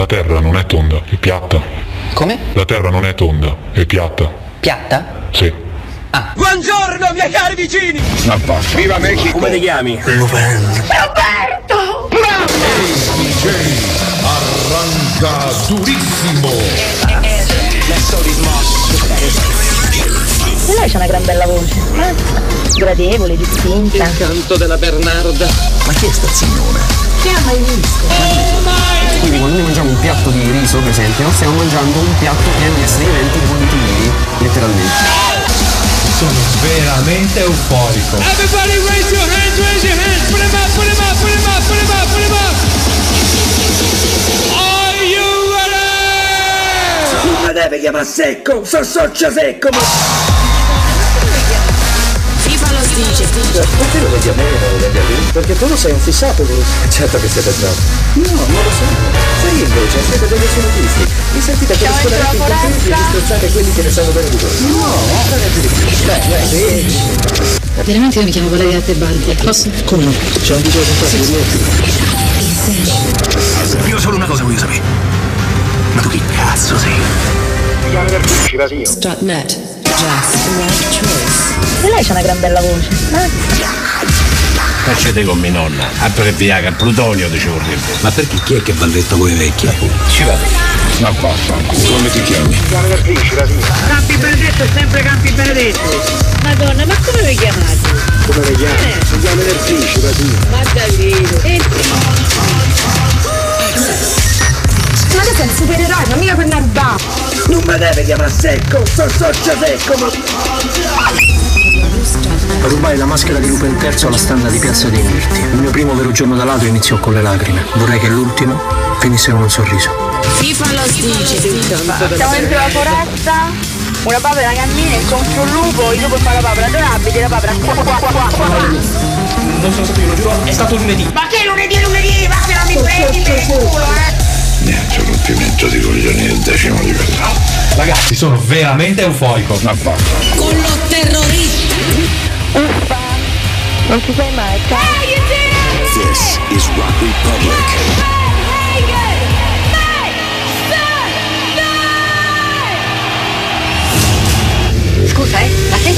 La terra non è tonda, è piatta. Come? La terra non è tonda, è piatta. Piatta? Sì. Buongiorno miei cari vicini! Viva Mexico! Come ti chiami? Arranca durissimo! E lei c'ha una gran bella voce. eh? Gradevole, distinta. Canto della Bernarda. Ma chi è sta signora? Che ha mai visto? Quindi quando noi mangiamo un piatto di riso, per esempio, stiamo mangiando un piatto pieno di estreamente positivi, letteralmente. Sono veramente euforico. Everybody raise your hands, raise your hands, put them up, put them up, put them up, put them up, put them up! Are you ready? Mi deve chiamare secco, so socio secco, ma... Dice. Perché lo vedi a me e non lo vedi a lui? Perché tu lo sei un fissato, lui. Certo che siete bravo. No, non lo so. Sei invece, siete degli assolutisti. Vi sentite per scolare i contenti e disprezzate quelli che ne sanno bene di voi. No, fate di più. Dai, sì. Veramente io mi chiamo Valeria Tebaldi. Posso? Come no? C'è un video con te, Io solo una cosa voglio sapere. Ma tu chi cazzo sei? Strutnet. E lei c'ha una gran bella voce. eh? Facete con mia nonna. Abbreviaga il plutonio di vorrebbe. Ma perché chi è che balletta voi vecchi? Ci vado. Ma vaffanculo. Come ti chiami? Campi Benedetto è sempre Campi Benedetto! Madonna, ma come vi chiamate? Come le chiami? Si chiama del principe, sì. Ma davvero? E Ma tu sei un supereroe, ma mica per una roba. Non mi deve chiamare secco, so socio secco, ma... Rubai la maschera di Lupo III alla standa di Piazza dei Mirti. Il mio primo vero giorno da ladro iniziò con le lacrime. Vorrei che l'ultimo finisse con un sorriso. FIFA lo dice. Siamo dentro la foresta, una papera cammina, incontro un lupo, il lupo fa la papera adorabile, la papera qua qua qua qua qua. Non sono stato io, lo giuro, è stato lunedì. Ma che lunedì lunedì? Ma che non mi prendi per il culo, eh? Niente, rompimento di coglioni del decimo livello. Ragazzi, sono veramente euforico. Ma vaffanculo. Con lo terrorista. Uffa, non ci sei mai, ciao. This is Rock Republic. Scusa, eh, ma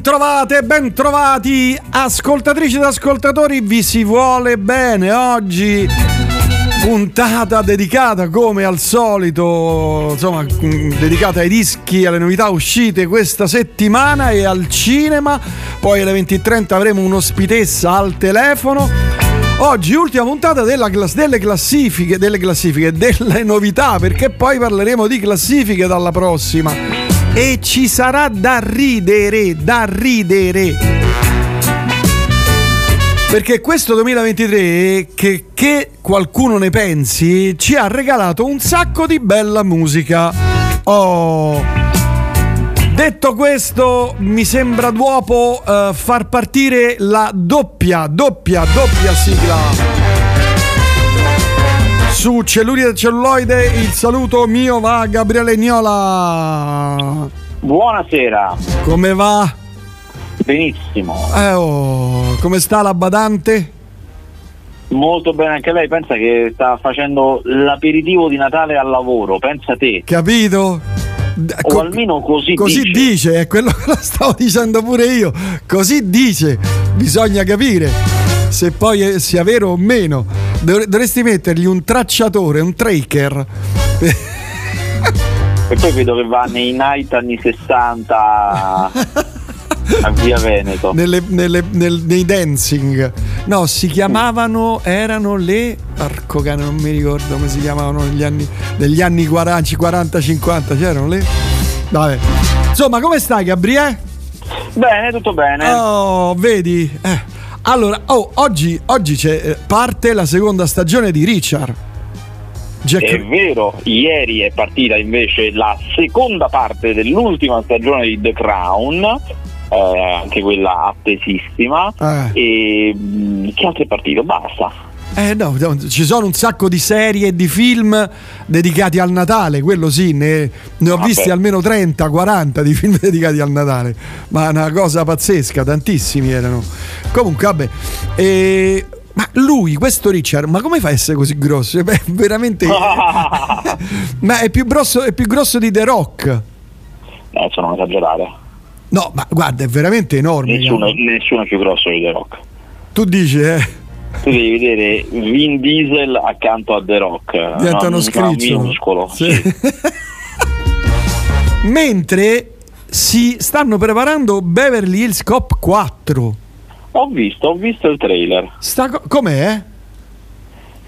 Ben trovate, ben trovati, ascoltatrici ed ascoltatori, vi si vuole bene oggi. Puntata dedicata come al solito, insomma, mm, dedicata ai dischi, alle novità uscite questa settimana e al cinema. Poi alle 20.30 avremo un'ospitessa al telefono. Oggi ultima puntata class- delle classifiche, delle classifiche, delle novità, perché poi parleremo di classifiche dalla prossima. E ci sarà da ridere, da ridere. Perché questo 2023, che, che qualcuno ne pensi, ci ha regalato un sacco di bella musica. Oh. Detto questo, mi sembra dopo eh, far partire la doppia, doppia, doppia sigla. Su Cellulite e Celluloide il saluto mio va a Gabriele Gnola. Buonasera. Come va? Benissimo. Eh, oh, come sta la badante? Molto bene anche lei, pensa che sta facendo l'aperitivo di Natale al lavoro, pensa te. Capito? O almeno così, Così dice. dice, è quello che lo stavo dicendo pure io. Così dice, bisogna capire se poi sia vero o meno. Dovre- dovresti mettergli un tracciatore, un tracker. E poi vedo che va nei night anni 60 a Via Veneto. nelle- nelle- nel- nei dancing. No, si chiamavano, erano le. Porco cane, non mi ricordo come si chiamavano negli anni, negli anni 40, 40-50, c'erano le. Vabbè. Insomma, come stai, Gabriele? Bene, tutto bene. Oh, vedi? Eh. Allora, oh, oggi, oggi c'è, eh, parte la seconda stagione di Richard. Jack- È vero, ieri è partita invece la seconda parte dell'ultima stagione di The Crown, eh, anche quella attesissima. E mh, che altro è partito? Basta. Eh no, ci sono un sacco di serie e di film dedicati al Natale, quello sì, ne, ne ho Vabbè. visti almeno 30, 40 di film dedicati al Natale, ma una cosa pazzesca, tantissimi erano. Comunque, vabbè, e- ma lui, questo Richard, ma come fa a essere così grosso? Beh, veramente... ma è più, grosso, è più grosso di The Rock. Adesso non esagerare. No, ma guarda, è veramente enorme. Nessuno, cavolo. nessuno è più grosso di The Rock. Tu dici, eh? Tu devi vedere Vin Diesel accanto a The Rock. Diventa no? uno scriccio. minuscolo. Sì. Mentre si stanno preparando Beverly Hills Cop 4. Ho visto, ho visto il trailer. Co- com'è?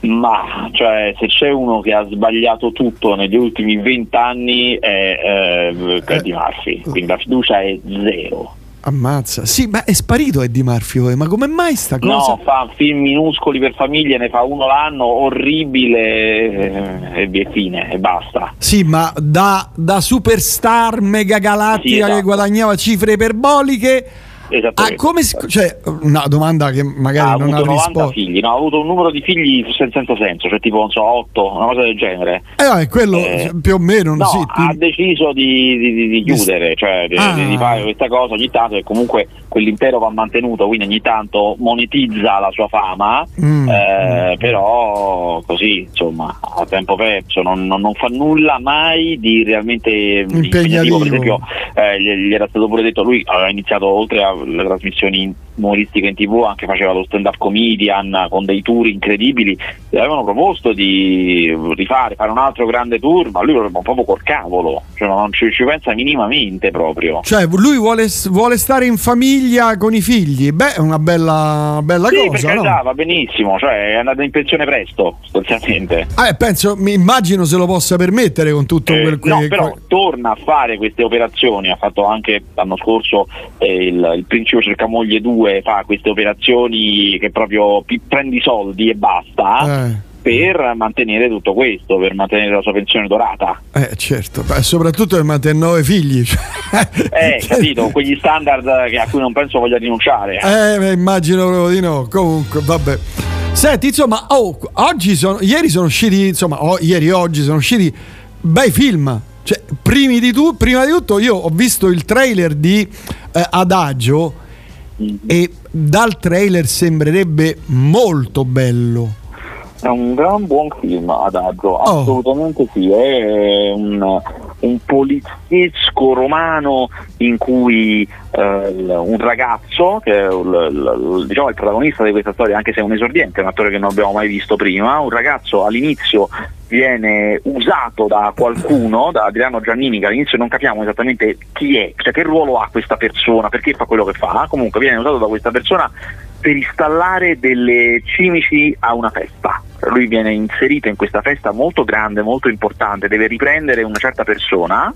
Ma cioè, se c'è uno che ha sbagliato tutto negli ultimi vent'anni è eh, Eddie Murphy, quindi la fiducia è zero. Ammazza. Sì, ma è sparito Eddie Murphy, oh, ma come mai sta cosa? No, fa film minuscoli per famiglie, ne fa uno l'anno, orribile eh, e via fine, e basta. Sì, ma da, da superstar mega galattica Sì, esatto. che guadagnava cifre iperboliche a Esattamente. come si- cioè una domanda che magari ha non avuto ha 90 risposto. figli, no? ha avuto un numero di figli sen- senza senso, cioè tipo non so, 8, una cosa del genere. Eh, quello Eh, più o meno No, sì, ha deciso di, di- di- di chiudere, cioè di, Ah. di- fare questa cosa ogni tanto e comunque quell'impero va mantenuto, quindi ogni tanto monetizza la sua fama, Mm. eh, però così insomma a tempo perso, non, non- non fa nulla mai di realmente impegnativo, per esempio eh, gli, gli era stato pure detto, lui aveva iniziato oltre alle trasmissioni umoristiche in tv, anche faceva lo stand up comedian con dei tour incredibili, gli avevano proposto di rifare, fare un altro grande tour, ma lui proprio, proprio col cavolo, cioè non ci, ci pensa minimamente proprio. Cioè, lui vuole, vuole stare in famiglia con i figli. Beh, è una bella, bella sì, per cosa, carità, no? va benissimo, cioè è andato in pensione presto, sostanzialmente. Eh, penso, mi immagino se lo possa permettere con tutto quel Eh, no, que- però torna a fare queste operazioni, ha fatto anche l'anno scorso eh, il, il Principe Cercamoglie 2, fa queste operazioni che proprio pi- prendi soldi e basta Eh. per mantenere tutto questo, per mantenere la sua pensione dorata. Eh, certo, Beh, soprattutto per mantenere nove figli. Eh, capito, quegli standard che- a cui non penso voglia rinunciare. Eh, beh, immagino proprio di no. Comunque, vabbè. Senti, insomma, oh, oggi sono, ieri sono usciti, insomma, oh, ieri oggi sono usciti bei film. Cioè, primi di tu, prima di tutto, io ho visto il trailer di eh, Adagio e dal trailer sembrerebbe molto bello. È un gran buon film, Adagio, assolutamente sì, è un, un poliziesco romano in cui eh, un ragazzo, che è il, diciamo, il protagonista di questa storia, anche se è un esordiente, un attore che non abbiamo mai visto prima, un ragazzo all'inizio viene usato da qualcuno, da Adriano Giannini, che all'inizio non capiamo esattamente chi è, cioè che ruolo ha questa persona, perché fa quello che fa, comunque viene usato da questa persona per installare delle cimici a una festa. Lui viene inserito in questa festa molto grande, molto importante, deve riprendere una certa persona,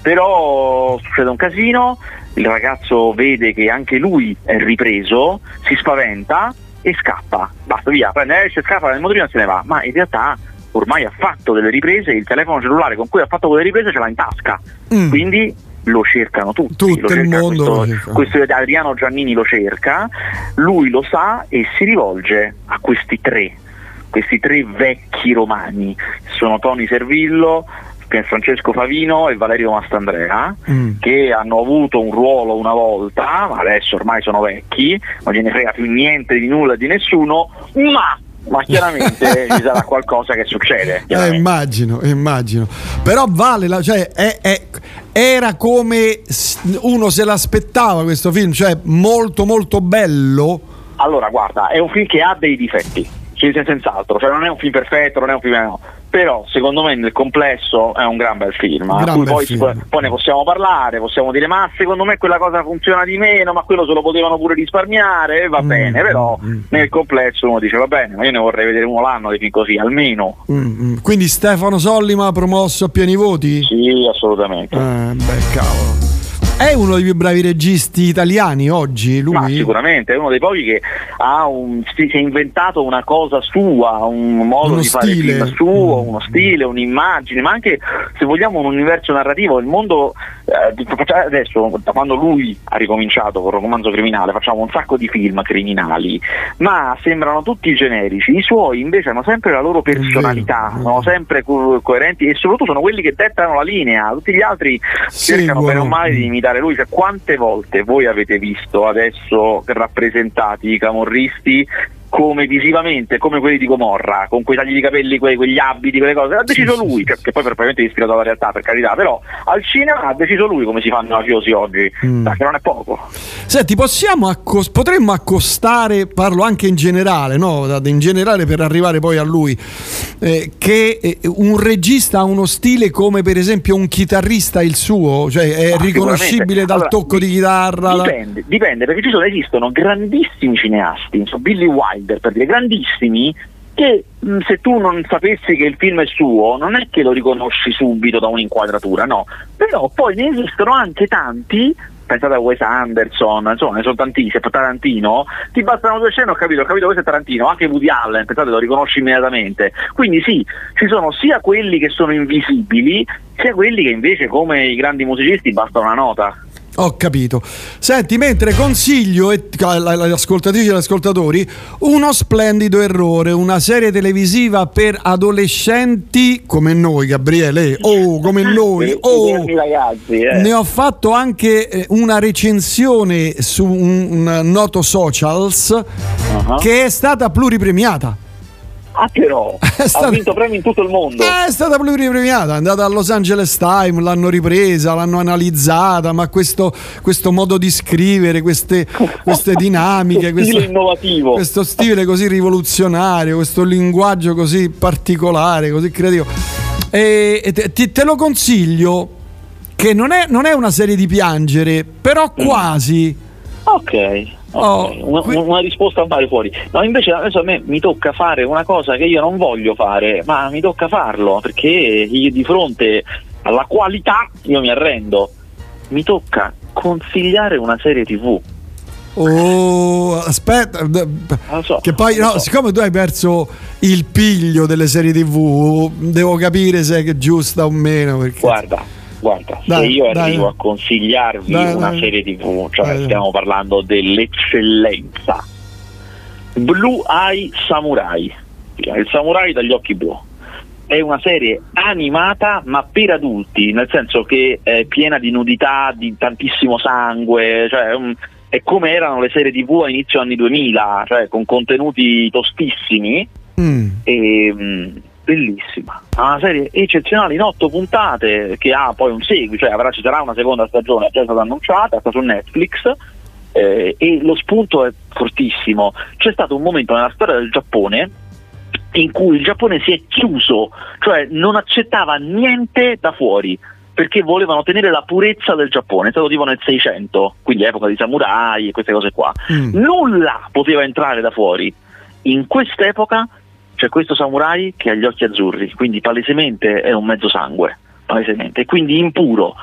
però succede un casino, il ragazzo vede che anche lui è ripreso, si spaventa e scappa. Basta via, prende, esce, scappa nel motorino e se ne va. Ma in realtà ormai ha fatto delle riprese, il telefono cellulare con cui ha fatto quelle riprese ce l'ha in tasca. Quindi lo cercano tutti. Tutto lo il cerca mondo questo, cerca. questo Adriano Giannini lo cerca, lui lo sa e si rivolge a questi tre questi tre vecchi romani, sono Tony Servillo, Francesco Favino e Valerio Mastandrea mm. che hanno avuto un ruolo una volta, ma adesso ormai sono vecchi, non gliene frega più niente di nulla di nessuno, ma ma chiaramente ci sarà qualcosa che succede. Eh, immagino, immagino. Però vale, la, cioè, è, è, era come uno se l'aspettava questo film, cioè molto molto bello. Allora, guarda, è un film che ha dei difetti, senz'altro, cioè non è un film perfetto, non è un film... No però secondo me nel complesso è un gran bel film, gran bel poi, film. poi, ne possiamo parlare, possiamo dire ma secondo me quella cosa funziona di meno, ma quello se lo potevano pure risparmiare, va mm, bene, però mm, mm. nel complesso uno dice va bene, ma io ne vorrei vedere uno l'anno di film così, almeno. Mm, mm. Quindi Stefano Sollima promosso a pieni voti? Sì, assolutamente. Eh, beh, cavolo. È uno dei più bravi registi italiani oggi, lui? Ma sicuramente, è uno dei pochi che ha un, si è inventato una cosa sua, un modo uno di stile. fare film suo, mm. uno stile, un'immagine, ma anche se vogliamo un universo narrativo, il mondo eh, adesso da quando lui ha ricominciato con il romanzo criminale facciamo un sacco di film criminali, ma sembrano tutti generici, i suoi invece hanno sempre la loro personalità, sono sempre co- coerenti e soprattutto sono quelli che dettano la linea, tutti gli altri cercano bene o male di imitare lui, cioè, quante volte voi avete visto adesso rappresentati i camorristi come visivamente, come quelli di Gomorra, con quei tagli di capelli, quei, quegli abiti, quelle cose, ha deciso sì, lui, sì, che, che, poi probabilmente è ispirato alla realtà per carità, però al cinema ha deciso lui come si fanno i mafiosi oggi, mm. che non è poco. Senti, possiamo accos- potremmo accostare, parlo anche in generale, no? in generale per arrivare poi a lui, eh, che eh, un regista ha uno stile come per esempio un chitarrista il suo, cioè è ah, riconoscibile dal allora, tocco di chitarra? Dipende, dipende perché ci sono, esistono grandissimi cineasti, Billy White, Wilder, per dire, grandissimi, che se tu non sapessi che il film è suo, non è che lo riconosci subito da un'inquadratura, no. Però poi ne esistono anche tanti pensate a Wes Anderson, insomma ne sono tantissimi, Tarantino, ti bastano due scene, ho capito, ho capito questo è Tarantino, anche Woody Allen, pensate lo riconosci immediatamente. Quindi sì, ci sono sia quelli che sono invisibili, sia quelli che invece come i grandi musicisti basta una nota. Ho capito. Senti, mentre consiglio alle ascoltatrici e agli ascoltatori uno splendido errore, una serie televisiva per adolescenti come noi, Gabriele, oh, come noi, oh. Ragazzi, eh. Ne ho fatto anche eh, una recensione su un, un noto socials uh-huh. che è stata pluripremiata. Ah però, stata, ha vinto premi in tutto il mondo. È stata pluripremiata, è andata a Los Angeles Times, l'hanno ripresa, l'hanno analizzata, ma questo, questo modo di scrivere, queste, queste dinamiche, questo, stile innovativo. questo stile così rivoluzionario, questo linguaggio così particolare, così creativo. E, e te, te, lo consiglio, che non è, non è una serie di piangere, però quasi. Ok. Oh, una, una, risposta a fuori. No, invece adesso a me mi tocca fare una cosa che io non voglio fare, ma mi tocca farlo perché io di fronte alla qualità io mi arrendo. Mi tocca consigliare una serie TV. Oh, aspetta, so, che poi no, so. siccome tu hai perso il piglio delle serie TV, devo capire se è giusta o meno. Perché... Guarda, Guarda, dai, se io arrivo dai, a consigliarvi dai, una serie tv, cioè stiamo parlando dell'eccellenza, Blue Eye Samurai, il samurai dagli occhi blu. È una serie animata ma per adulti, nel senso che è piena di nudità, di tantissimo sangue, cioè um, è come erano le serie tv a inizio anni 2000, cioè con contenuti tostissimi. Mm. E, um, bellissima. Ha una serie eccezionale in otto puntate che ha poi un seguito, cioè avrà, ci sarà una seconda stagione, è già stata annunciata, sta su Netflix. Eh, e lo spunto è fortissimo. C'è stato un momento nella storia del Giappone in cui il Giappone si è chiuso, cioè non accettava niente da fuori perché volevano tenere la purezza del Giappone, è stato tipo nel 600, quindi epoca di samurai e queste cose qua. Mm. Nulla poteva entrare da fuori. In quest'epoca c'è questo samurai che ha gli occhi azzurri, quindi palesemente è un mezzo sangue, palesemente, quindi impuro.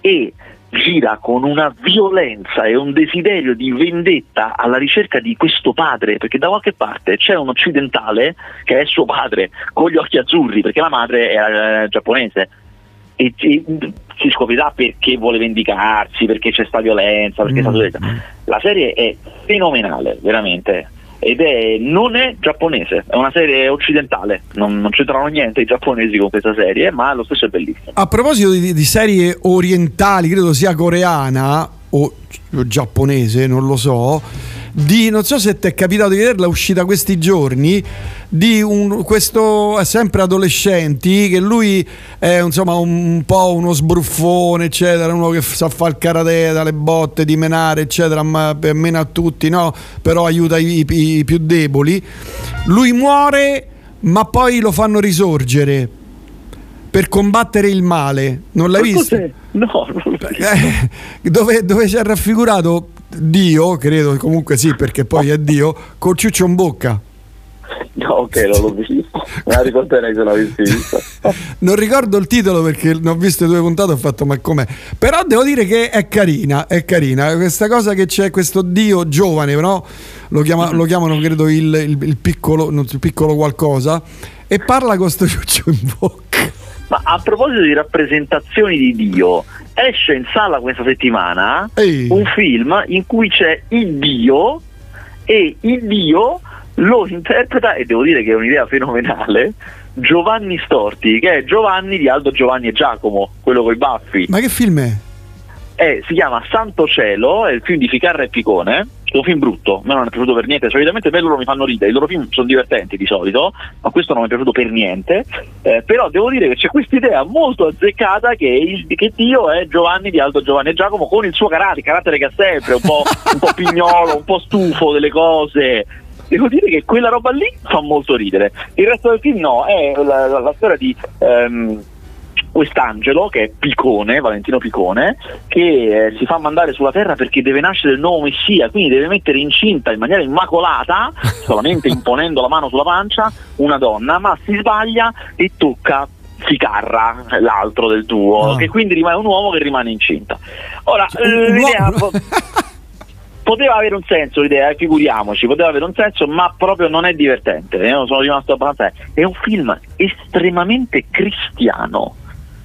E gira con una violenza e un desiderio di vendetta alla ricerca di questo padre, perché da qualche parte c'è un occidentale che è suo padre, con gli occhi azzurri, perché la madre è eh, giapponese. E, e, si scoprirà perché vuole vendicarsi, perché c'è sta violenza, perché mm. sta... La serie è fenomenale, veramente ed è, non è giapponese, è una serie occidentale, non, non c'entrano niente i giapponesi con questa serie, ma lo stesso è bellissimo. A proposito di, di serie orientali, credo sia coreana o, o giapponese, non lo so di non so se ti è capitato di vederla uscita questi giorni di un, questo sempre adolescenti che lui è insomma un po' uno sbruffone eccetera uno che sa fare il karate dalle botte di menare eccetera ma meno a tutti no? Però aiuta i, i, i più deboli. Lui muore ma poi lo fanno risorgere per combattere il male. Non l'hai visto? No, non l'ho visto. Eh, dove, dove c'è raffigurato Dio, credo comunque sì, perché poi è Dio, col ciuccio in bocca. No, ok, non l'ho visto. Me la ricorderei se l'avessi visto. non ricordo il titolo perché ne ho visto due puntate e ho fatto ma com'è. Però devo dire che è carina, è carina. Questa cosa che c'è questo Dio giovane, no? Lo, chiama, lo chiamano credo il, il, il, piccolo, il piccolo qualcosa e parla con sto ciuccio in bocca. Ma a proposito di rappresentazioni di Dio, esce in sala questa settimana Ehi. un film in cui c'è il Dio e il Dio lo interpreta, e devo dire che è un'idea fenomenale, Giovanni Storti, che è Giovanni di Aldo Giovanni e Giacomo, quello con i baffi. Ma che film è? Eh, si chiama Santo Cielo, è il film di Ficarra e Picone un film brutto, a me non è piaciuto per niente, solitamente me loro mi fanno ridere, i loro film sono divertenti di solito, ma questo non mi è piaciuto per niente, eh, però devo dire che c'è questa idea molto azzeccata che, che Dio è Giovanni di Aldo Giovanni e Giacomo con il suo carattere, carattere che ha sempre, un po', un po pignolo, un po' stufo delle cose, devo dire che quella roba lì fa molto ridere. Il resto del film no, è la, la, la storia di um, quest'angelo che è Picone, Valentino Picone, che eh, si fa mandare sulla terra perché deve nascere il nuovo messia, quindi deve mettere incinta in maniera immacolata, solamente imponendo la mano sulla pancia, una donna, ma si sbaglia e tocca Ficarra, l'altro del tuo, oh. che quindi rimane un uomo che rimane incinta. Ora, eh, l'idea poteva avere un senso l'idea, eh, figuriamoci, poteva avere un senso, ma proprio non è divertente. Io sono rimasto abbastanza. È un film estremamente cristiano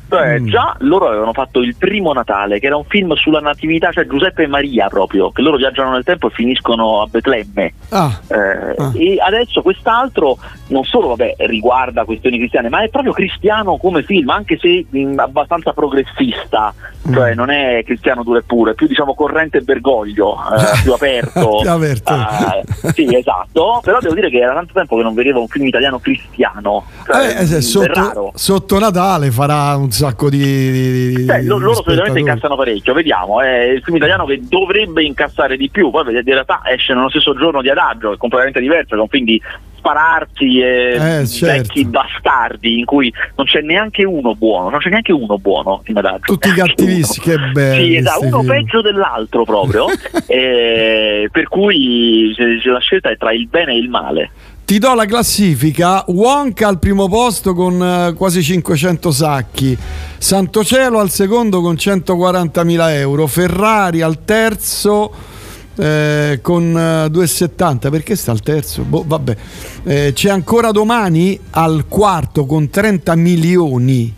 cioè, mm. già loro avevano fatto il primo Natale, che era un film sulla natività, cioè Giuseppe e Maria proprio, che loro viaggiano nel tempo e finiscono a Betlemme. Ah. Eh, ah. E adesso quest'altro non solo vabbè, riguarda questioni cristiane, ma è proprio cristiano come film, anche se mh, abbastanza progressista, mm. cioè non è cristiano duro e puro, è più diciamo corrente e bergoglio, eh, più aperto. più aperto. Uh, sì, esatto, però devo dire che era tanto tempo che non vedevo un film italiano cristiano. Cioè, eh, eh sotto, sotto Natale farà un sacco di. di, di Beh, loro solitamente incassano parecchio, vediamo. È il film italiano che dovrebbe incassare di più. Poi in realtà esce nello stesso giorno di Adagio, è completamente diverso, è un film di spararsi e eh, certo. vecchi bastardi in cui non c'è neanche uno buono, non c'è neanche uno buono in Adagio. Tutti cattivissimi, che bello. Sì, esatto, uno film. peggio dell'altro proprio. eh, per cui la scelta è tra il bene e il male. Ti do la classifica, Wonka al primo posto con uh, quasi 500 sacchi, Santocelo al secondo con 140.000 euro, Ferrari al terzo eh, con uh, 2,70, perché sta al terzo? Boh, vabbè. Eh, c'è ancora domani al quarto con 30 milioni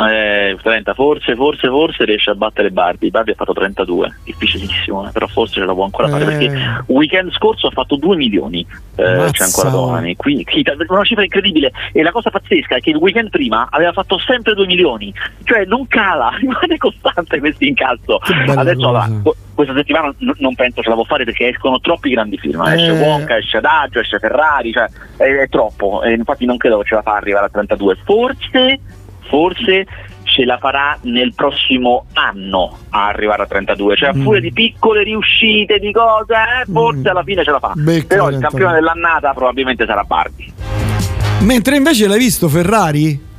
eh, 30, forse, forse, forse riesce a battere Barbie. Barbie ha fatto 32, difficilissimo, eh, però forse ce la può ancora fare. Eh. Perché weekend scorso ha fatto 2 milioni, eh, c'è ancora domani. Quindi, una cifra incredibile. E la cosa pazzesca è che il weekend prima aveva fatto sempre 2 milioni, cioè non cala, rimane costante questo incasso. Adesso va, questa settimana non penso ce la può fare perché escono troppi grandi film. Eh. Esce Wonka, esce Adagio, esce Ferrari, cioè è, è troppo. E infatti non credo che ce la fa arrivare a 32. Forse forse ce la farà nel prossimo anno a arrivare a 32 cioè a furia mm. di piccole riuscite di cose eh, forse mm. alla fine ce la fa Becca però il campione dell'annata probabilmente sarà Barbie mentre invece l'hai visto Ferrari?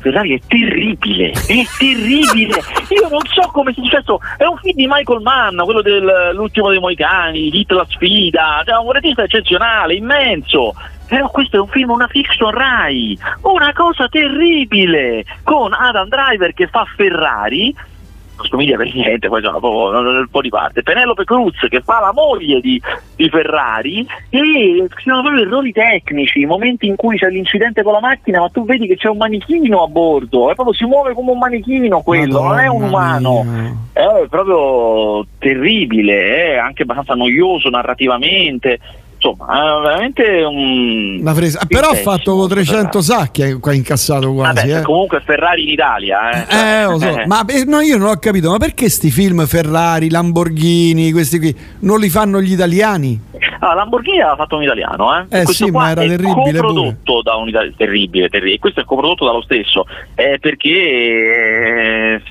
Ferrari è terribile, è terribile. Io non so come sia successo. È un film di Michael Mann, quello dell'ultimo dei Moicani, Hit la sfida, cioè un regista eccezionale, immenso. Però questo è un film, una fiction Rai, una cosa terribile, con Adam Driver che fa Ferrari, non somiglia per niente, poi sono un po' di parte, Penelope Cruz che fa la moglie di, di Ferrari. E ci sono proprio errori tecnici, momenti in cui c'è l'incidente con la macchina ma tu vedi che c'è un manichino a bordo, e proprio si muove come un manichino quello, Madonna non è un umano, mia. è proprio terribile, è anche abbastanza noioso narrativamente insomma, è veramente un. Una fresa. Però ha fatto con 300 sacchi, eh, qua incassato quasi. Vabbè, eh. comunque Ferrari in Italia, eh. Eh, lo so, ma eh, no, io non ho capito, ma perché sti film Ferrari, Lamborghini, questi qui, non li fanno gli italiani? Ah, Lamborghini l'ha fatto un italiano, eh? Eh questo sì, qua ma era terribile coprodotto da un italiano, terribile, terribile. Questo è coprodotto dallo stesso, eh, perché eh,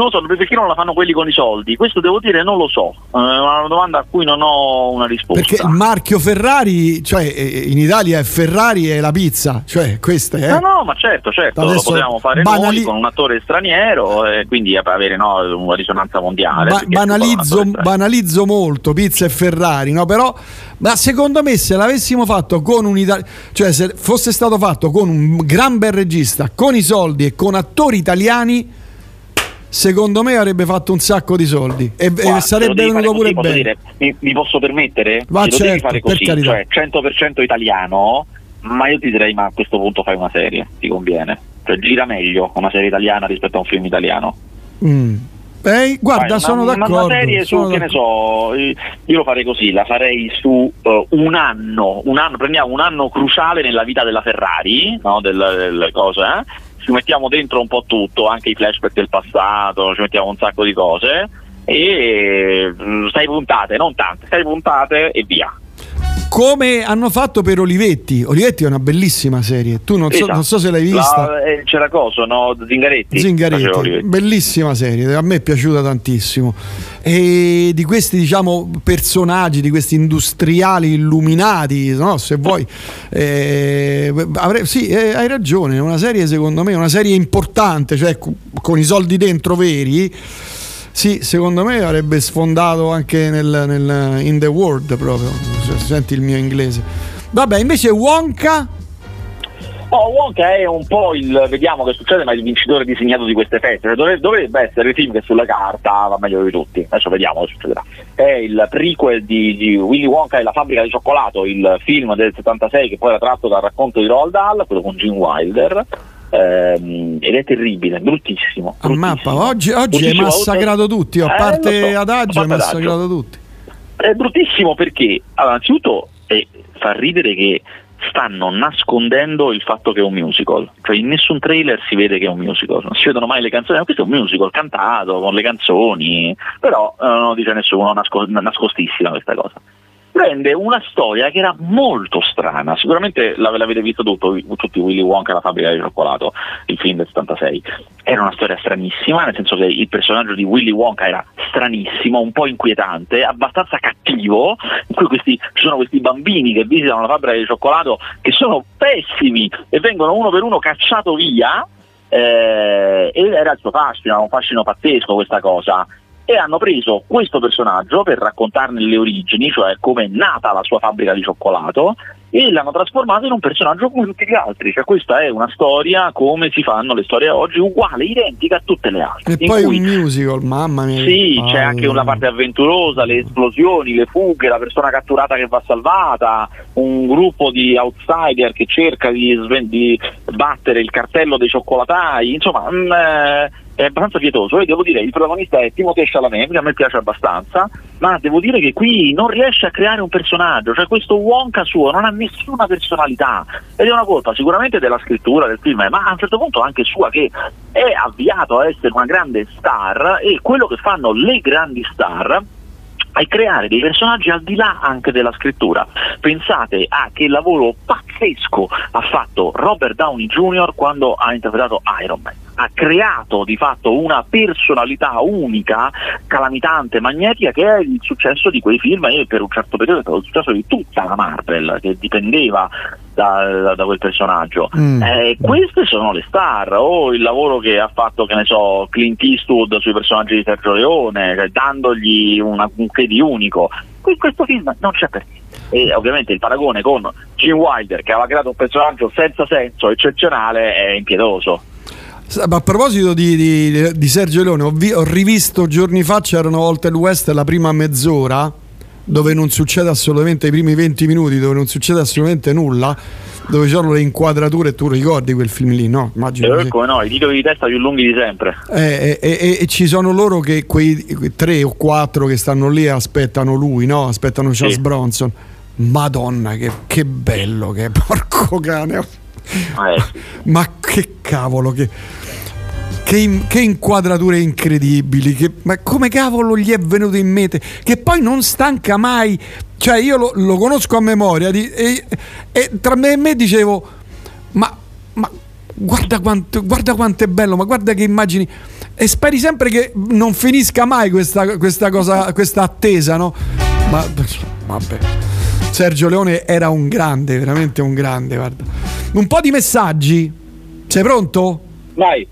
non lo so, perché non la fanno quelli con i soldi? Questo devo dire non lo so, è una domanda a cui non ho una risposta. Perché il marchio Ferrari, cioè eh, in Italia è Ferrari e la pizza, cioè questa è... No, no, ma certo, certo, lo Adesso potevamo fare banali- noi con un attore straniero e quindi avere no, una risonanza mondiale. Ba- banalizzo, banalizzo molto pizza e Ferrari, no? Però, ma secondo me se l'avessimo fatto con un italiano, cioè se fosse stato fatto con un gran bel regista, con i soldi e con attori italiani, secondo me avrebbe fatto un sacco di soldi e, e Guarda, lo sarebbe venuto pure così, posso bene. dire, mi, mi posso permettere? Se lo devi certo, fare così, cioè 100% italiano, ma io ti direi ma a questo punto fai una serie, ti conviene. Cioè gira meglio una serie italiana rispetto a un film italiano. Mm. Eh, guarda, Fai sono una, d'accordo. Una serie su, che ne so, io lo farei così, la farei su eh, un anno, un anno, prendiamo un anno cruciale nella vita della Ferrari, no, del, delle cose, eh? Ci mettiamo dentro un po' tutto, anche i flashback del passato, ci mettiamo un sacco di cose e mm, sei puntate, non tante, sei puntate e via. Come hanno fatto per Olivetti. Olivetti è una bellissima serie. Tu non so, Esatto. non so se l'hai vista. La- eh, c'era cosa, no? Zingaretti? Zingaretti, bellissima serie, a me è piaciuta tantissimo. E di questi, diciamo, personaggi, di questi industriali illuminati, no? se vuoi, eh, avrei- sì, eh, hai ragione. È una serie, secondo me, una serie importante, cioè co- con i soldi dentro veri. Sì, secondo me avrebbe sfondato anche nel, nel- in the world proprio. Se- Senti il mio inglese. Vabbè, invece Wonka. Oh, Wonka è un po' il vediamo che succede, ma il vincitore disegnato di queste feste. Cioè, dovrebbe, dovrebbe essere il film che sulla carta va meglio di tutti. Adesso vediamo che succederà. È il prequel di, di Willy Wonka e la fabbrica di cioccolato, il film del 76 che poi era tratto dal racconto di Roald Dahl, quello con Gene Wilder. Ehm, ed è terribile, bruttissimo. A mappa, oggi, oggi hai massacrato tutti, a Eh, parte lo so, Adagio hai massacrato tutti. È bruttissimo perché, innanzitutto, eh, fa ridere che stanno nascondendo il fatto che è un musical, cioè in nessun trailer si vede che è un musical, non si vedono mai le canzoni, ma questo è un musical cantato con le canzoni, però eh, non lo dice nessuno, nasco- nascostissima questa cosa. Prende una storia che era molto strana, sicuramente l'ave- l'avete visto tutto, tutti Willy Wonka e la fabbrica di cioccolato, il film del 76. Era una storia stranissima, nel senso che il personaggio di Willy Wonka era stranissimo, un po' inquietante, abbastanza cattivo, in cui questi, ci sono questi bambini che visitano la fabbrica di cioccolato che sono pessimi e vengono uno per uno cacciato via, eh, ed era il suo fascino, era un fascino pazzesco questa cosa. E hanno preso questo personaggio per raccontarne le origini, cioè come è nata la sua fabbrica di cioccolato, e l'hanno trasformato in un personaggio come tutti gli altri. Cioè, questa è una storia come si fanno le storie oggi, uguale, identica a tutte le altre. E poi cui un musical, mamma mia. sì, che c'è anche una parte avventurosa, le esplosioni, le fughe, la persona catturata che va salvata, un gruppo di outsider che cerca di, di battere il cartello dei cioccolatai, insomma mm, eh, è abbastanza pietoso e devo dire il protagonista è Timothée Chalamet, che a me piace abbastanza, ma devo dire che qui non riesce a creare un personaggio, cioè questo Wonka suo non ha nessuna personalità ed è una colpa sicuramente della scrittura del film, ma a un certo punto anche sua che è avviato a essere una grande star e quello che fanno le grandi star è creare dei personaggi al di là anche della scrittura. Pensate a che lavoro pazzesco ha fatto Robert Downey Jr. quando ha interpretato Iron Man. Ha creato di fatto una personalità unica, calamitante, magnetica, che è il successo di quei film e per un certo periodo è stato il successo di tutta la Marvel, che dipendeva da, da quel personaggio. Mm. Eh, queste sono le star, o il lavoro che ha fatto, che ne so, Clint Eastwood sui personaggi di Sergio Leone, cioè, dandogli una, un che di unico. Qui questo film non c'è per niente. E ovviamente il paragone con Gene Wilder, che aveva creato un personaggio senza senso, eccezionale, è impiedoso. A proposito di, di- di Sergio Leone, ho, vi- ho rivisto giorni fa, c'erano volte il West la prima mezz'ora, dove non succede assolutamente, i primi 20 minuti, dove non succede assolutamente nulla, dove c'erano le inquadrature, tu ricordi quel film lì, no? Immagino Eh, come no, i titoli di testa più lunghi di sempre. Eh, e, e- e ci sono loro che quei quei tre o quattro che stanno lì e aspettano lui, no? Aspettano Charles Sì. Bronson. Madonna, che, che bello che porco cane. Eh, Ma che cavolo, che, che, che inquadrature incredibili. Che, ma come cavolo gli è venuto in mente? Che poi non stanca mai. Cioè, io lo, lo conosco a memoria di- e, e tra me e me dicevo: Ma, ma guarda, quanto, guarda quanto è bello, ma guarda che immagini. E speri sempre che non finisca mai questa, questa cosa, questa attesa, no? Ma vabbè. Sergio Leone era un grande, veramente un grande, guarda. Un po' di messaggi. Sei pronto? Vai.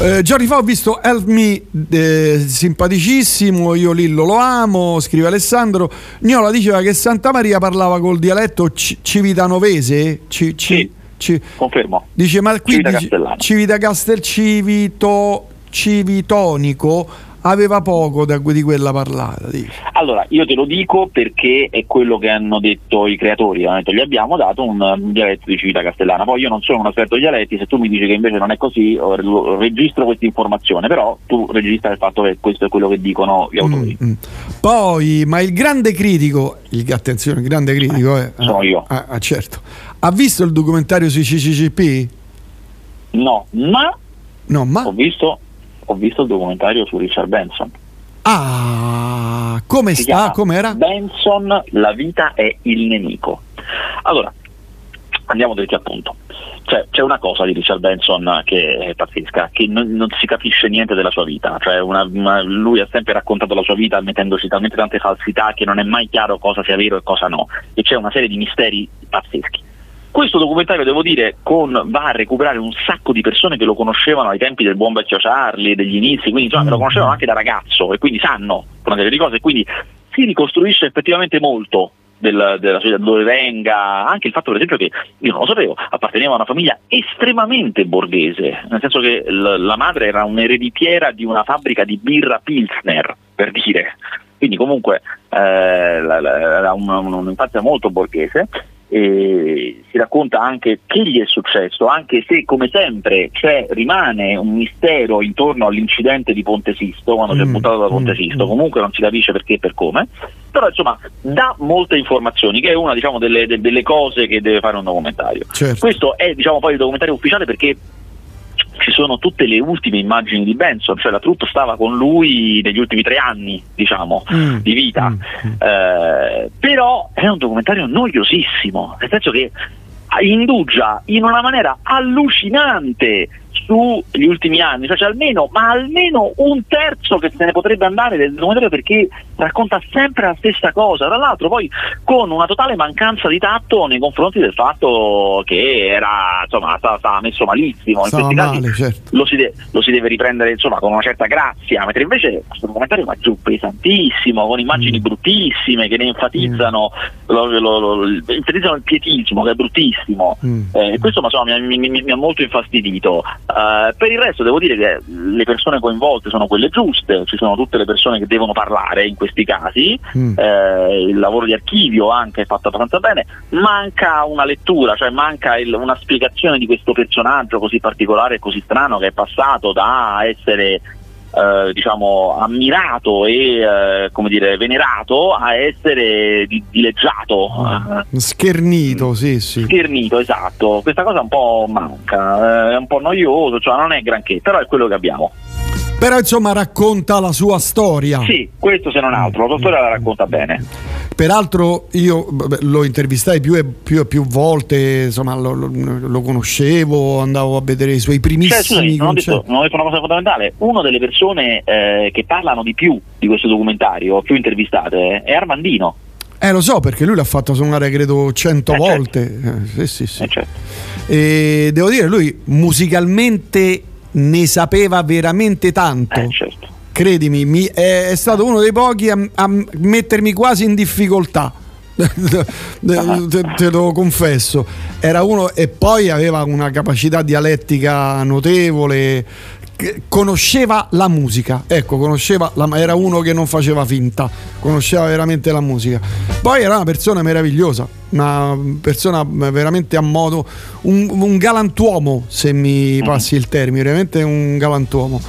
Eh, giorni fa ho visto Help Me, eh, simpaticissimo, io Lillo lo amo, scrive Alessandro. Niola diceva che Santa Maria parlava col dialetto ci- civitanovese? Ci- ci- ci- Confermo. Dice, ma qui Civita dice- Castellana. Civita Castel Civito, Civitonico aveva poco da, di quella parlata. dice. Allora, io te lo dico perché è quello che hanno detto i creatori, hanno detto gli abbiamo dato un, un dialetto di civita castellana, poi io non sono un esperto di dialetti, se tu mi dici che invece non è così, registro questa informazione, però tu registra il fatto che questo è quello che dicono gli autori. Mm. Poi, ma il grande critico, il, attenzione, il grande critico è... Sono io. Ah, ah, certo. Ha visto il documentario sui CCCP? No, ma, No, ma... Ho, visto, ho visto il documentario su Richard Benson. Ah, come Si sta? Com'era? Benson, la vita è il nemico. Allora, andiamo dritti al punto. Cioè, c'è una cosa di Richard Benson che è pazzesca, che non, non si capisce niente della sua vita. Cioè, una- una- lui ha sempre raccontato la sua vita mettendoci talmente tante falsità che non è mai chiaro cosa sia vero e cosa no. E c'è una serie di misteri pazzeschi. Questo documentario, devo dire, con, va a recuperare un sacco di persone che lo conoscevano ai tempi del buon vecchio Charlie, degli inizi, quindi insomma, che lo conoscevano anche da ragazzo e quindi sanno una serie di cose, e quindi si ricostruisce effettivamente molto del- della da dove venga, anche il fatto per esempio che io non lo sapevo, apparteneva a una famiglia estremamente borghese, nel senso che l- la madre era un'ereditiera di una fabbrica di birra Pilsner, per dire, quindi comunque eh, era un- un- un'infanzia molto borghese e si racconta anche che gli è successo, anche se come sempre c'è, rimane un mistero intorno all'incidente di Ponte Sisto, quando si è Mm, buttato da Ponte mm, Sisto, mm. comunque non si capisce perché e per come, però insomma dà molte informazioni, che è una diciamo, delle, de- delle cose che deve fare un documentario. Certo. Questo è diciamo, poi il documentario ufficiale perché ci sono tutte le ultime immagini di Benson, cioè la troupe stava con lui negli ultimi tre anni, diciamo, Mm. di vita. Eh, però è un documentario noiosissimo, nel senso che indugia in una maniera allucinante sugli ultimi anni, cioè almeno, ma almeno un terzo che se ne potrebbe andare del documentario perché racconta sempre la stessa cosa, tra l'altro poi con una totale mancanza di tatto nei confronti del fatto che era, insomma, stava, stava messo malissimo, in questi casi male, certo. lo si, de- lo si deve riprendere insomma con una certa grazia, mentre invece questo documentario va giù pesantissimo, con Mm. immagini bruttissime che ne enfatizzano, lo- lo- lo- enfatizzano il pietismo che è bruttissimo. Mm. Eh, questo insomma, mi, mi- mi- ha molto infastidito. Eh, per il resto devo dire che le persone coinvolte sono quelle giuste, ci sono tutte le persone che devono parlare in questi casi, Mm. eh, il lavoro di archivio anche è fatto abbastanza bene, manca una lettura, cioè manca il- una spiegazione di questo personaggio così particolare e così strano che è passato da essere eh, diciamo ammirato e eh, come dire venerato a essere di- dileggiato. Eh, Schernito, sì, sì. schernito esatto. Questa cosa un po' manca eh, è un po' noioso cioè non è granché però è quello che abbiamo Però insomma racconta la sua storia. sì questo se non altro la sua storia la racconta bene Peraltro io lo intervistai più e più, e più volte, insomma lo, lo- lo conoscevo, andavo a vedere i suoi Cioè, primissimi scusami, non ho, detto, non ho detto una cosa fondamentale. Una delle persone eh, che parlano di più di questo documentario, più intervistate, è Armandino. Eh lo so perché lui l'ha fatto suonare credo cento Eh, certo. volte. Eh, sì, sì, sì. E devo dire, lui musicalmente ne sapeva veramente tanto. Eh, certo. Credimi, mi- è, è stato uno dei pochi a, a mettermi quasi in difficoltà. te, te lo confesso, era uno e poi aveva una capacità dialettica notevole. Conosceva la musica, ecco, conosceva la- era uno che non faceva finta, conosceva veramente la musica. Poi era una persona meravigliosa, una persona veramente a modo, un, un galantuomo, se mi passi il termine, veramente un galantuomo.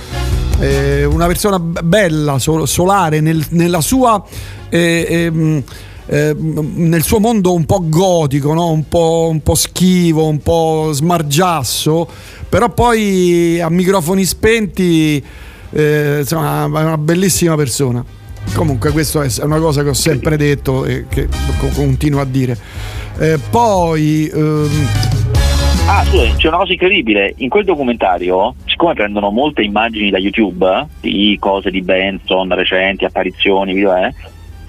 Eh, una persona bella, sol- solare nel- nella sua eh, ehm, eh, nel suo mondo un po' gotico, no? un, po', un po' schivo, un po' smargiasso, però poi a microfoni spenti eh, insomma, è una bellissima persona. Comunque, questa è una cosa che ho sempre detto e che continuo a dire. Eh, poi. Ehm... Ah, scusa, c'è una cosa incredibile. In quel documentario, siccome prendono molte immagini da YouTube, di cose di Benson, recenti, apparizioni, video, eh,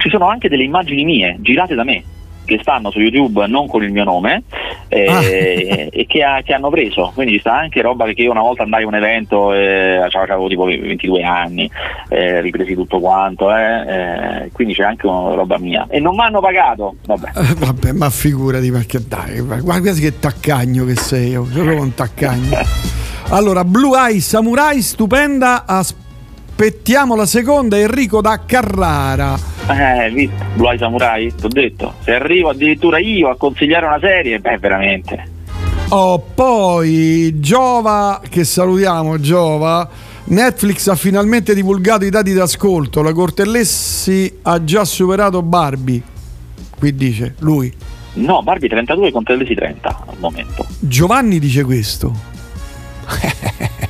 ci sono anche delle immagini mie girate da me che stanno su YouTube non con il mio nome eh, ah. e che, ha, che, hanno preso. Quindi ci sta anche roba che io una volta andai a un evento, eh, avevo tipo 22 anni, eh, ripresi tutto quanto, eh, eh, quindi c'è anche una roba mia. E non mi hanno pagato. Vabbè. Eh, vabbè, ma figurati perché dai, guarda che taccagno che sei, io sono un taccagno. allora, Blue Eye Samurai, stupenda, aspettiamo la seconda, Enrico da Carrara. Eh, visto, Blue Samurai, ti ho detto. Se arrivo addirittura io a consigliare una serie, beh, veramente. Oh, poi Giova, che salutiamo Giova. Netflix ha finalmente divulgato i dati d'ascolto. La Cortellessi ha già superato Barbie. Qui dice lui. No, Barbie 32 Cortellessi 30 al momento. Giovanni dice questo.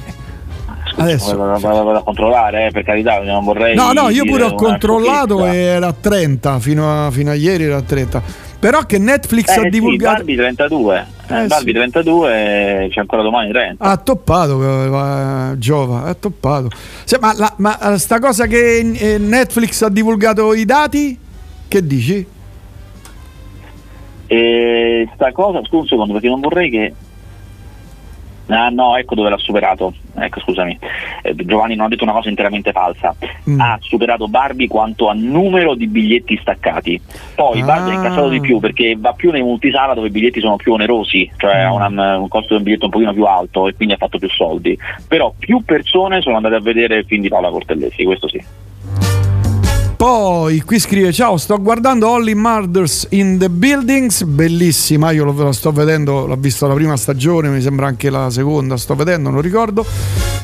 Adesso vado, a controllare, eh, per carità, non vorrei. No, no, io pure ho controllato e era a 30, fino a, fino a, ieri era a 30. Però che Netflix eh, ha divulgato. Sì, Barbie 32. Eh, Barbie sì. 32 c'è ancora domani 30. Ha toppato eh, Giova, ha toppato. Sì, ma, la, ma sta cosa che eh, Netflix ha divulgato i dati, che dici? E sta cosa, scusa un secondo, perché non vorrei che Ah, no, ecco dove l'ha superato. Ecco, scusami. Eh, Giovanni non ha detto una cosa interamente falsa. Mm. Ha superato Barbie quanto a numero di biglietti staccati. Poi ah. Barbie ha incassato di più perché va più nei multisala dove i biglietti sono più onerosi, cioè ha mm. un costo di un biglietto un pochino più alto e quindi ha fatto più soldi. Però più persone sono andate a vedere il film di Paola Cortellesi, questo sì. Poi qui scrive: Ciao, sto guardando Holly Murders in the Buildings, bellissima. Io lo, lo, sto vedendo, l'ho visto la prima stagione, mi sembra anche la seconda. Sto vedendo, non ricordo.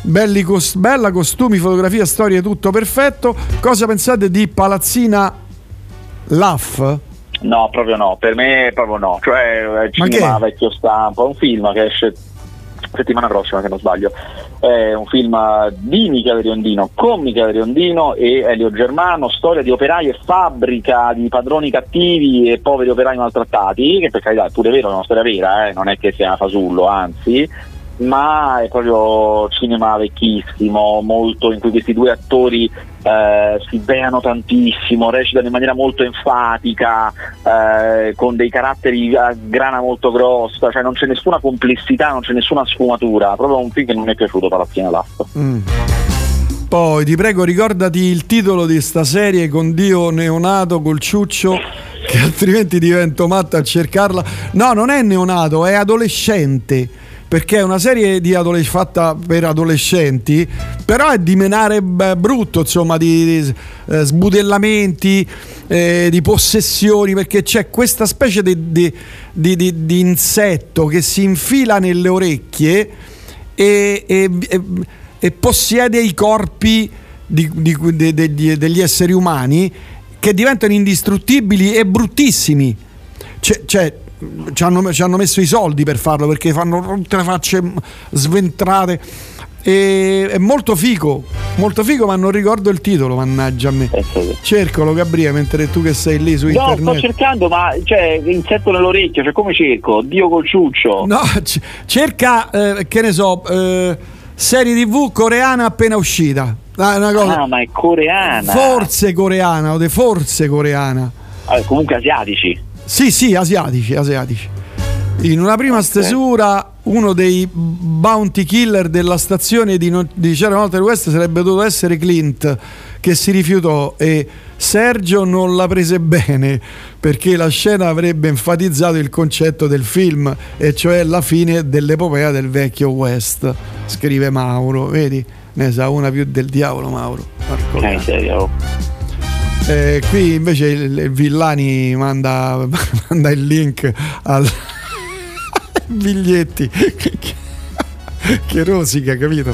Belli cos- bella, costumi, fotografia, storia, tutto perfetto. Cosa pensate di Palazzina Laugh? No, proprio no. Per me, proprio no. Cioè, è cinema vecchio stampo. È un film che esce settimana prossima se non sbaglio è un film di Michele Riondino con Michele Riondino e Elio Germano storia di operai e fabbrica di padroni cattivi e poveri operai maltrattati che per carità è pure vero è una storia vera eh? non è che sia fasullo anzi ma è proprio cinema vecchissimo, molto, in cui questi due attori eh, si beano tantissimo, recitano in maniera molto enfatica, eh, con dei caratteri a grana molto grossa, cioè non c'è nessuna complessità, non c'è nessuna sfumatura, proprio un film che non mi è piaciuto Palazzina Lasso. Mm. Poi ti prego ricordati il titolo di sta serie con Dio neonato col ciuccio che altrimenti divento matto a cercarla. No, non è neonato, è adolescente perché è una serie adolesc- fatta per adolescenti, però è di menare brutto, insomma, di, di eh, sbudellamenti, eh, di possessioni, perché c'è questa specie di, di, insetto che si infila nelle orecchie e, e, e, e possiede i corpi degli esseri umani che diventano indistruttibili e bruttissimi. C'è, c'è ci hanno, ci hanno, messo i soldi per farlo perché fanno tutte le facce sventrate. E, è molto figo, molto figo, ma non ricordo il titolo, mannaggia a me. Cercalo, Gabriele, mentre tu che sei lì su no, internet. No, sto cercando, ma cioè, insetto nell'orecchio, cioè come cerco? Dio col ciuccio. No, c- cerca, eh, che ne so, eh, serie tv coreana appena uscita. Ah, ah, ma è coreana. Forse coreana, o de forse coreana. Allora, comunque asiatici. Sì, sì, asiatici, asiatici. In una prima stesura, uno dei bounty killer della stazione di, di C'era una volta West sarebbe dovuto essere Clint, che si rifiutò e Sergio non la prese bene perché la scena avrebbe enfatizzato il concetto del film, e cioè la fine dell'epopea del vecchio West, scrive Mauro. Vedi, ne sa una più del diavolo, Mauro. Marco. Eh? Eh, qui invece il, il Villani manda, manda, il link al biglietti che, che, rosica, capito?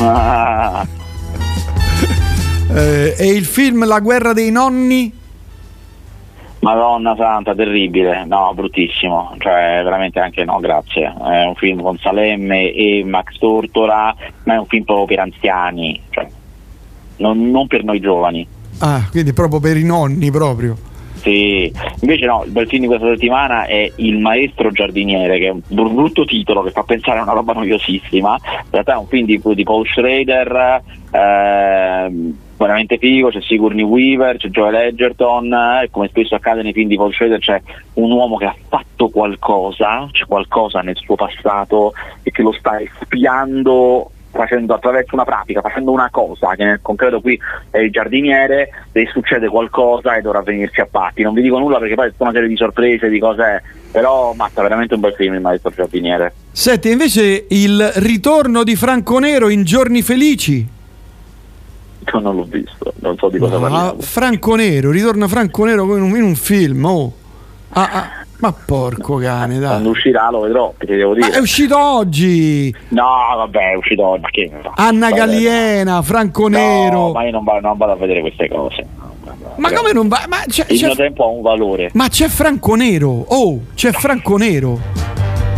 Ah. Eh, e il film La guerra dei nonni? Madonna santa, terribile, no, bruttissimo, cioè veramente anche no, grazie. È un film con Salemme e Max Tortora, ma è un film proprio per anziani, cioè, non, non per noi giovani. Ah, quindi proprio per i nonni proprio. Sì, invece no, il bel film di questa settimana è Il maestro giardiniere, che è un br- brutto titolo che fa pensare a una roba noiosissima. In realtà è un film di, di Paul Schrader, ehm, veramente figo, c'è Sigourney Weaver, c'è Joel Edgerton, e come spesso accade nei film di Paul Schrader c'è un uomo che ha fatto qualcosa, c'è qualcosa nel suo passato e che lo sta espiando facendo attraverso una pratica, facendo una cosa, che nel concreto qui è il giardiniere, e succede qualcosa e dovrà venirci a patti. Non vi dico nulla perché poi è tutta una serie di sorprese, di cose, però mazza, veramente un bel film il maestro giardiniere. Senti, invece il ritorno di Franco Nero in Giorni Felici. Io non l'ho visto, non so di cosa Ah, parliamo. Franco Nero, ritorna Franco Nero in un, in un film. Oh. Ah, ah, ma porco cane, dai. Quando uscirà lo vedrò, ti devo Ma dire. è uscito oggi! No, vabbè, è uscito, ma che Anna Vabbè, Galliena, Franco no, Nero. ma io non vado, non vado a vedere queste cose. Ma come non va? Ma c'è, Il c'è- mio tempo ha un valore. ma c'è Franco Nero! Oh, c'è Franco Nero!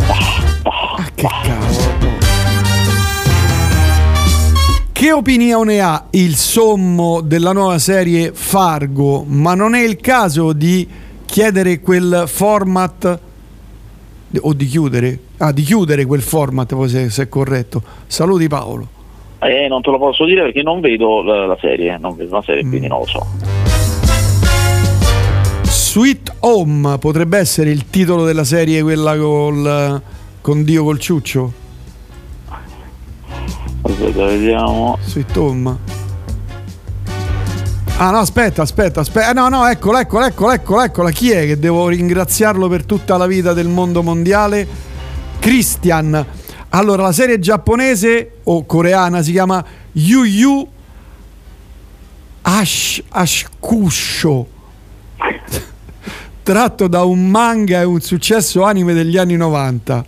Ah, che cavolo! Che opinione ha il sommo della nuova serie Fargo? Ma non è il caso di chiedere quel format o di chiudere? Ah, di chiudere quel format, poi se, se è corretto. Saluti Paolo. Eh, non te lo posso dire perché non vedo la, la serie, non vedo la serie, quindi non lo so. Sweet Home potrebbe essere il titolo della serie, quella col, con Dio col ciuccio? Aspetta, vediamo. Sweet Home. Ah no, aspetta, aspetta, aspetta. No, no, eccola, eccola, eccola, eccola, eccola. Chi è che devo ringraziarlo per tutta la vita del mondo mondiale? Christian. Allora, la serie giapponese o coreana si chiama Yu Yu Ash Ashkusho. Tratto da un manga e un successo anime degli anni 90.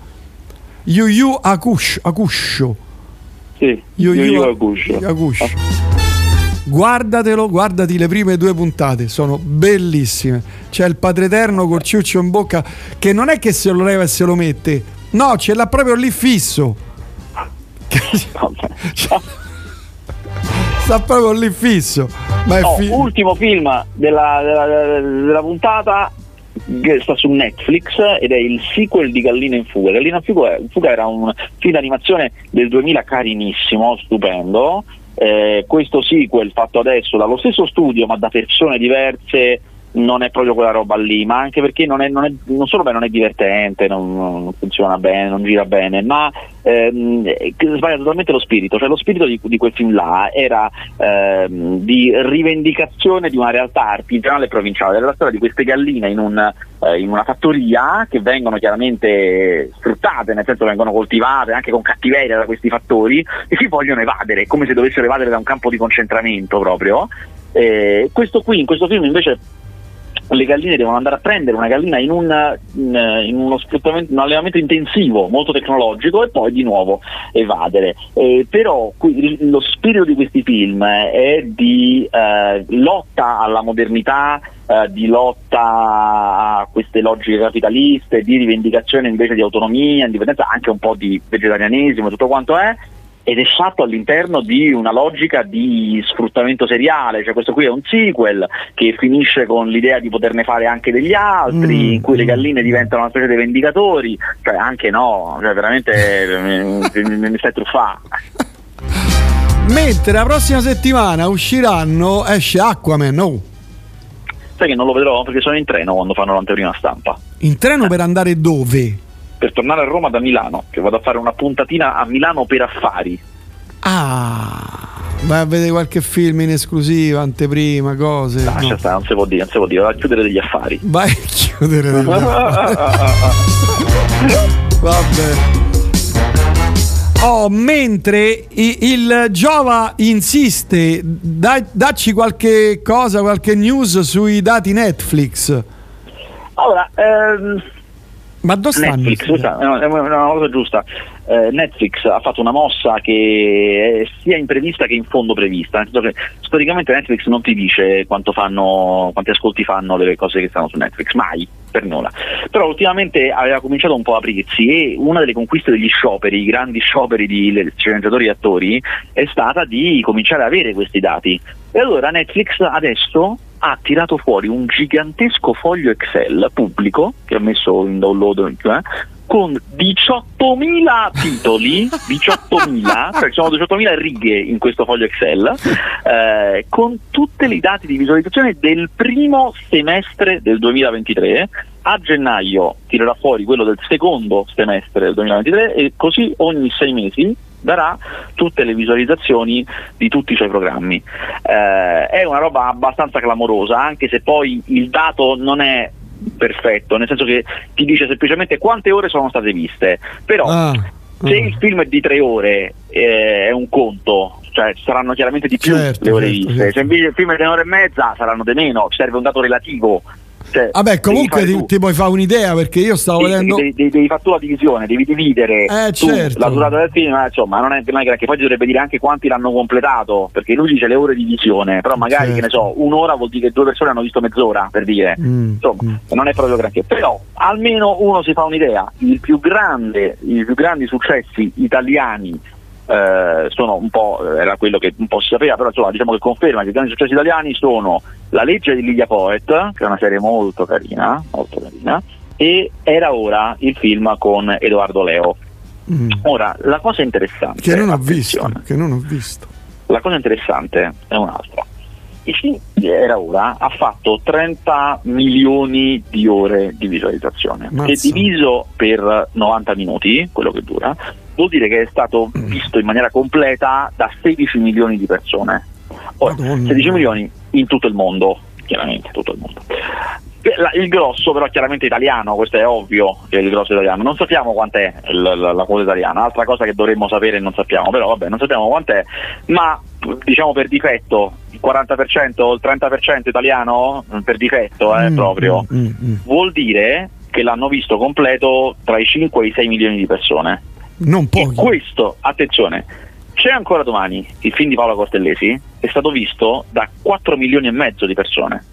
Yu Yu Akush, Akusho. Sì, Yu Yu Yu Yu Hakusho. Hakusho. Guardatelo, guardati le prime due puntate, sono bellissime. C'è il Padre Eterno col ciuccio in bocca che non è che se lo leva e se lo mette, no, ce l'ha proprio lì fisso. Sta proprio lì fisso. Ma è Oh, fi- ultimo film della, della- della puntata che sta su Netflix ed è il sequel di Gallina in fuga. Gallina in fuga, in fuga era un film d'animazione del 2000 carinissimo, stupendo. Eh, questo sequel fatto adesso dallo stesso studio ma da persone diverse non è proprio quella roba lì, ma anche perché non, è, non, è- non solo beh, non è divertente, non, non funziona bene, non gira bene, ma ehm, eh, sbaglia totalmente lo spirito, cioè lo spirito di, di quel film là era ehm, di rivendicazione di una realtà artigianale e provinciale, era la storia di queste galline in, un, eh, in una fattoria che vengono chiaramente sfruttate, nel senso vengono coltivate anche con cattiveria da questi fattori e si vogliono evadere, come se dovessero evadere da un campo di concentramento proprio. Eh, questo qui, in questo film invece le galline devono andare a prendere una gallina in, un, in, uno sfruttamento, un allevamento intensivo, molto tecnologico e poi di nuovo evadere. Eh, però qui, lo spirito di questi film è di eh, lotta alla modernità, eh, di lotta a queste logiche capitaliste, di rivendicazione invece di autonomia, indipendenza, anche un po' di vegetarianesimo, tutto quanto è ed è fatto all'interno di una logica di sfruttamento seriale, cioè questo qui è un sequel che finisce con l'idea di poterne fare anche degli altri, Mm. in cui le galline diventano una specie di vendicatori, cioè anche no, cioè veramente eh, mi, mi stai truffando. Mentre la prossima settimana usciranno, esce Aquaman, oh, Sai che non lo vedrò perché sono in treno quando fanno l'anteprima stampa. in treno per andare dove? Per tornare a Roma da Milano, che vado a fare una puntatina a Milano per affari. Ah, vai a vedere qualche film in esclusiva, anteprima, cose. Lascia no. stare, non si può dire, non si può dire, vado a chiudere degli affari. Vai a chiudere degli Vabbè. Oh, mentre il Giova insiste, dai- dacci qualche cosa, qualche news sui dati Netflix. Allora, ehm, Ma dove stanno? Netflix, questa è una, è una cosa giusta. Eh, Netflix ha fatto una mossa che è sia imprevista che in fondo prevista. Storicamente Netflix non ti dice quanto fanno, quanti ascolti fanno delle cose che stanno su Netflix, mai, per nulla. Però ultimamente aveva cominciato un po' a aprirsi e una delle conquiste degli scioperi, i grandi scioperi di sceneggiatori e attori, è stata di cominciare ad avere questi dati. E allora Netflix adesso ha tirato fuori un gigantesco foglio Excel pubblico che ha messo in download eh, con 18.000 titoli, 18.000, cioè ci sono 18.000 righe in questo foglio Excel, eh, con tutti i dati di visualizzazione del primo semestre del 2023. A gennaio tirerà fuori quello del secondo semestre del 2023 e così ogni sei mesi darà tutte le visualizzazioni di tutti i suoi programmi. Eh, è una roba abbastanza clamorosa, anche se poi il dato non è perfetto, nel senso che ti dice semplicemente quante ore sono state viste, però Ah, se il film è di tre ore eh, è un conto, cioè saranno chiaramente di più Certo, le ore certo, viste, certo. se invece il film è di un'ora e mezza saranno di meno, serve un dato relativo. Cioè, Vabbè, comunque ti, ti puoi fare un'idea perché io stavo vedendo. devi, devi- devi fare tu la divisione, devi dividere Eh, certo. la durata del film, eh, insomma, non è, è granché. Poi ti dovrebbe dire anche quanti l'hanno completato, perché lui dice le ore di visione, però magari, Certo. che ne so, un'ora vuol dire che due persone hanno visto mezz'ora, per dire. Mm, Insomma, non è proprio granché. Però almeno uno si fa un'idea. Il più grande, I più grandi successi italiani eh, sono un po', eh, era quello che un po' si sapeva, però insomma diciamo che conferma che i grandi successi italiani sono La legge di Lidia Poet, che è una serie molto carina, molto carina, e Era ora il film con Edoardo Leo. Mm, Ora, la cosa interessante, che non ho visto. Che non ho visto. la cosa interessante è un'altra. Il film di Era ora ha fatto 30 milioni di ore di visualizzazione, Mazza. che diviso per 90 minuti, quello che dura, vuol dire che è stato visto in maniera completa da 16 milioni di persone. Ora, Madonna. 16 milioni in tutto il mondo, chiaramente tutto il mondo. La- Il grosso però chiaramente italiano, questo è ovvio che è il grosso italiano, non sappiamo quant'è il- la, la quota italiana, altra cosa che dovremmo sapere e non sappiamo, però vabbè non sappiamo quant'è, ma diciamo per difetto il 40% o il 30% italiano per difetto eh, Mm, proprio mm, mm, mm. vuol dire che l'hanno visto completo tra i 5 e i 6 milioni di persone. Non E pochi. questo, attenzione, c'è ancora domani il film di Paola Cortellesi, è stato visto da 4 milioni e mezzo di persone.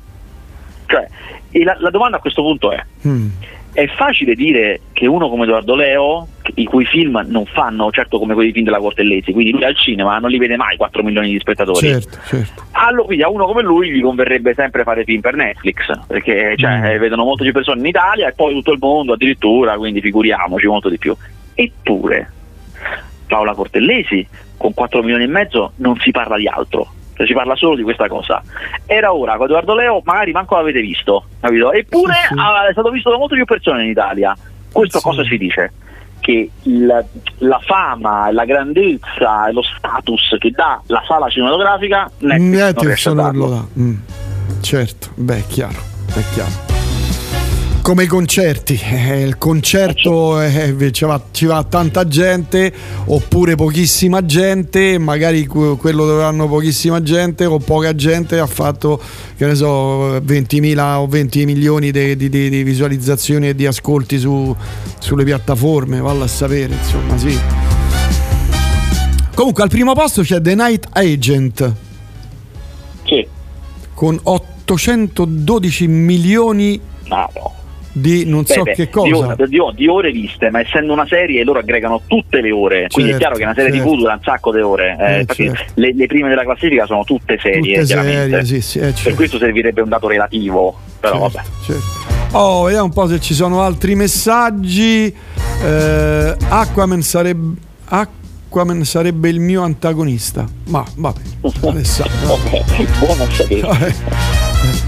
Cioè, e la, la domanda a questo punto è, Mm. è facile dire che uno come Edoardo Leo, i cui film non fanno certo come quelli film della Cortellesi, quindi lui al cinema non li vede mai 4 milioni di spettatori. Certo, certo. Allora, quindi a uno come lui gli converrebbe sempre fare film per Netflix, perché cioè, Mm. eh, vedono molto più persone in Italia e poi tutto il mondo addirittura, quindi figuriamoci molto di più. Eppure Paola Cortellesi con 4 milioni e mezzo non si parla di altro. Cioè, si parla solo di questa cosa. Era ora con Edoardo Leo, magari manco l'avete visto, capito? Eppure Sì, sì. è stato visto da molte più persone in Italia. Questo Sì. cosa ci dice? Che il- la fama, la grandezza e lo status che dà la sala cinematografica Netflix non Netflix darlo. lo dà. Mm. Certo, beh, è chiaro, è chiaro. Come i concerti, eh, il concerto eh, ci, va, ci va tanta gente oppure pochissima gente, magari que- quello dove vanno pochissima gente o poca gente ha fatto, che ne so, 20.000 o 20 milioni di, di- di- di visualizzazioni e di ascolti su- sulle piattaforme, valla a sapere, insomma, sì. Comunque al primo posto c'è The Night Agent Sì, con 812 milioni no, no. Di non so Beh, beh, che Di, cosa. ore, di- di ore viste, ma essendo una serie loro aggregano tutte le ore, quindi è Certo, chiaro che una serie certo. TV dura un sacco di ore. eh, Eh, certo. le, le prime della classifica sono tutte serie, Tutte serie, sì, sì, eh, Per certo, questo servirebbe un dato relativo, però certo, vabbè. certo. Oh, vediamo un po' se ci sono altri messaggi. Eh, Aquaman sarebbe Aquaman sarebbe il mio antagonista. Ma vabbè, Alessandro. Ok, buono a sapere.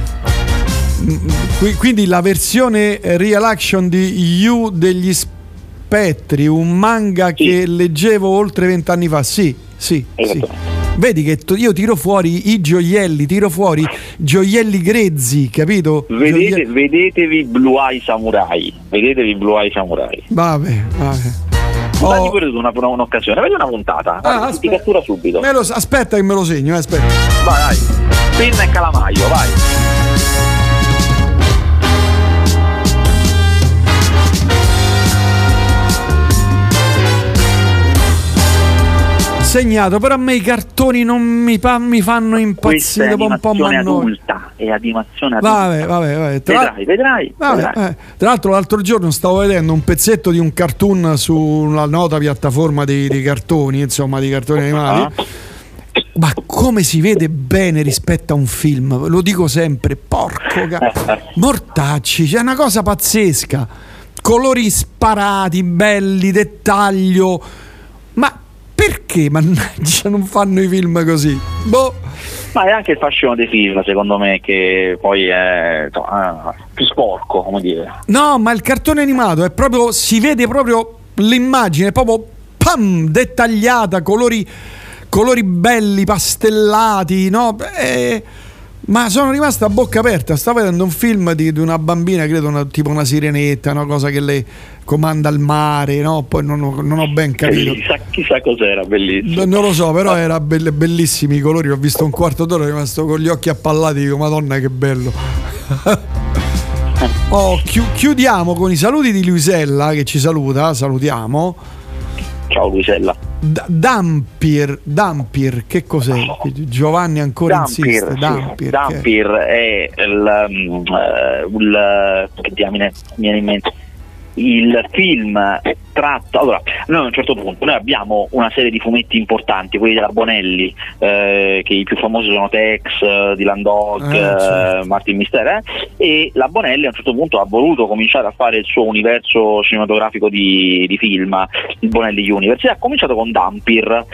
Quindi la versione real action di You degli Spettri, un manga che leggevo oltre vent'anni fa. Sì, sì, sì. Esattamente. Vedi che io tiro fuori i gioielli, tiro fuori gioielli grezzi, capito? Vedete, Gioielli- vedetevi Blue Eye Samurai. Vedetevi Blue Eye Samurai. Vabbè, vabbè. Dagli Oh, pure tu una, una- un'occasione, vedi una puntata. Guarda, ti aspetta. cattura subito. lo- aspetta che me lo segno, eh, aspetta. Vai, vai. Penna e calamaio, vai. Segnato, però a me i cartoni non mi, pa- mi fanno impazzire. Dopo un po' m'annoio. adulta, è animazione adulta. Vabbè, vabbè, vabbè. Tra, Vedrai, vedrai, vabbè, vedrai. eh. Tra l'altro, l'altro giorno stavo vedendo un pezzetto di un cartoon sulla nota piattaforma dei, dei cartoni, insomma, di cartoni animali. Ah. Ma come si vede bene rispetto a un film, lo dico sempre, porco ca- mortacci, c'è una cosa pazzesca. Colori sparati, belli, dettaglio. Perché mannaggia non fanno i film così? Boh. Ma è anche il fascino dei film, secondo me, che poi è insomma, più sporco, come dire. No, ma il cartone animato è proprio, si vede proprio l'immagine, è proprio pam, dettagliata, colori, colori belli, pastellati, no? Eh, ma sono rimasto a bocca aperta, stavo vedendo un film di, di una bambina, credo una- tipo una sirenetta, una cosa che lei comanda il mare, no? Poi non ho, non ho ben capito. Chissà, chissà cos'era, bellissimo. Non lo so, però era belle- bellissimi i colori. Ho visto un quarto d'ora, sono rimasto con gli occhi appallati. Dico, Madonna, che bello. Oh, chi- chiudiamo con i saluti di Luisella che ci saluta. Salutiamo. Ciao Luisella. D- Dampir, Dampir, che cos'è? Giovanni ancora Dampir, insiste. sì. Dampir, che- Dampir è il, mm, eh, il- che diamine mi viene in mente il film tratto allora noi a un certo punto noi abbiamo una serie di fumetti importanti quelli della Bonelli eh, che i più famosi sono Tex, eh, Dylan Dog, Eh, certo. eh, Martin Mister eh, e la Bonelli a un certo punto ha voluto cominciare a fare il suo universo cinematografico di, di film il Bonelli Universe e ha cominciato con Dampir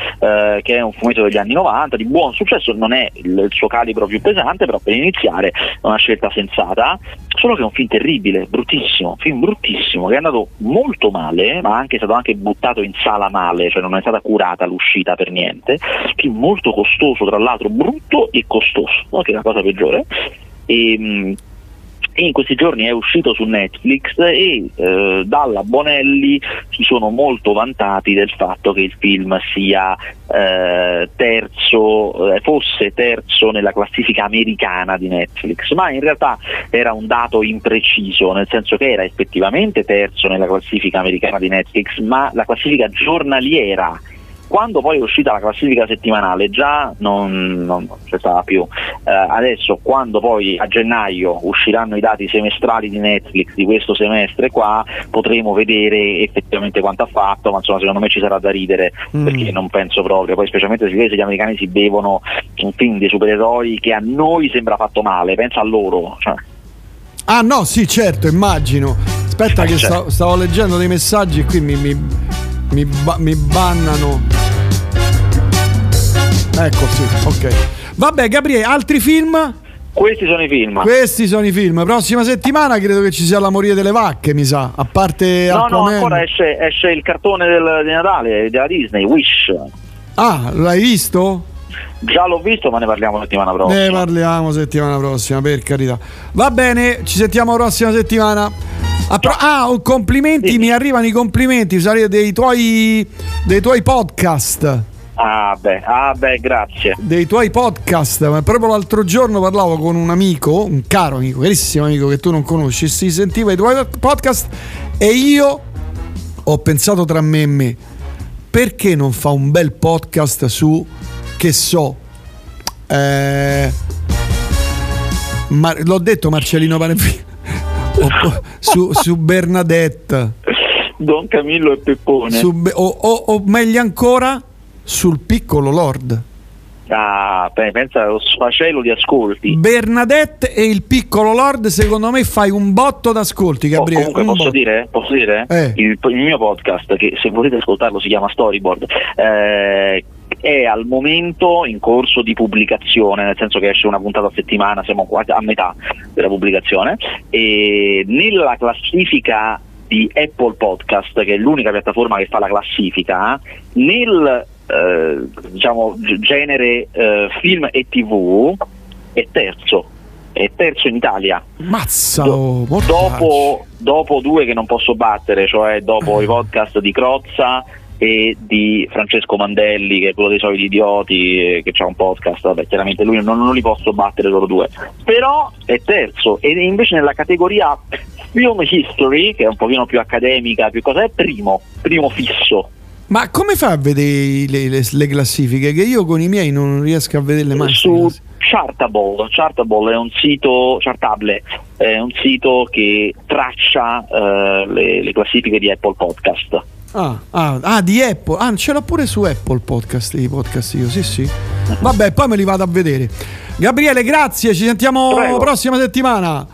che è un fumetto degli anni 90 di buon successo non è il, il suo calibro più pesante però per iniziare è una scelta sensata. Solo che è un film terribile, bruttissimo un film bruttissimo che è andato molto male ma anche è stato anche buttato in sala male cioè non è stata curata l'uscita per niente. Film molto costoso tra l'altro brutto e costoso che è la cosa peggiore. E, mh, e in questi giorni è uscito su Netflix e eh, dalla Bonelli si sono molto vantati del fatto che il film sia eh, terzo, eh, fosse terzo nella classifica americana di Netflix, ma in realtà era un dato impreciso, nel senso che era effettivamente terzo nella classifica americana di Netflix, ma la classifica giornaliera quando poi è uscita la classifica settimanale già non, non- c'è stata più. Eh, adesso quando poi a gennaio usciranno i dati semestrali di Netflix di questo semestre qua potremo vedere effettivamente quanto ha fatto, ma insomma secondo me ci sarà da ridere Mm. perché non penso proprio, poi specialmente se gli americani si bevono un film dei supereroi che a noi sembra fatto male, pensa a loro. Cioè, Ah, no, sì, certo, immagino. Aspetta, che certo. stavo, stavo leggendo dei messaggi e qui mi, mi, mi, mi bannano. Ecco, sì, ok. Vabbè, Gabriele, altri film? Questi sono i film. Questi sono i film. Prossima settimana credo che ci sia la moria delle vacche, mi sa. A parte No, no, Aquaman. ancora esce, esce il cartone del, di Natale della Disney, Wish. Ah, l'hai visto? Già l'ho visto, ma ne parliamo la settimana prossima. Ne parliamo settimana prossima, per carità. Va bene, ci sentiamo prossima settimana. Ah, pro- ah, complimenti, mi arrivano i complimenti dei tuoi, dei tuoi podcast. Ah beh, ah beh, grazie. Dei tuoi podcast, ma proprio l'altro giorno parlavo con un amico, un caro amico, carissimo amico che tu non conosci, si sentiva i tuoi podcast e io ho pensato tra me e me, perché non fa un bel podcast su, che so, eh, Mar- l'ho detto Marcellino Panefino, o- su, su Bernadette, Don Camillo e Peppone. Be- o, o- o meglio ancora sul piccolo Lord. Ah, pensa allo sfacelo di ascolti. Bernadette e il piccolo Lord, secondo me fai un botto d'ascolti, Oh, Gabriele. comunque un posso dire, posso dire? Eh. Il, il mio podcast, che se volete ascoltarlo si chiama Storyboard, eh, è al momento in corso di pubblicazione, nel senso che esce una puntata a settimana, siamo quasi a metà della pubblicazione, e nella classifica di Apple Podcast, che è l'unica piattaforma che fa la classifica, nel eh, diciamo, genere eh, film e tv è terzo, è terzo in Italia. Mazza, oh, mortacci. Dopo, dopo due che non posso battere, cioè dopo i podcast di Crozza e di Francesco Mandelli, che è quello dei soliti idioti, eh, che ha un podcast, vabbè, chiaramente lui non, non li posso battere loro due. Però è terzo, e invece nella categoria Film History, che è un pochino più accademica, più cosa è primo, primo fisso. Ma come fa a vedere le, le- le classifiche? Che io con i miei non riesco a vederle mai. su Chartable, Chartable è un sito, Chartable è un sito che traccia eh, le, le classifiche di Apple Podcast. Ah, ah, ah, di Apple. Ah, ce l'ho pure su Apple Podcast, i podcast io, sì, sì. Vabbè, poi me li vado a vedere. Gabriele, grazie, ci sentiamo Prego. prossima settimana.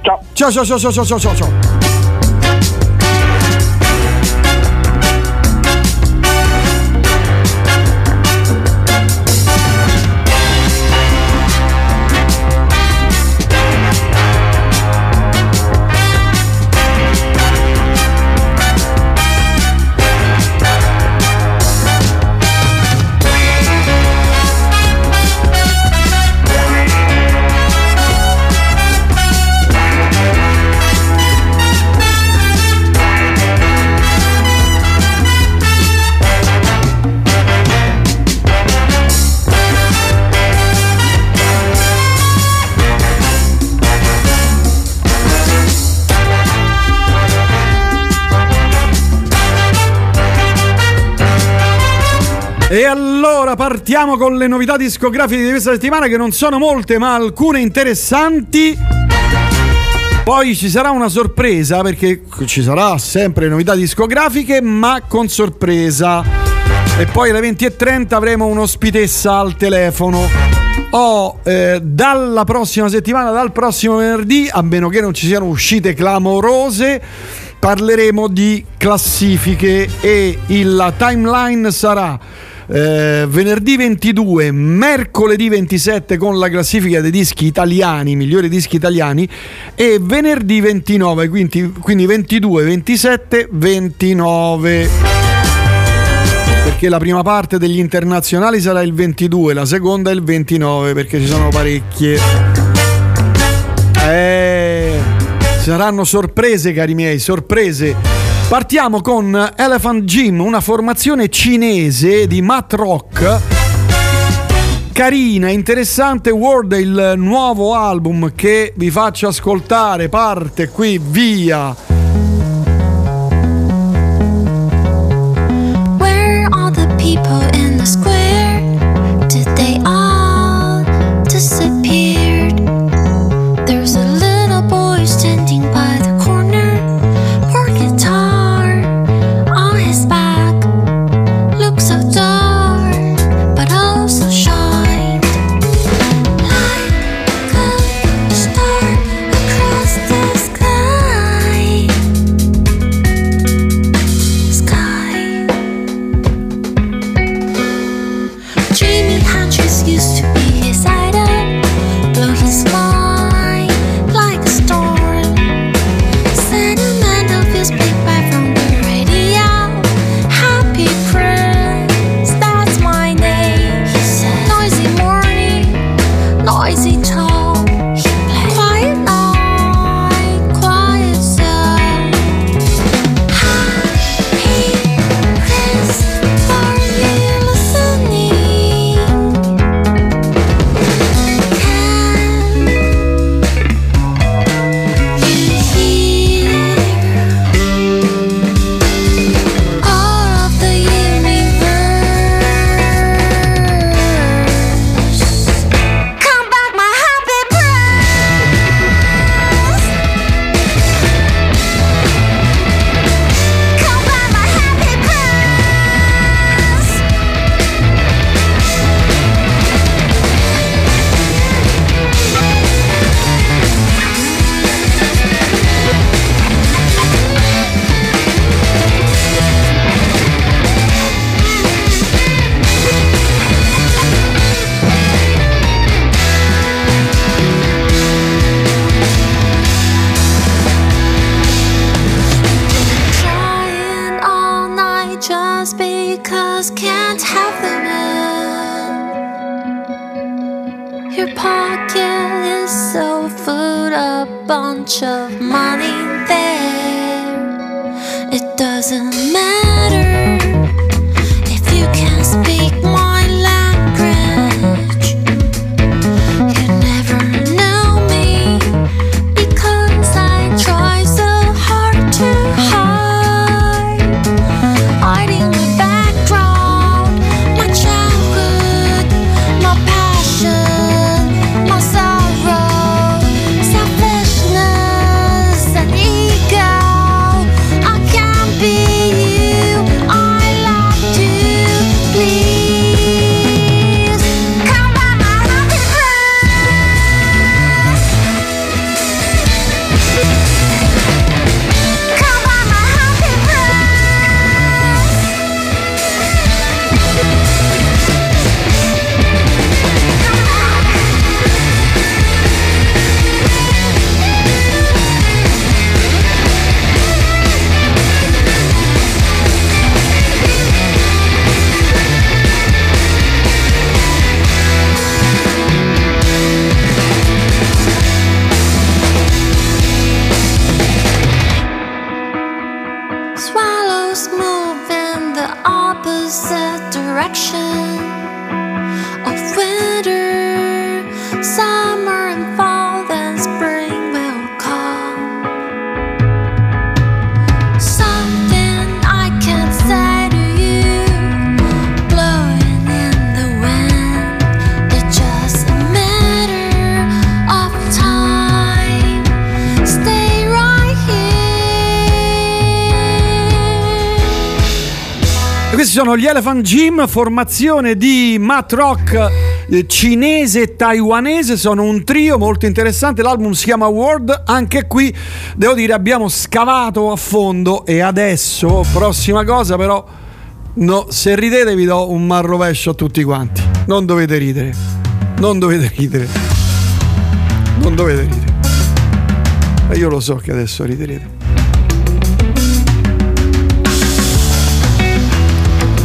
Ciao. Ciao, ciao, ciao, ciao, ciao, ciao, ciao. Partiamo con le novità discografiche di questa settimana che non sono molte ma alcune interessanti. Poi ci sarà una sorpresa perché ci sarà sempre novità discografiche ma con sorpresa. E poi alle 20.30 avremo un'ospitessa al telefono. Ho eh, dalla prossima settimana, dal prossimo venerdì, a meno che non ci siano uscite clamorose, parleremo di classifiche e la timeline sarà eh, venerdì 22, mercoledì 27 con la classifica dei dischi italiani, migliori dischi italiani, e venerdì 29, quindi, quindi 22, 27, 29. Perché la prima parte degli internazionali sarà il 22, la seconda il 29, perché ci sono parecchie. Eh, saranno sorprese, cari miei, sorprese. Partiamo con Elephant Gym, una formazione cinese di mat rock. Carina, interessante World è il nuovo album che vi faccio ascoltare, parte qui, via. Where are the people in the square? Questi sono gli Elephant Gym, formazione di mat rock eh, cinese e taiwanese, sono un trio molto interessante, l'album si chiama World, anche qui devo dire abbiamo scavato a fondo e adesso, prossima cosa però, no, se ridete vi do un mal rovescio a tutti quanti, non dovete ridere, non dovete ridere, non dovete ridere. E io lo so che adesso riderete.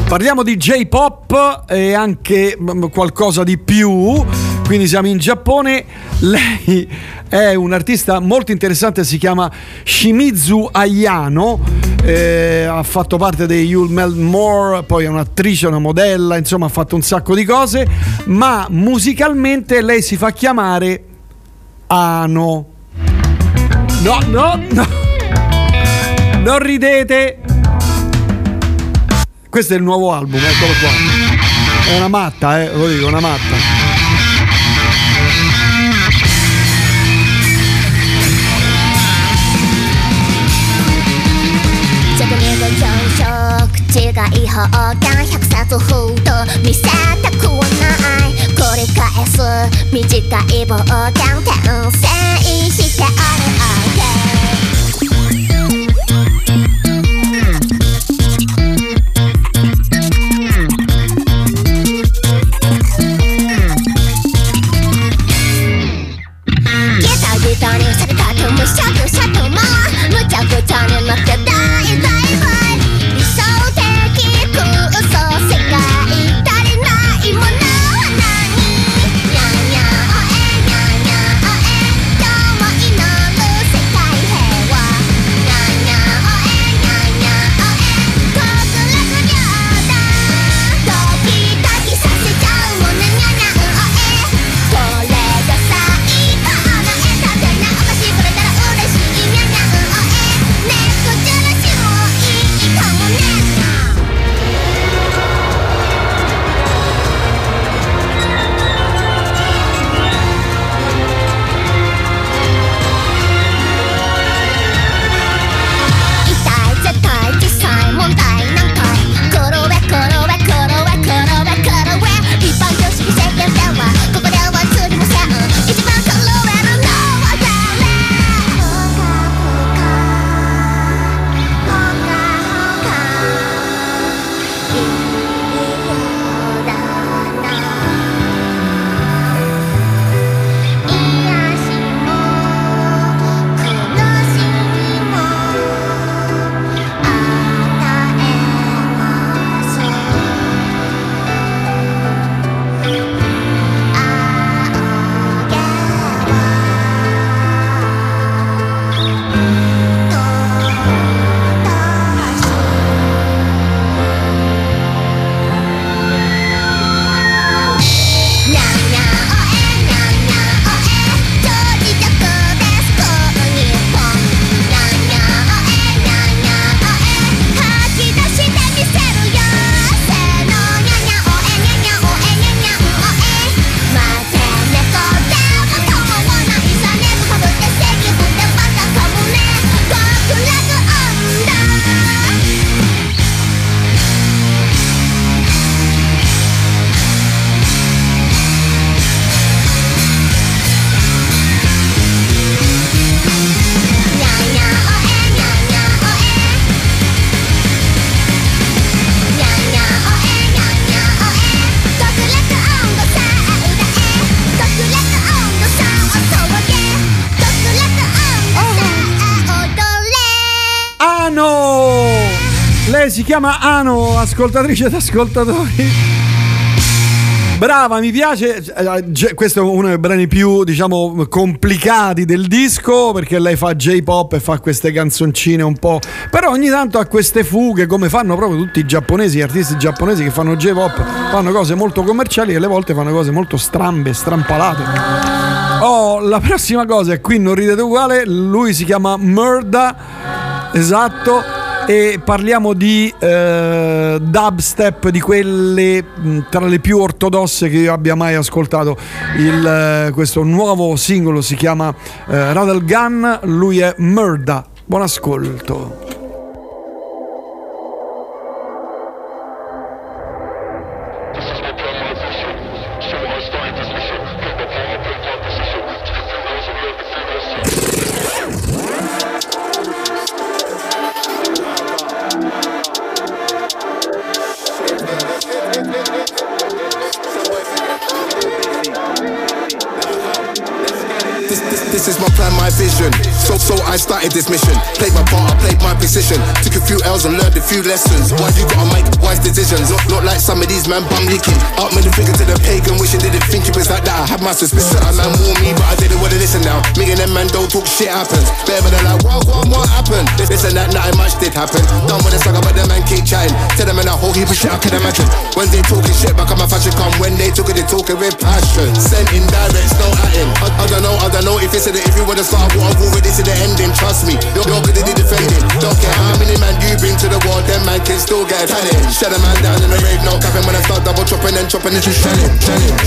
Parliamo di J-pop e anche mm, qualcosa di più, quindi siamo in Giappone. Lei è un artista molto interessante, si chiama Shimizu Ayano, eh, ha fatto parte dei You'll Melt More, poi è un'attrice, una modella, insomma ha fatto un sacco di cose, ma musicalmente lei si fa chiamare Ano. No, no, no. Non ridete. Questo è il nuovo album, eccolo qua. È una matta, eh, lo dico, una matta. チョコレート朝食違い方が100冊ほど見せたくはない繰り返す短い暴言転生してある OK 」むちゃく chiama Ano, ascoltatrice ed ascoltatori. Brava, mi piace. Eh, Questo è uno dei brani più, diciamo, complicati del disco perché lei fa J-pop e fa queste canzoncine un po'. Però ogni tanto ha queste fughe, come fanno proprio tutti i giapponesi, gli artisti giapponesi che fanno J-pop, fanno cose molto commerciali e alle volte fanno cose molto strambe, strampalate. Oh, la prossima cosa è qui non ridete uguale, lui si chiama Murda, esatto, e parliamo di eh, dubstep di quelle mh, tra le più ortodosse che io abbia mai ascoltato. Il, eh, questo nuovo singolo si chiama eh, Rattle Gun, lui è Murda. Buon ascolto. Started this mission. Played my part, I played my position. Took a few L's and learned a few lessons. Why you gotta make wise decisions? Not, not like some of these man bum licking. Up middle finger to the pagan, wishing didn't think it was like that. I had my suspicion. A man warned me, but I didn't wanna listen now. Me and them man don't talk shit happens. Better than like, what, what, what happened? This, and that, nothing much did happen. Done with the saga, but them man keep chatting. Tell them in a whole heap of shit I can imagine. When they talking shit, back on my fashion come. When they took it, they talking with passion. Sent indirect, no atting. I, I don't know, I don't know if it's the if you would've started what I've already to the ending. Trust me, you're, you're good at the defending. Don't care how many man you bring to the wall, them man can still get a talent. Shut a man down in the rave, no capping. When I start double chopping and chopping into shelling, shelling,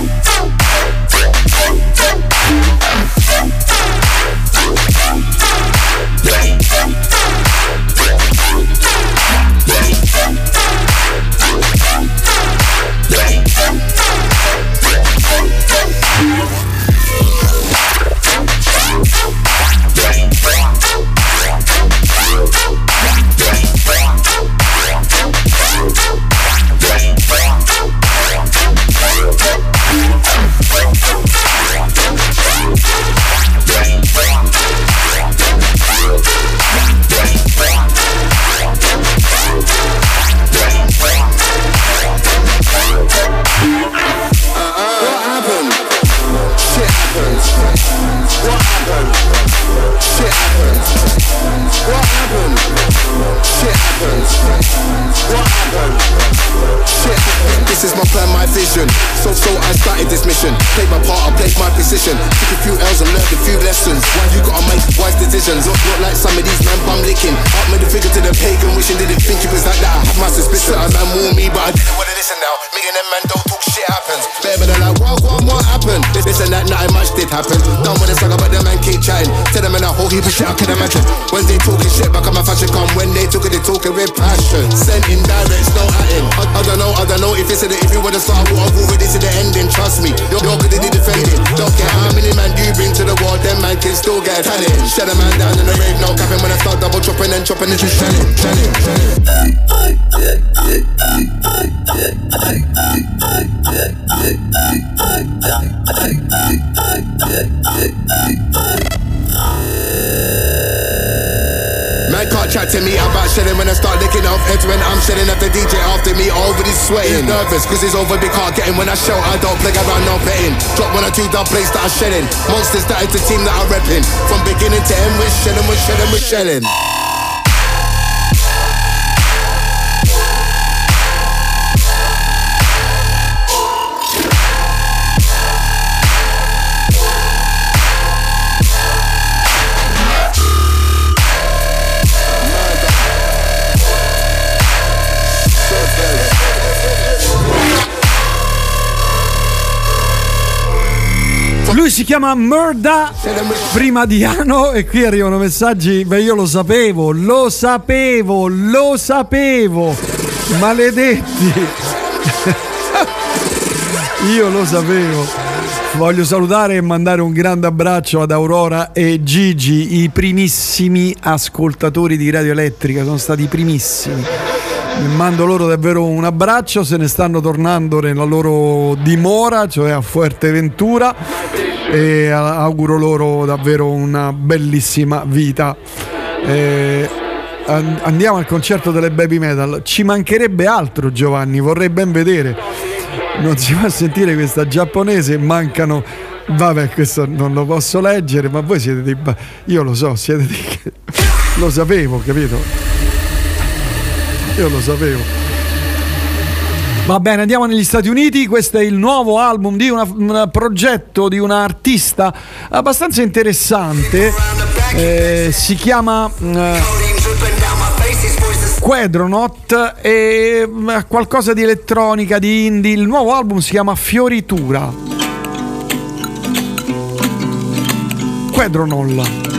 What mission. Played my part, I played my position. Took a few L's and learned a few lessons. Why you gotta make wise decisions? Not, not like some of these man bum licking. Up made the figure to the pagan, wishing didn't think it was like that. I had my suspicion. A man warned me, but I didn't wanna listen now. Me and them man don't talk shit happens. Better than like, what, what, what happened? This, this and that, nothing much did happen. Done with the saga, but them man keep chatting. Tell them in a whole heap of shit I can imagine. When they talking shit, back on my fashion come. When they it, they talking with passion. Sent indirects, no atting. I, I don't know, I don't know if it's the if you started what I've already to the ending. Trust me, you're, you're good at the defending. Don't care how many man you bring to the wall, them man can still get talent. Shut a man down in the rave, no capping when I start double chopping and chopping into shelling, shelling, shelling. Man can't chat to me about shedding when I start licking off heads when I'm shedding at the DJ after me this sweating. Nervous cause he's over big can't get him when I shout I don't play around no betting. Drop one or two dub plays that I'm shedding. Monsters that is the team that I'm repping. From beginning to end we're shelling, we're shelling, we're shelling. Lui si chiama Murda prima di Ano e qui arrivano messaggi, beh io lo sapevo, lo sapevo, lo sapevo, maledetti. io lo sapevo. Voglio salutare e mandare un grande abbraccio ad Aurora e Gigi, i primissimi ascoltatori di Radio Elettrica, sono stati i primissimi. Mando loro davvero un abbraccio, se ne stanno tornando nella loro dimora, cioè a Fuerteventura e auguro loro davvero una bellissima vita. Eh, an- andiamo al concerto delle baby metal. Ci mancherebbe altro Giovanni, vorrei ben vedere. Non si fa sentire questa giapponese, mancano... Vabbè, questo non lo posso leggere, ma voi siete ba- Io lo so, siete dei... Lo sapevo, capito? Io lo sapevo. Va bene, andiamo negli Stati Uniti. Questo è il nuovo album di una- un progetto di un artista abbastanza interessante. Eh, si chiama eh, Quadronaut e mm, qualcosa di elettronica, di indie. Il nuovo album si chiama Fioritura. Quadronol.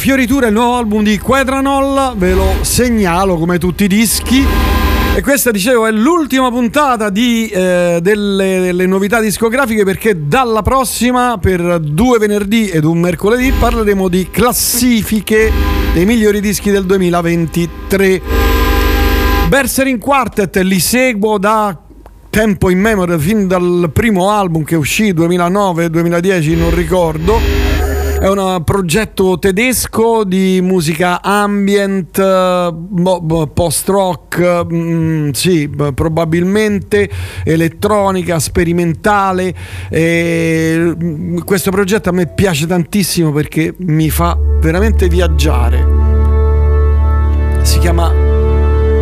Fioritura, il nuovo album di Quedranol, ve lo segnalo come tutti i dischi. E questa, dicevo, è l'ultima puntata di, eh, delle, delle novità discografiche perché dalla prossima, per due venerdì ed un mercoledì, parleremo di classifiche dei migliori dischi del 2023. Berserin Quartet li seguo da tempo in memoria, fin dal primo album che uscì 2009-2010, non ricordo. È un progetto tedesco di musica ambient, eh, mo- mo- post-rock, mm, sì, probabilmente elettronica, sperimentale. E, mm, questo progetto a me piace tantissimo perché mi fa veramente viaggiare. Si chiama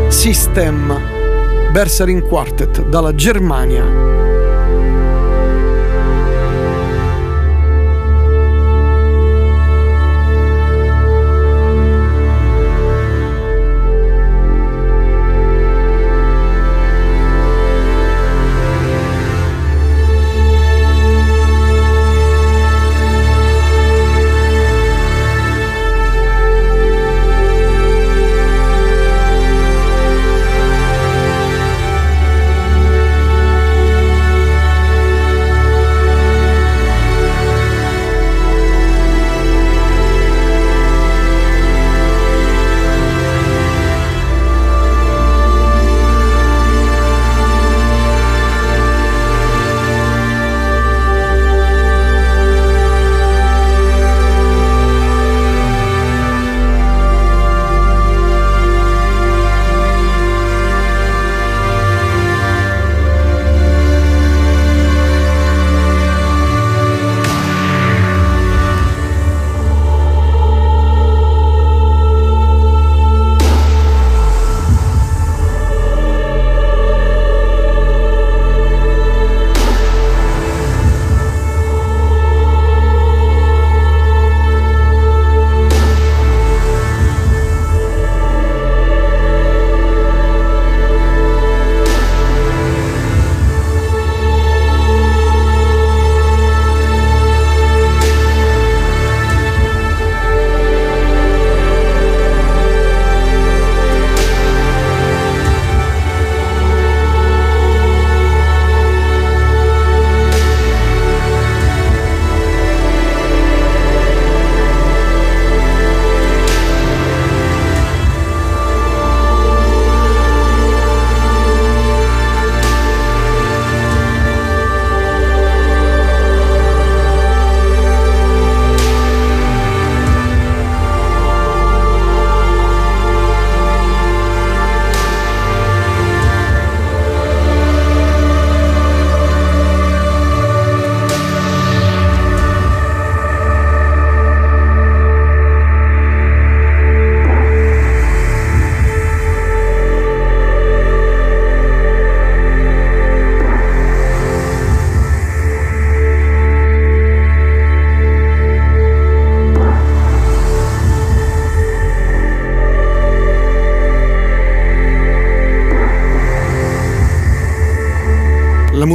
System Berserin Quartet dalla Germania.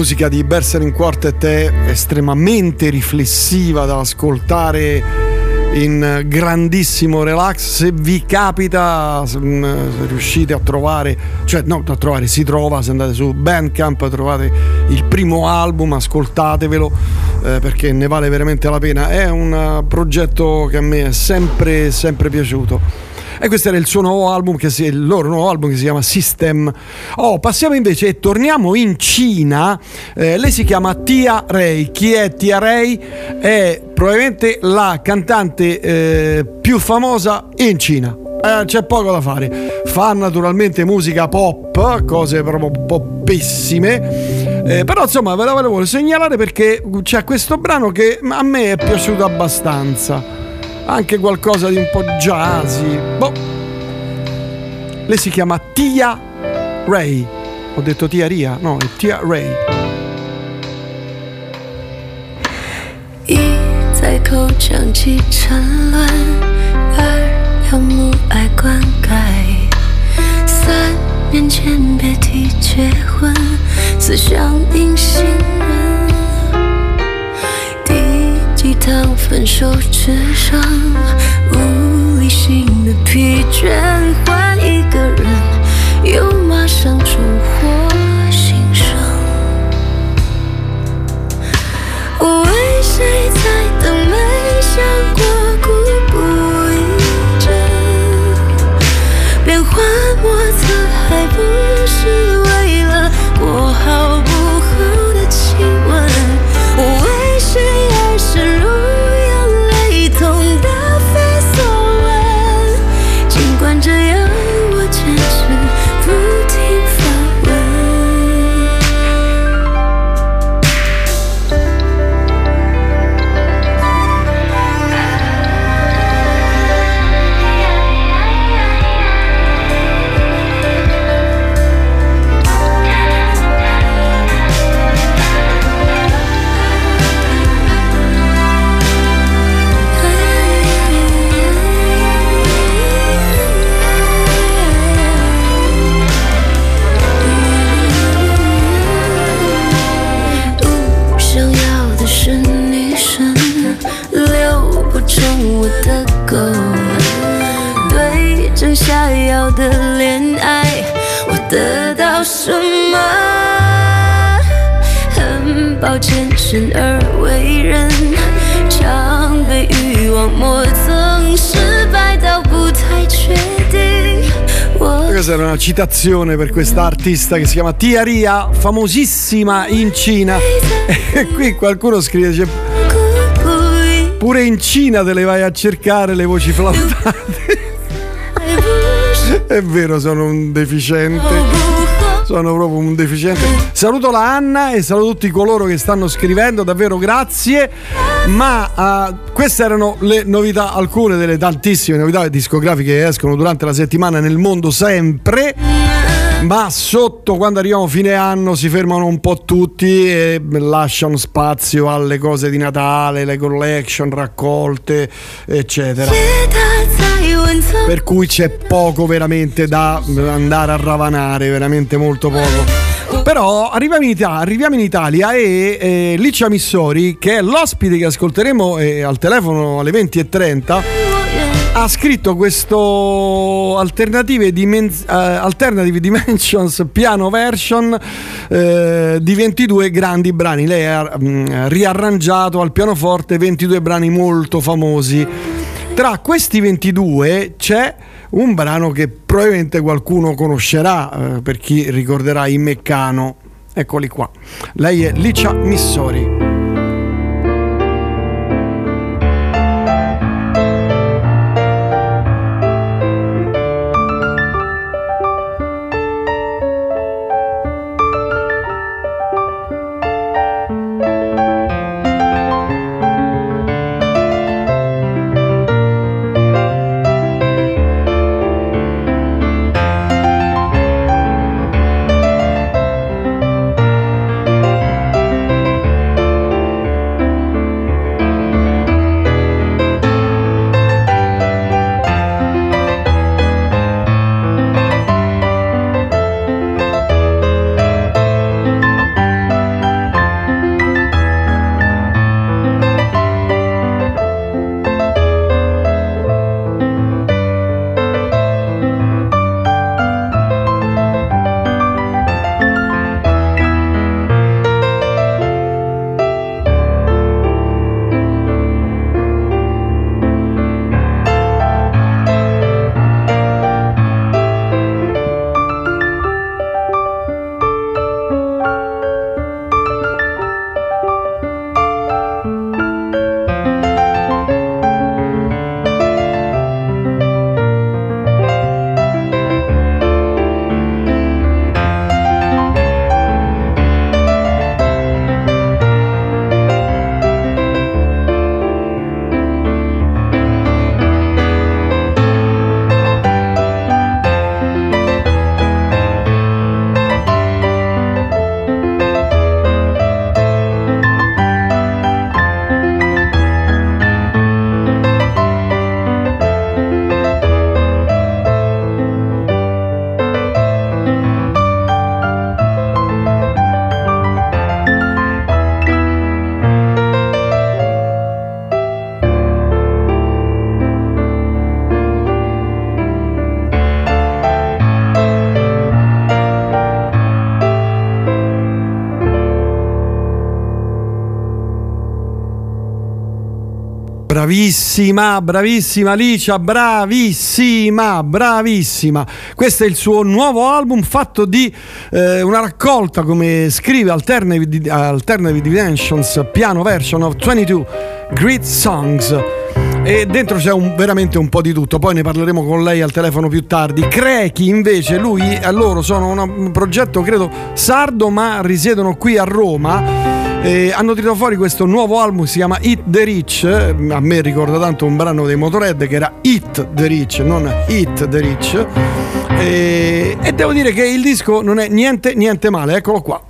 Musica di Berserin Quartet è estremamente riflessiva da ascoltare in grandissimo relax. Se vi capita, mm, se riuscite a trovare, cioè no, a trovare, si trova, se andate su Bandcamp trovate il primo album, ascoltatevelo eh, perché ne vale veramente la pena. È un eh, progetto che a me è sempre, sempre piaciuto. E questo era il suo nuovo album, che si, il loro nuovo album che si chiama System. Oh, passiamo invece e torniamo in Cina. Eh, lei si chiama Tia Ray. Chi è Tia Ray? È probabilmente la cantante eh, più famosa in Cina. Eh, c'è poco da fare. Fa naturalmente musica pop, cose proprio poppissime. Eh, però insomma ve la volevo segnalare perché c'è questo brano che a me è piaciuto abbastanza anche qualcosa di un po' jazzy. Boh. Lei si chiama Tia Ray. Ho detto Tia Ria? No, è Tia Ray. 一在口腔起沉沦，二要母爱灌溉。三年前别提结婚，四想隐形 第几趟分手纸上，无理性的疲倦，换一个人，又马上重获新生。我为谁在等？没想过生而为人，常被欲望磨蹭，失败到不太确定。我 Questa era una citazione per questa artista che si chiama Tia Ria, famosissima in Cina. E qui qualcuno scrive: dice, Pure in Cina te le vai a cercare le voci flautate. È vero, sono un deficiente. Sono proprio un deficiente. Saluto la Anna e saluto tutti coloro che stanno scrivendo, davvero grazie. Ma eh, queste erano le novità, alcune delle tantissime novità discografiche che escono durante la settimana nel mondo sempre. Ma sotto, quando arriviamo a fine anno, si fermano un po' tutti e lasciano spazio alle cose di Natale, le collection, raccolte, eccetera per cui c'è poco veramente da andare a ravanare, veramente molto poco. Però arriviamo in, Italia, arriviamo in Italia e eh, Licia Missori, che è l'ospite che ascolteremo eh, al telefono alle 20.30, ha scritto questo Alternative, Dimen- uh, Alternative Dimensions piano version uh, di 22 grandi brani. Lei ha um, riarrangiato al pianoforte 22 brani molto famosi tra questi 22 c'è un brano che probabilmente qualcuno conoscerà, eh, per chi ricorderà i Meccano. Eccoli qua. Lei è Licia Missori. Bravissima, bravissima Licia, bravissima, bravissima. Questo è il suo nuovo album fatto di eh, una raccolta, come scrive Alternative, Alternative Dimensions, piano version of 22 Great Songs. E dentro c'è un- veramente un po' di tutto, poi ne parleremo con lei al telefono più tardi. Crechi invece, lui e loro sono un progetto credo sardo ma risiedono qui a Roma. E hanno tirato fuori questo nuovo album, si chiama Hit the Rich. A me ricorda tanto un brano dei Motorhead che era Hit the Rich, non Hit the Rich. E, e devo dire che il disco non è niente, niente male, eccolo qua.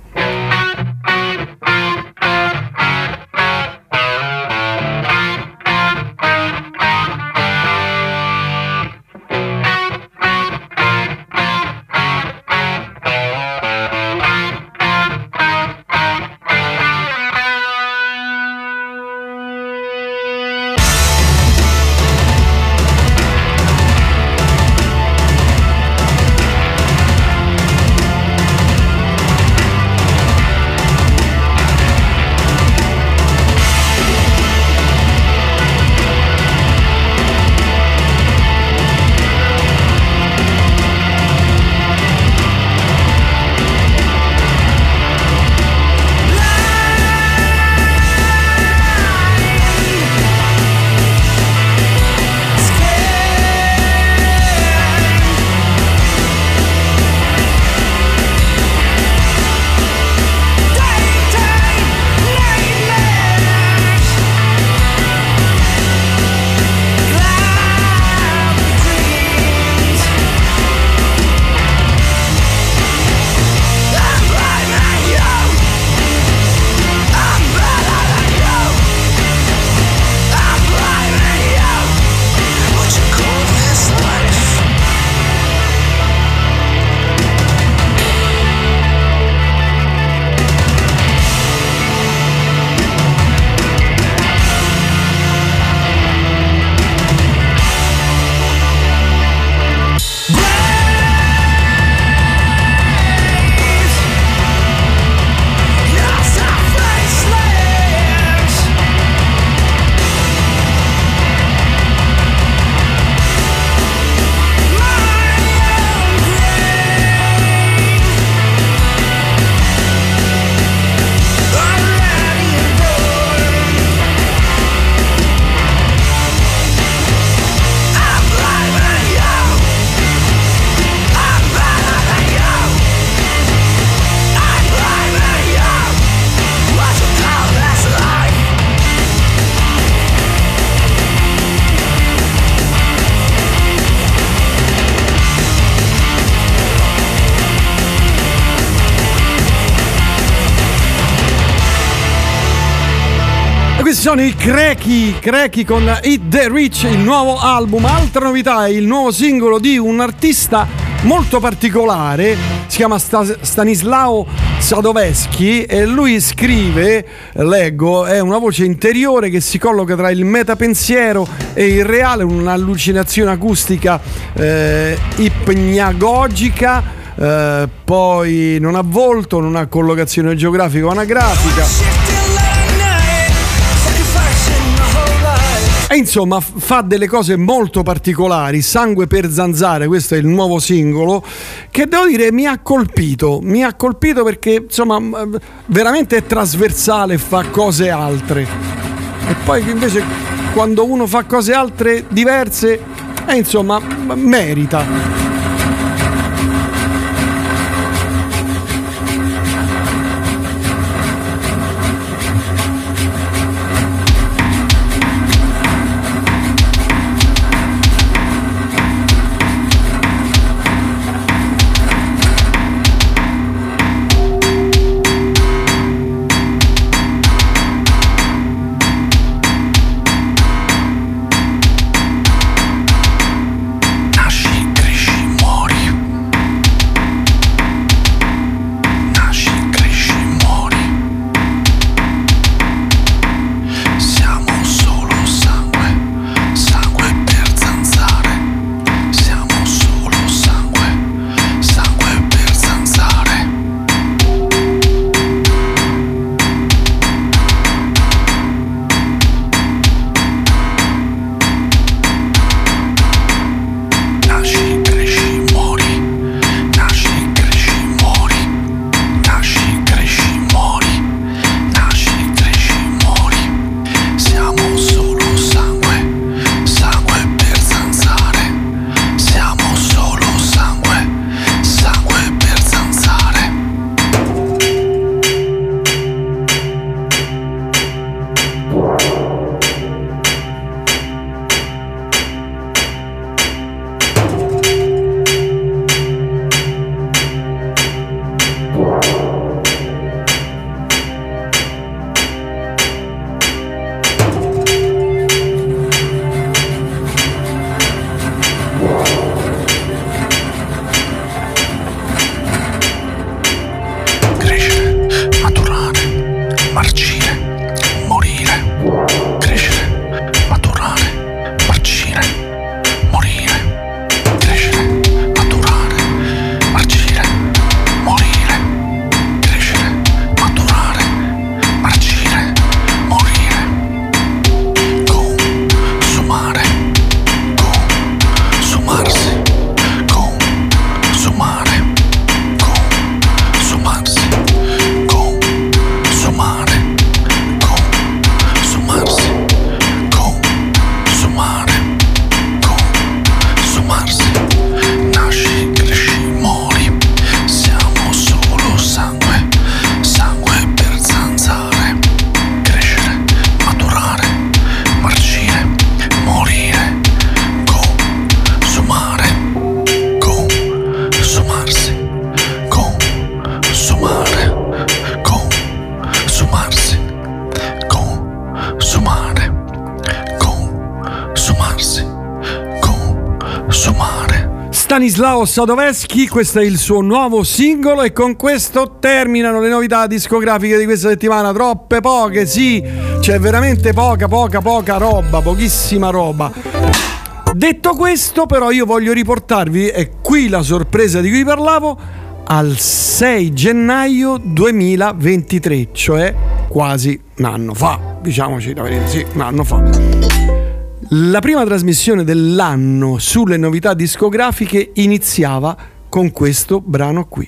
Sono i Crechi, Crechi con Hit the Rich, il nuovo album. Altra novità è il nuovo singolo di un artista molto particolare, si chiama Sta- Stanislao Sadoveschi e lui scrive, leggo, è una voce interiore che si colloca tra il metapensiero e il reale, un'allucinazione acustica eh, ipnagogica, eh, poi non ha volto, non ha collocazione geografica o anagrafica. E insomma fa delle cose molto particolari, Sangue per zanzare, questo è il nuovo singolo, che devo dire mi ha colpito, mi ha colpito perché insomma veramente è trasversale, fa cose altre. E poi invece quando uno fa cose altre diverse, eh, insomma, merita. Sadoveschi, questo è il suo nuovo singolo e con questo terminano le novità discografiche di questa settimana. Troppe poche, sì, c'è veramente poca, poca, poca roba, pochissima roba. Detto questo, però, io voglio riportarvi, e qui la sorpresa di cui parlavo, al 6 gennaio 2023, cioè quasi un anno fa, diciamoci la verità, sì, un anno fa. La prima trasmissione dell'anno sulle novità discografiche iniziava con questo brano qui.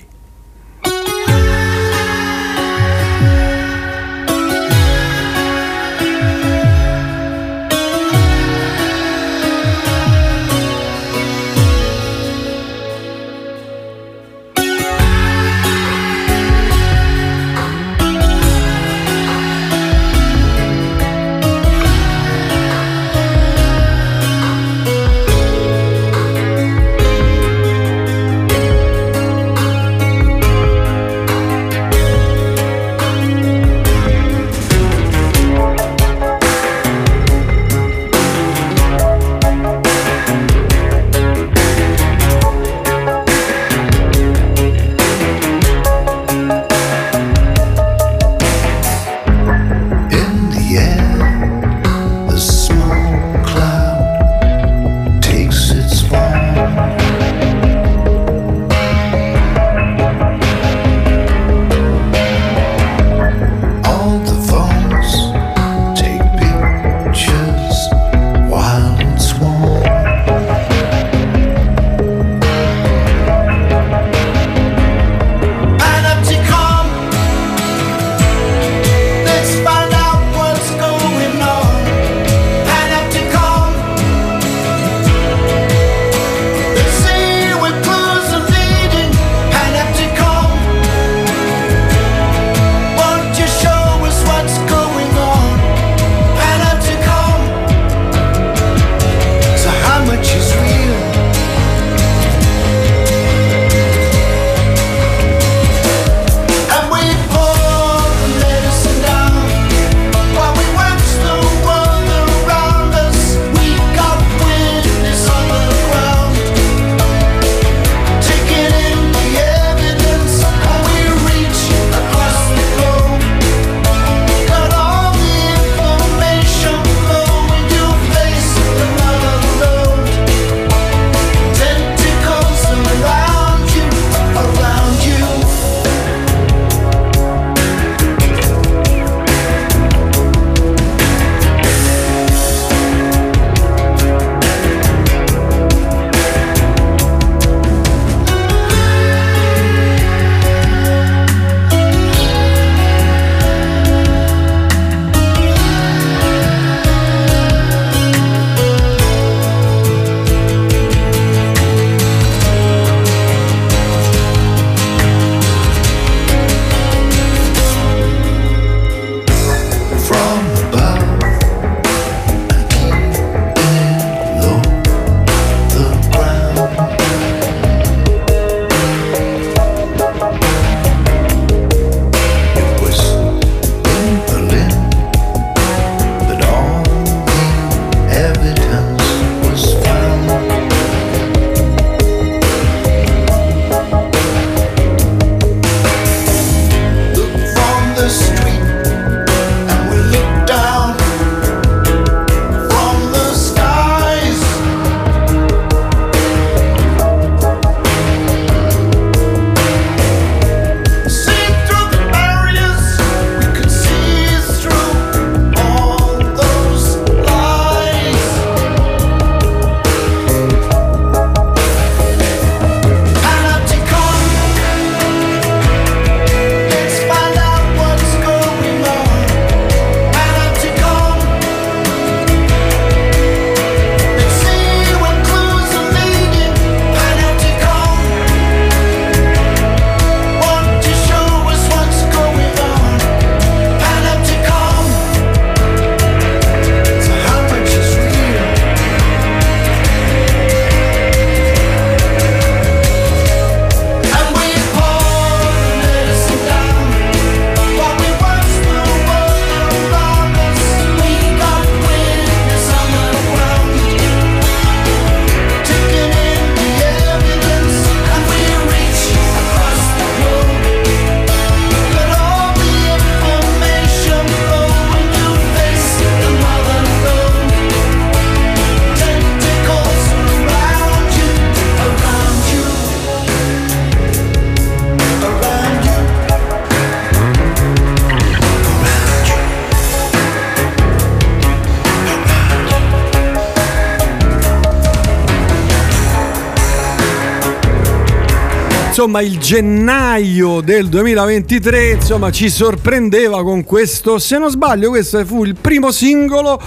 Insomma il gennaio del 2023 insomma ci sorprendeva con questo se non sbaglio questo fu il primo singolo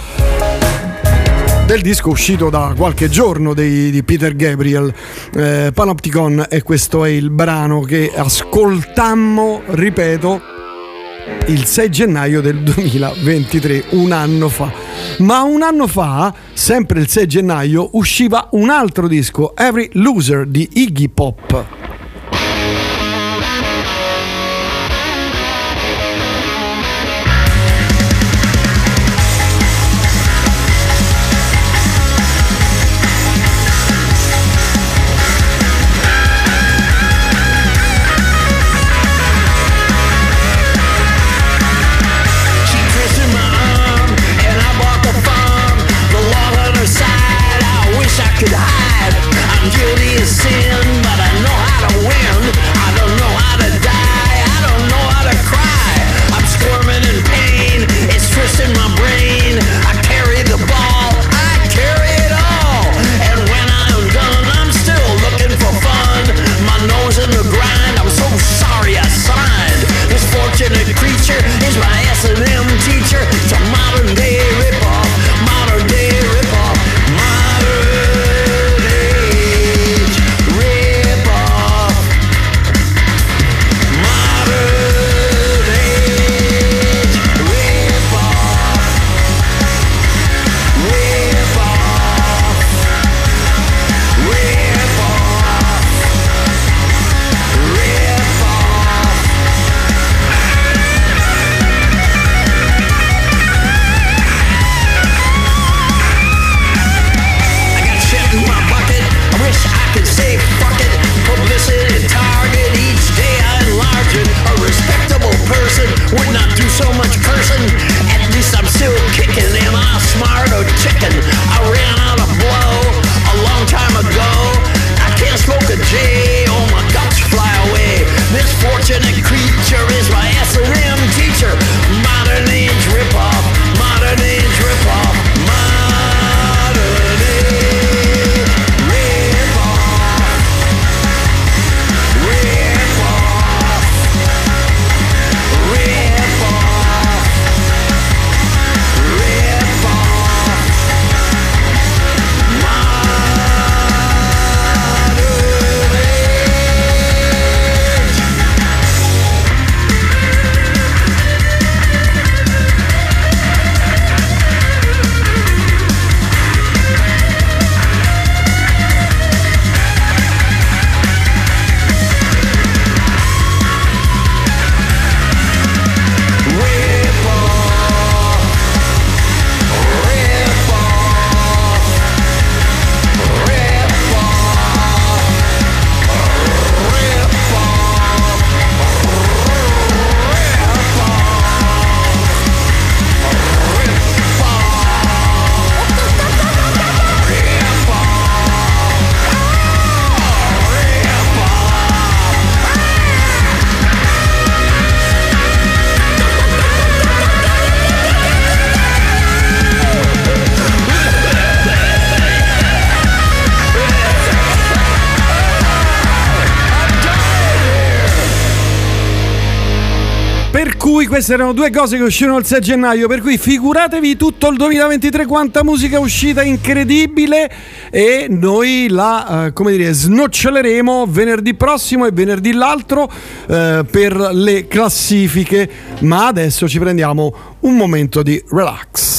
del disco uscito da qualche giorno dei- di Peter Gabriel eh, Panopticon e questo è il brano che ascoltammo ripeto il 6 gennaio del 2023, un anno fa. Ma un anno fa, sempre il 6 gennaio, usciva un altro disco, Every Loser di Iggy Pop. Wish I could say queste erano due cose che uscirono il 6 gennaio, per cui figuratevi tutto il 2023 quanta musica è uscita incredibile e noi la, eh, come dire, snoccioleremo venerdì prossimo e venerdì l'altro eh, per le classifiche, ma adesso ci prendiamo un momento di relax.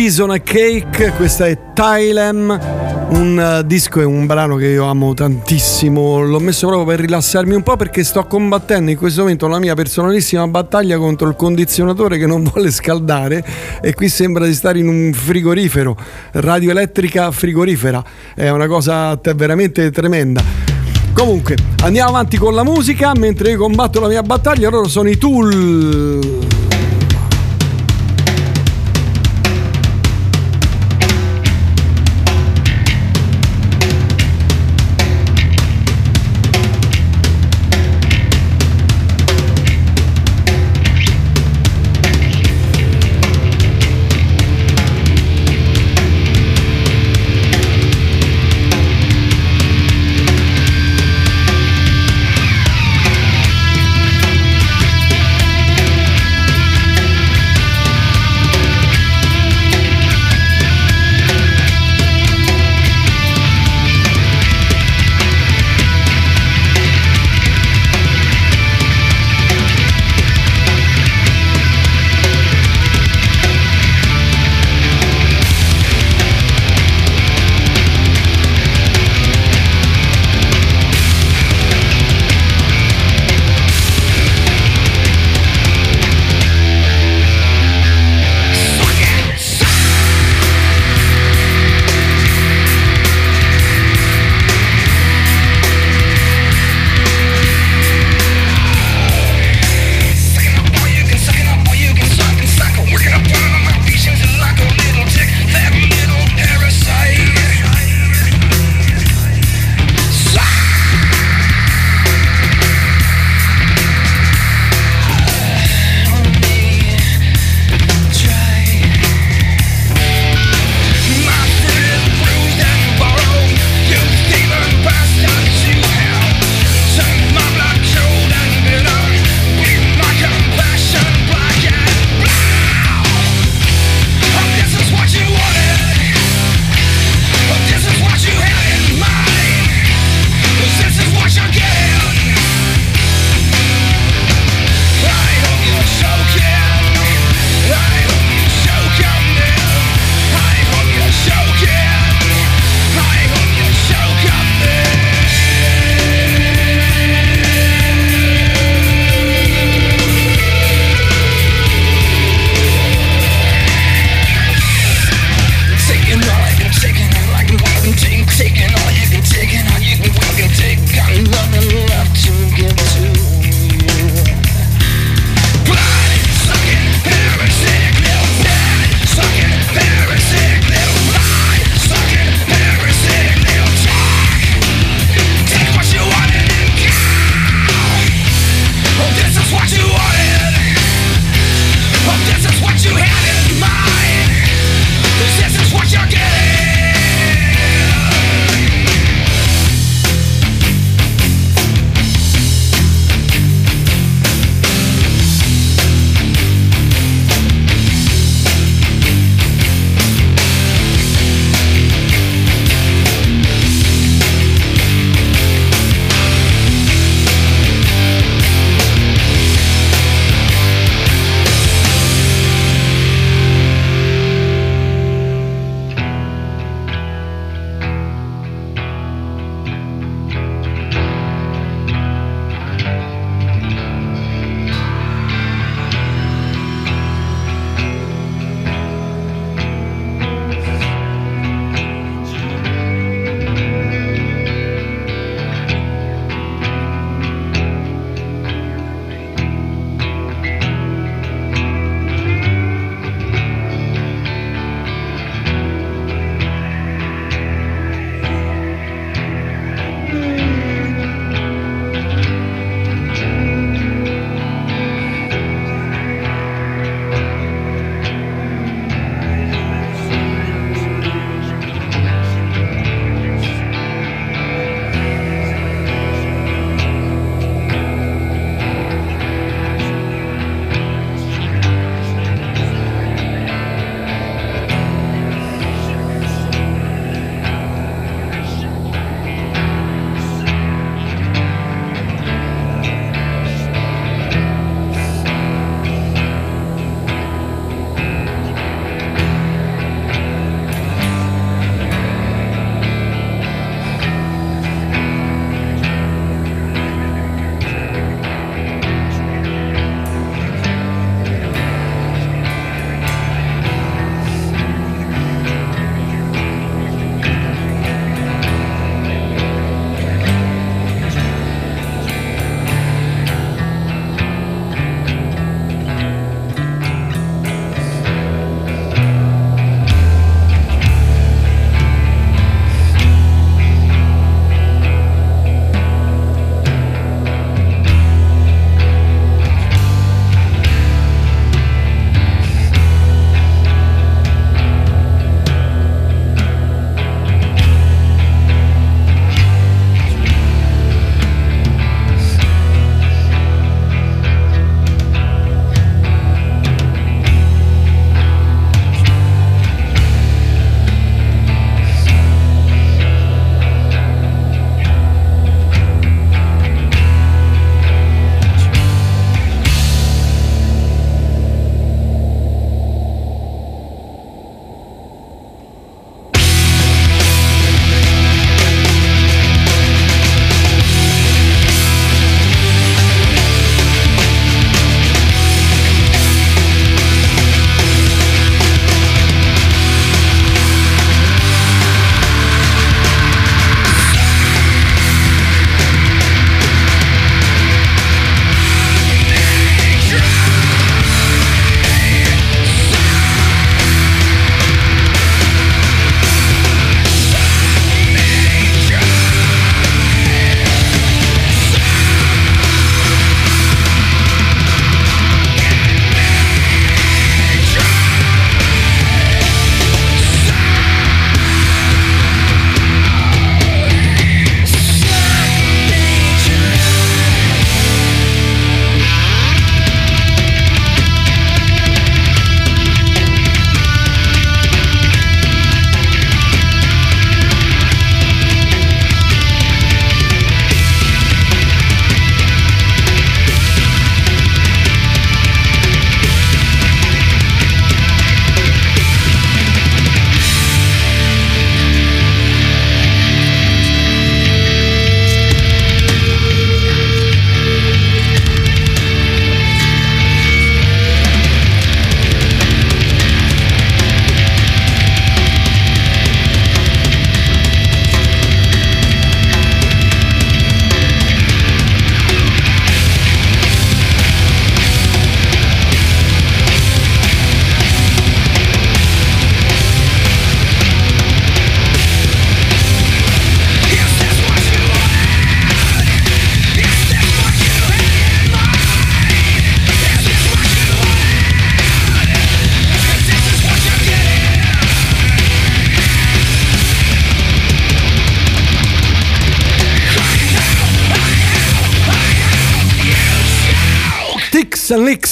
Bison e Cake, questa è Thailand, un eh, disco e un brano che io amo tantissimo, l'ho messo proprio per rilassarmi un po' perché sto combattendo in questo momento la mia personalissima battaglia contro il condizionatore che non vuole scaldare e qui sembra di stare in un frigorifero, radioelettrica frigorifera, è una cosa te- veramente tremenda. Comunque, andiamo avanti con la musica. Mentre io combatto la mia battaglia, loro sono i Tool.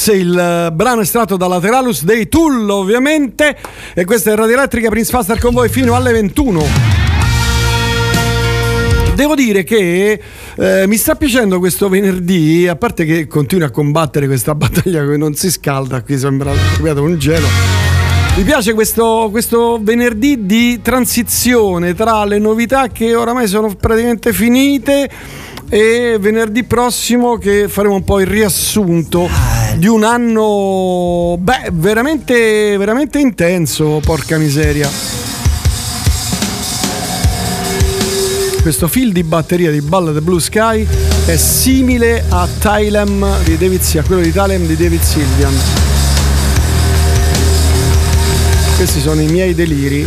Il eh, brano estratto da Lateralus dei Tool ovviamente e questa è Radio Elettrica Prince Faster con voi fino alle 21. Devo dire che eh, mi sta piacendo questo venerdì, a parte che continua a combattere questa battaglia che non si scalda, qui sembra un gelo. Mi piace questo, questo venerdì di transizione tra le novità che oramai sono praticamente finite e venerdì prossimo che faremo un po' il riassunto di un anno beh, veramente, veramente intenso, porca miseria. Questo fil di batteria di Ballad Blue Sky è simile a Thailand di David a quello di Thailand di David Sylvian. Questi sono i miei deliri.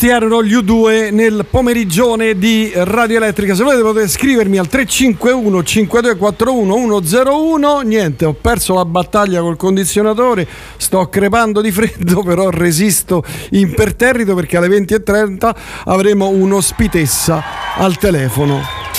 Stiar gli U2 nel pomerigione di Radio Elettrica. Se volete potete scrivermi al 351 5241 101. Niente, ho perso la battaglia col condizionatore, sto crepando di freddo, però resisto imperterrito perché alle 20.30 avremo un'ospitessa al telefono.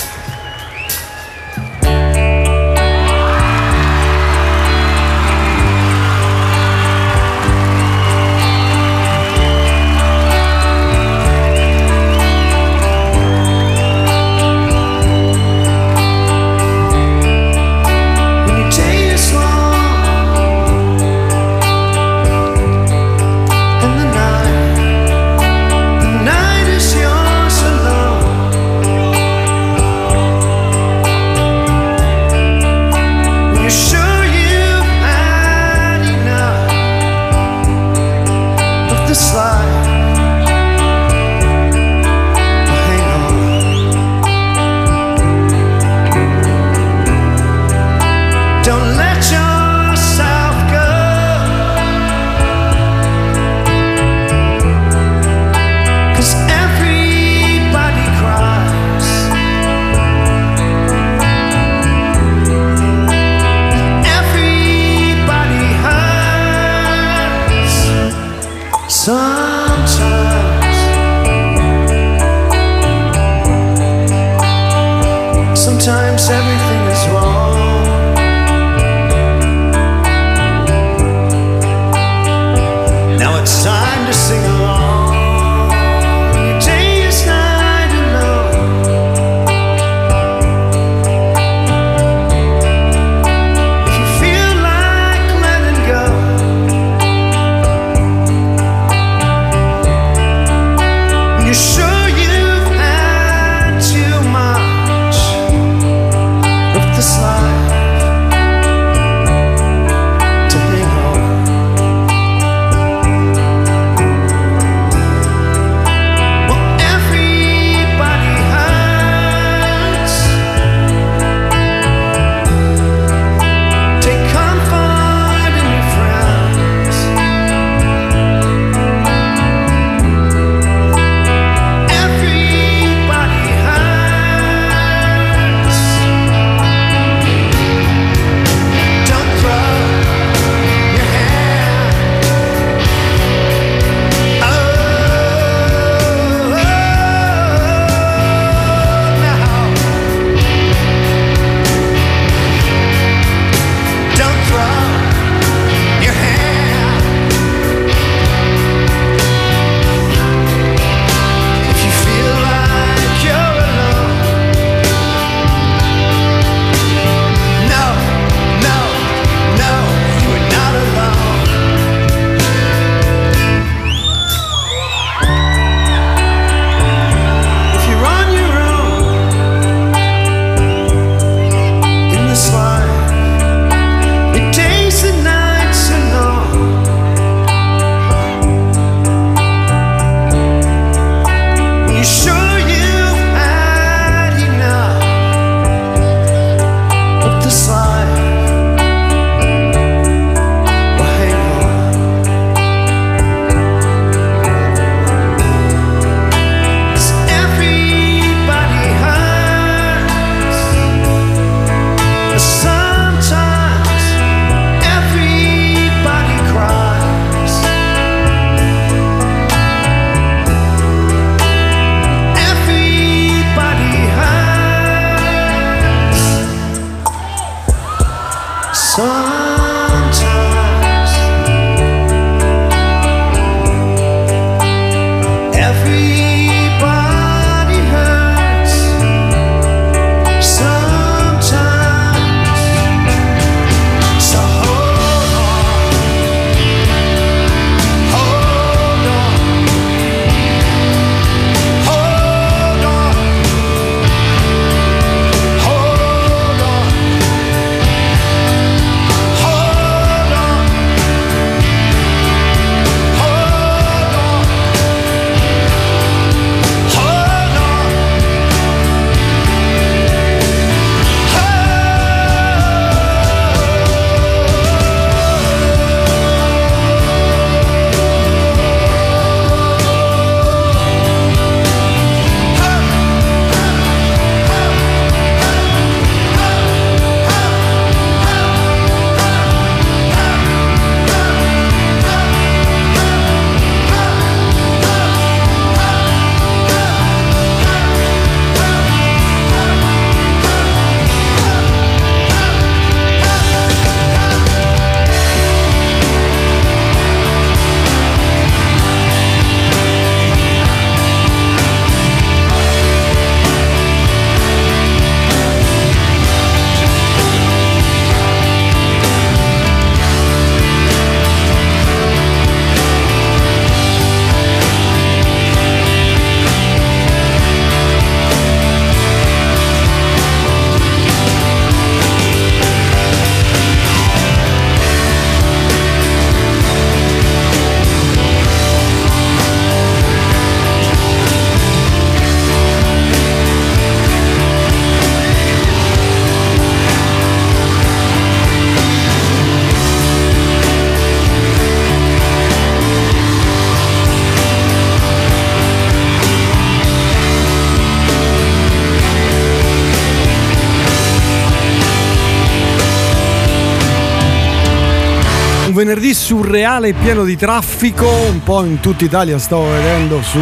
Venerdì surreale pieno di traffico, un po' in tutta Italia stavo vedendo su,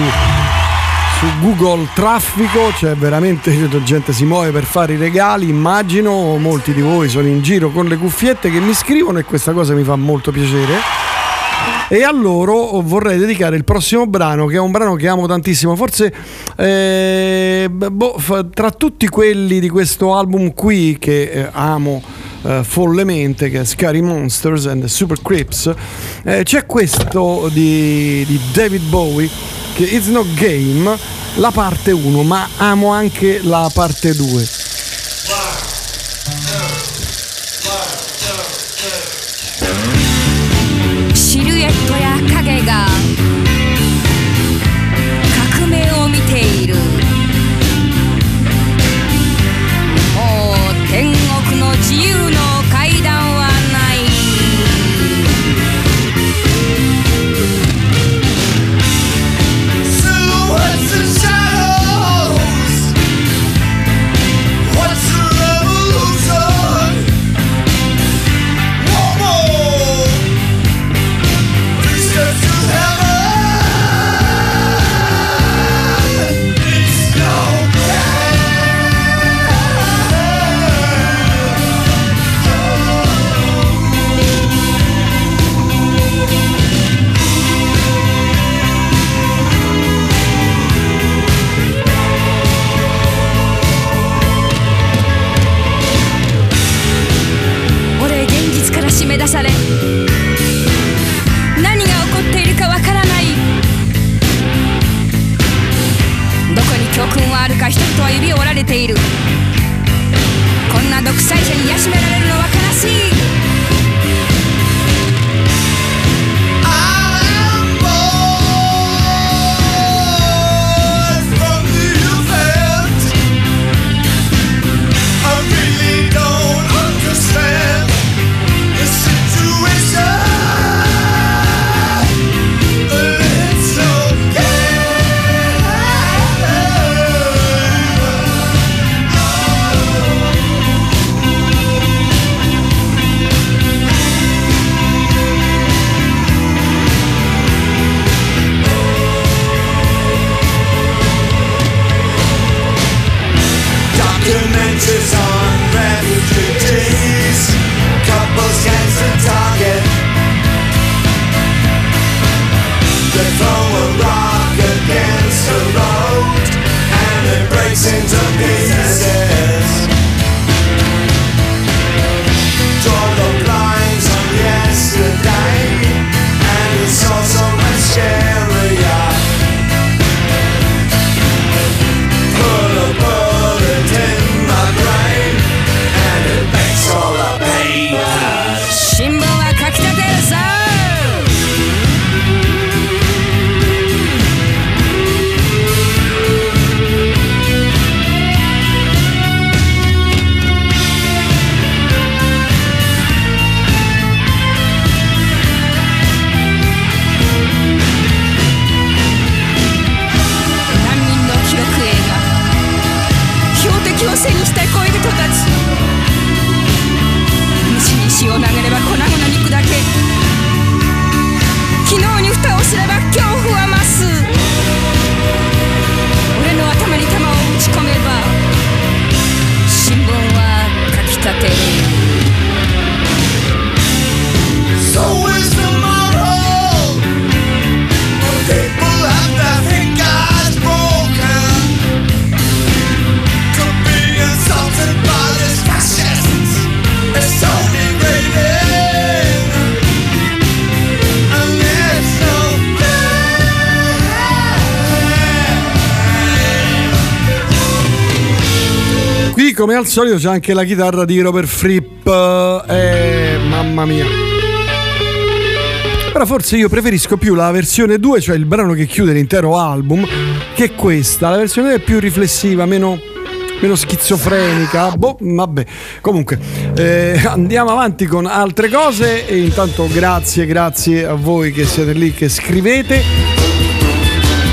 su Google traffico, cioè veramente gente si muove per fare i regali, immagino, molti di voi sono in giro con le cuffiette che mi scrivono e questa cosa mi fa molto piacere. E a loro vorrei dedicare il prossimo brano, che è un brano che amo tantissimo. Forse eh, boh, tra tutti quelli di questo album qui che eh, amo eh, follemente, che è Scary Monsters and Super Crips, eh, c'è questo di, di David Bowie, che It's No Game, la parte 1, ma amo anche la parte 2. Solito c'è anche la chitarra di Robert Fripp. Eh, mamma mia. Però forse io preferisco più la versione 2, cioè il brano che chiude l'intero album, che questa. La versione 2 è più riflessiva, meno, meno schizofrenica. Boh, vabbè. Comunque, eh, andiamo avanti con altre cose e intanto grazie, grazie a voi che siete lì, che scrivete.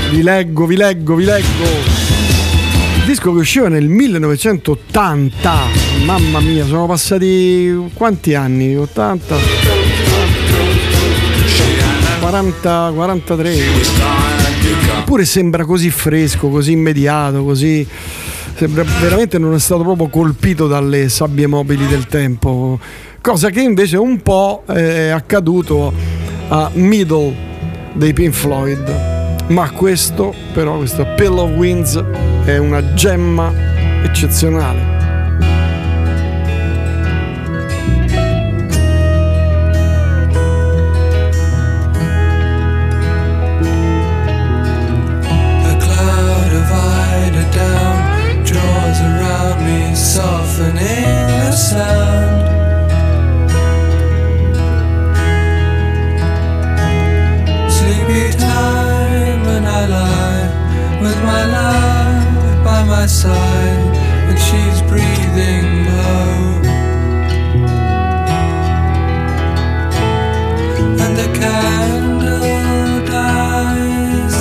Vi leggo, vi leggo, vi leggo. Disco che usciva nel 1980. Mamma mia, sono passati quanti anni? 80? 40, 43. Eppure sembra così fresco, così immediato, così. Sembra veramente non è stato proprio colpito dalle sabbie mobili del tempo. Cosa che invece un po' è accaduto a Middle dei Pink Floyd. Ma questo, però, questo Pill of Winds è una gemma eccezionale. my side and she's breathing low. And the candle dies.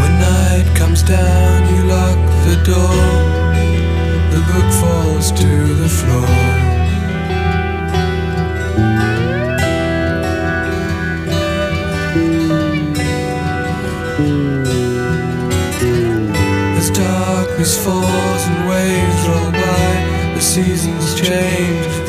When night comes down, you lock the door. As falls and waves roll by, the seasons change.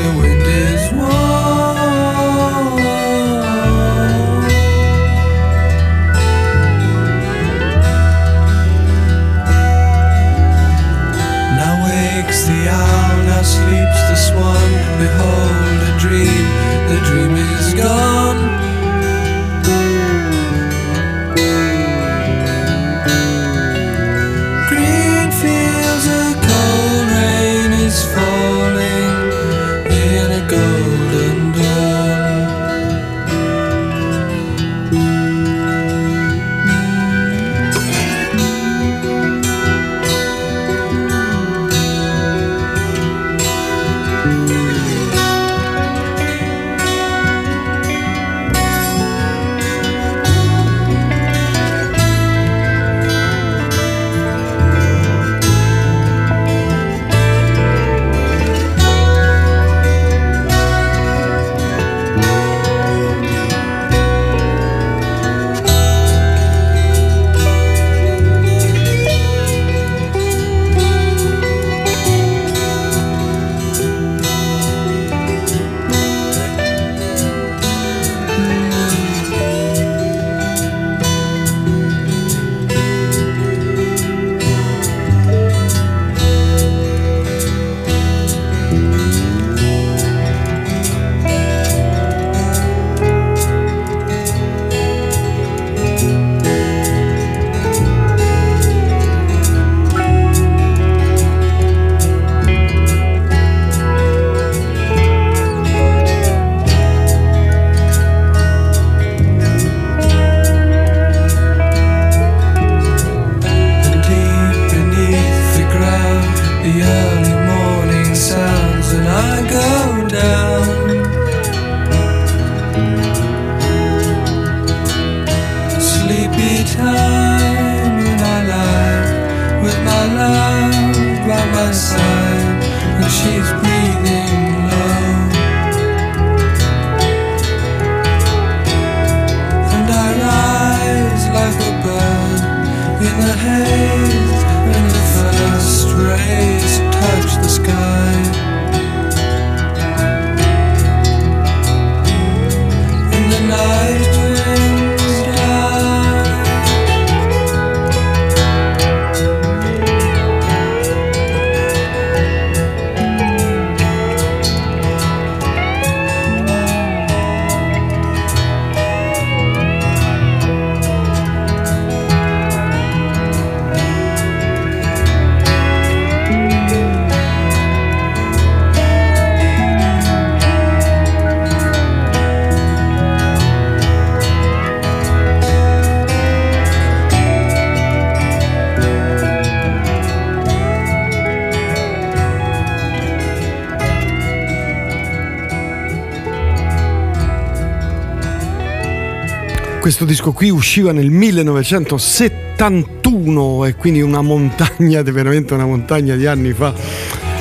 Questo disco qui usciva nel 1971 e quindi una montagna, veramente una montagna di anni fa.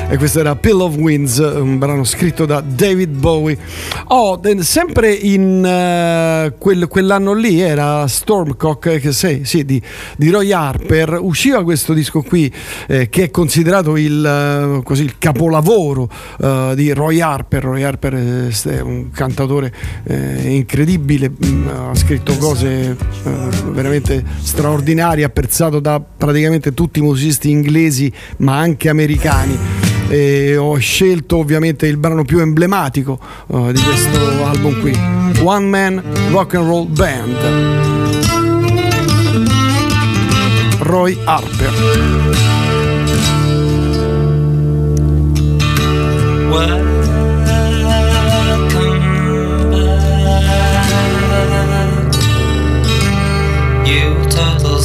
E questo era Pill of Winds, un brano scritto da David Bowie. Oh, sempre in eh, quel- quell'anno lì era Stormcock, eh, che sì, sì, di, di Roy Harper, usciva questo disco qui eh, che è considerato il, eh, così, il capolavoro eh, di Roy Harper. Roy Harper è, un cantatore eh, incredibile, mm, ha scritto cose veramente straordinarie, apprezzato da praticamente tutti i musicisti inglesi ma anche americani. E ho scelto ovviamente il brano più emblematico eh, di questo album qui, One Man Rock and Roll Band. Roy Harper. You total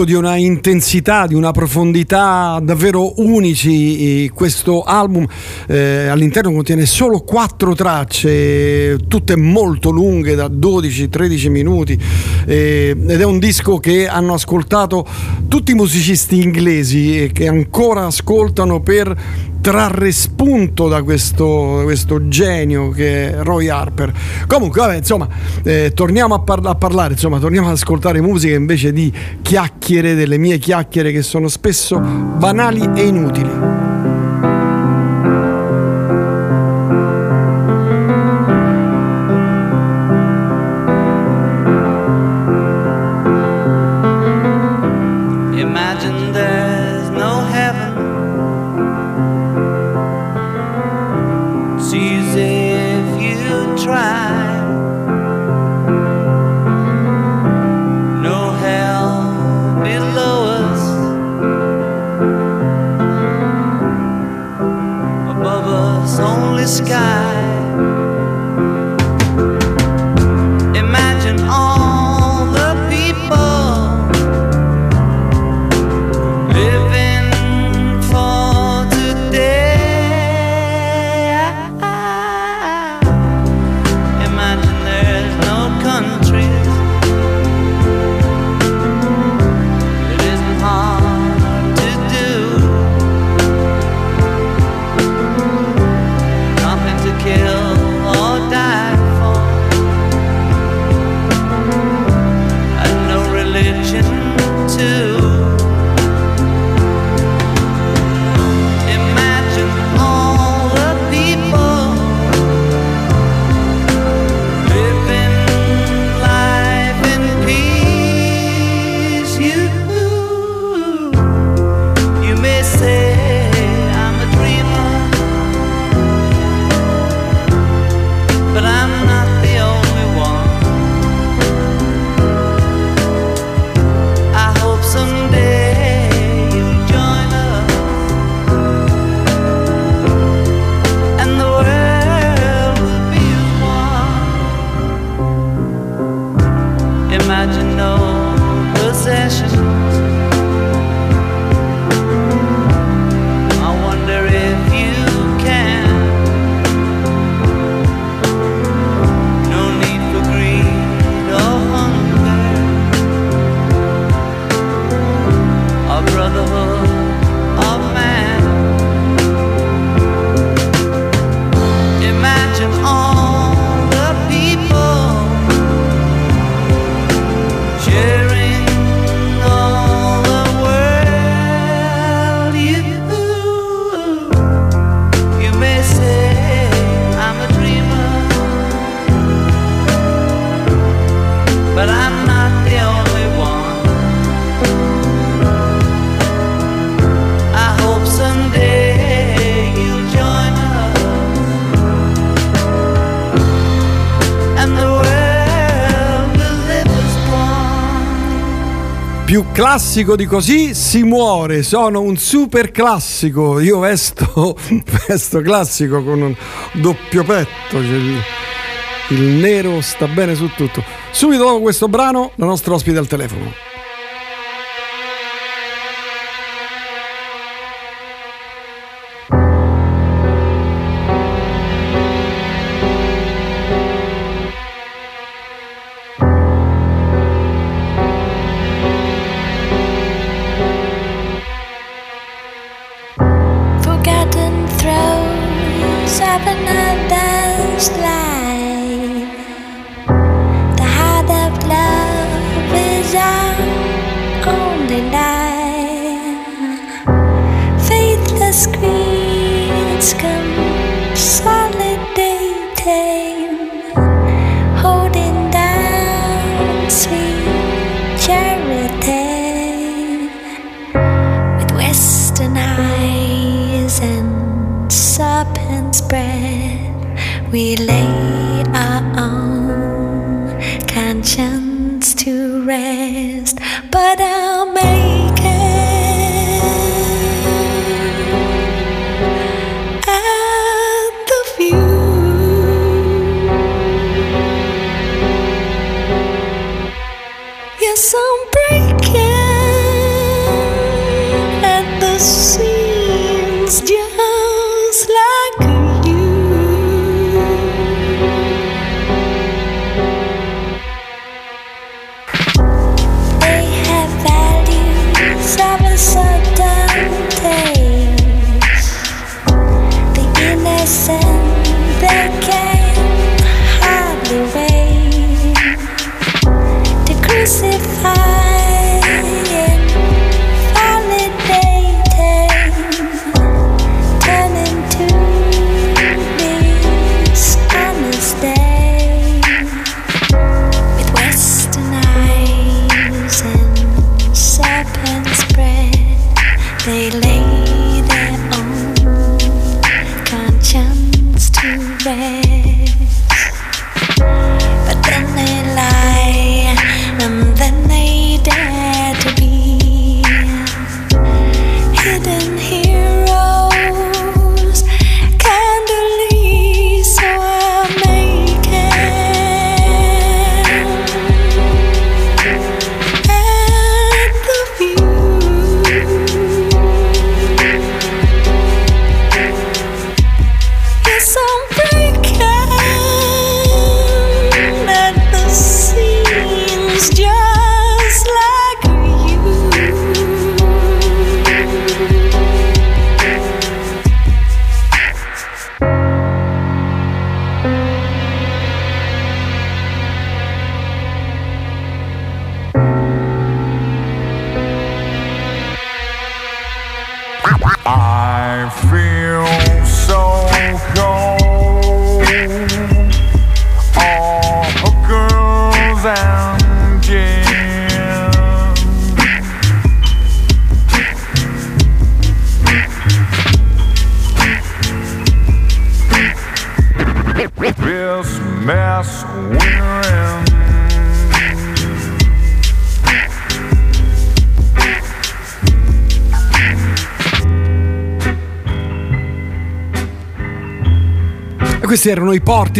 disco di una intensità, di una profondità davvero unici. Questo album eh, all'interno contiene solo quattro tracce, tutte molto lunghe, da 12-13 minuti. eh, ed è un disco che hanno ascoltato tutti i musicisti inglesi e che ancora ascoltano per trarre spunto da questo, questo genio che è Roy Harper. Comunque, vabbè, insomma, eh, torniamo a, parla- a parlare, insomma, torniamo ad ascoltare musica invece di chiacchiere, delle mie chiacchiere che sono spesso banali e inutili. classico di così si muore, sono un super classico, io vesto, vesto classico con un doppio petto, il nero sta bene su tutto. Subito dopo questo brano la nostra ospite al telefono.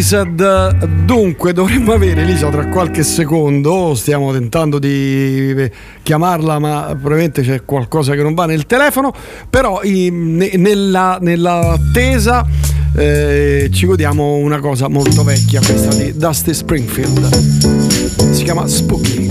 Portishead. Dunque, dovremmo avere Elisa tra qualche secondo. Stiamo tentando di eh, chiamarla, ma probabilmente c'è qualcosa che non va nel telefono. Però nella, nell'attesa eh, ci godiamo una cosa molto vecchia, questa di Dusty Springfield. Si chiama Spooky.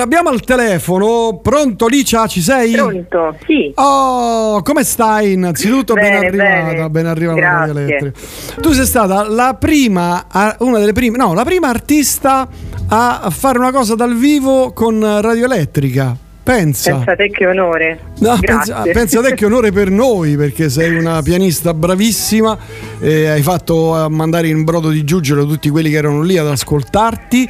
Allora, abbiamo al telefono, pronto Licia, ci sei? Pronto, sì. Oh, come stai innanzitutto? ben Bene, arrivata, bene. ben arrivata Grazie. Elettrica. Tu sei stata la prima, una delle prime, no, la prima artista a fare una cosa dal vivo con Radio Elettrica. Pensa. Pensate che onore. No, pensa, pensa te che onore per noi perché sei una pianista bravissima e hai fatto a mandare in brodo di giuggiolo tutti quelli che erano lì ad ascoltarti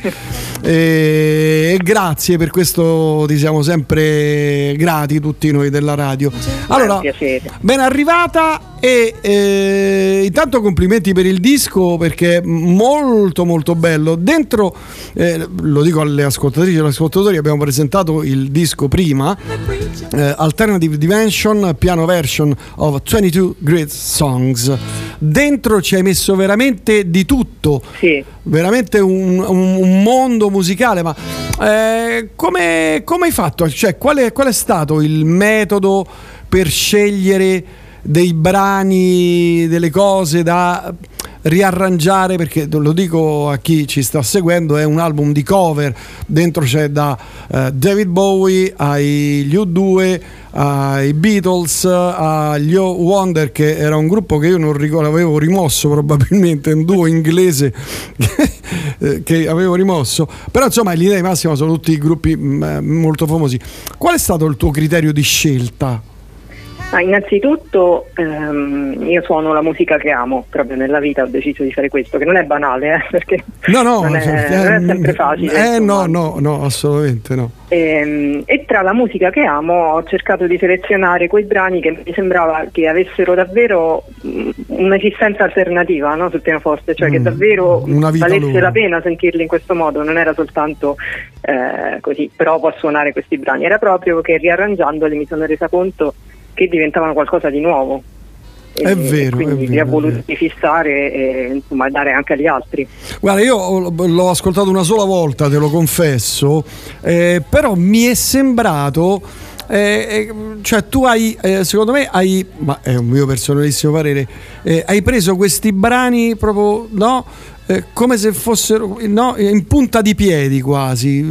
e, e grazie per questo ti siamo sempre grati tutti noi della radio. Allora, ben arrivata e eh, intanto complimenti per il disco perché è molto molto bello. Dentro, eh, lo dico alle ascoltatrici e agli ascoltatori, abbiamo presentato il disco prima, eh, Alternative Dimension, piano version of 22 Great Songs. Dentro ci hai messo veramente di tutto, veramente un, un- un mondo musicale, ma eh, come, come hai fatto? Cioè, qual è, qual è stato il metodo per scegliere dei brani, delle cose da riarrangiare perché lo dico a chi ci sta seguendo è un album di cover. Dentro c'è da eh, David Bowie agli U2 ai Beatles agli O Wonder che era un gruppo che io non ricordo avevo rimosso probabilmente un duo inglese eh, che avevo rimosso. Però insomma in linea di massima sono tutti gruppi mm, eh, molto famosi. Qual è stato il tuo criterio di scelta? Ah, innanzitutto ehm, io suono la musica che amo, proprio nella vita ho deciso di fare questo, che non è banale, eh, perché No, no, non, è, cioè, non è sempre facile. Eh, no, no, no, assolutamente no. Ehm, E, tra la musica che amo ho cercato di selezionare quei brani che mi sembrava che avessero davvero mm, un'esistenza alternativa no, sul pianoforte, cioè che Mm, davvero una vita valesse loro. la pena sentirli in questo modo, non era soltanto eh, così, provo a suonare questi brani, era proprio che riarrangiandoli mi sono resa conto che diventavano qualcosa di nuovo. È vero, quindi è li vero, è voluti fissare e insomma dare anche agli altri. Guarda, io ho- l'ho ascoltato una sola volta, te lo confesso, eh, però mi è sembrato. eh, eh, cioè tu hai eh, secondo me hai ma è un mio personalissimo parere eh, hai preso questi brani proprio no eh, come se fossero no, in punta di piedi quasi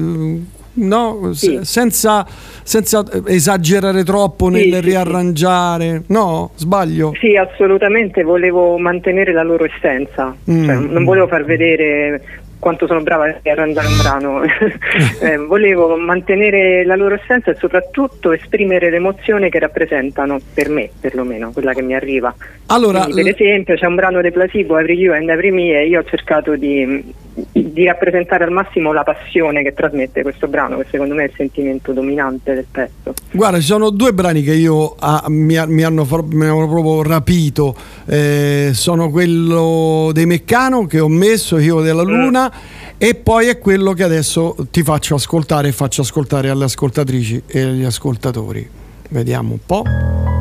no se- senza, senza esagerare troppo nel Sì, sì, sì. riarrangiare no sbaglio Sì, assolutamente, volevo mantenere la loro essenza, Mm. Cioè, non volevo far vedere quanto sono brava a arrangiare un brano, Eh, volevo mantenere la loro essenza e soprattutto esprimere l'emozione che rappresentano, per me perlomeno, quella che mi arriva. Allora, Quindi, per esempio c'è un brano dei Placebo, Every You and Every Me e io ho cercato di, di rappresentare al massimo la passione che trasmette questo brano, che secondo me è il sentimento dominante del pezzo. Guarda, ci sono due brani che io ah, mi, mi hanno, mi hanno proprio rapito. Eh, sono quello dei Meccano che ho messo, Io della Luna, e poi è quello che adesso ti faccio ascoltare e faccio ascoltare alle ascoltatrici e agli ascoltatori. Vediamo un po'.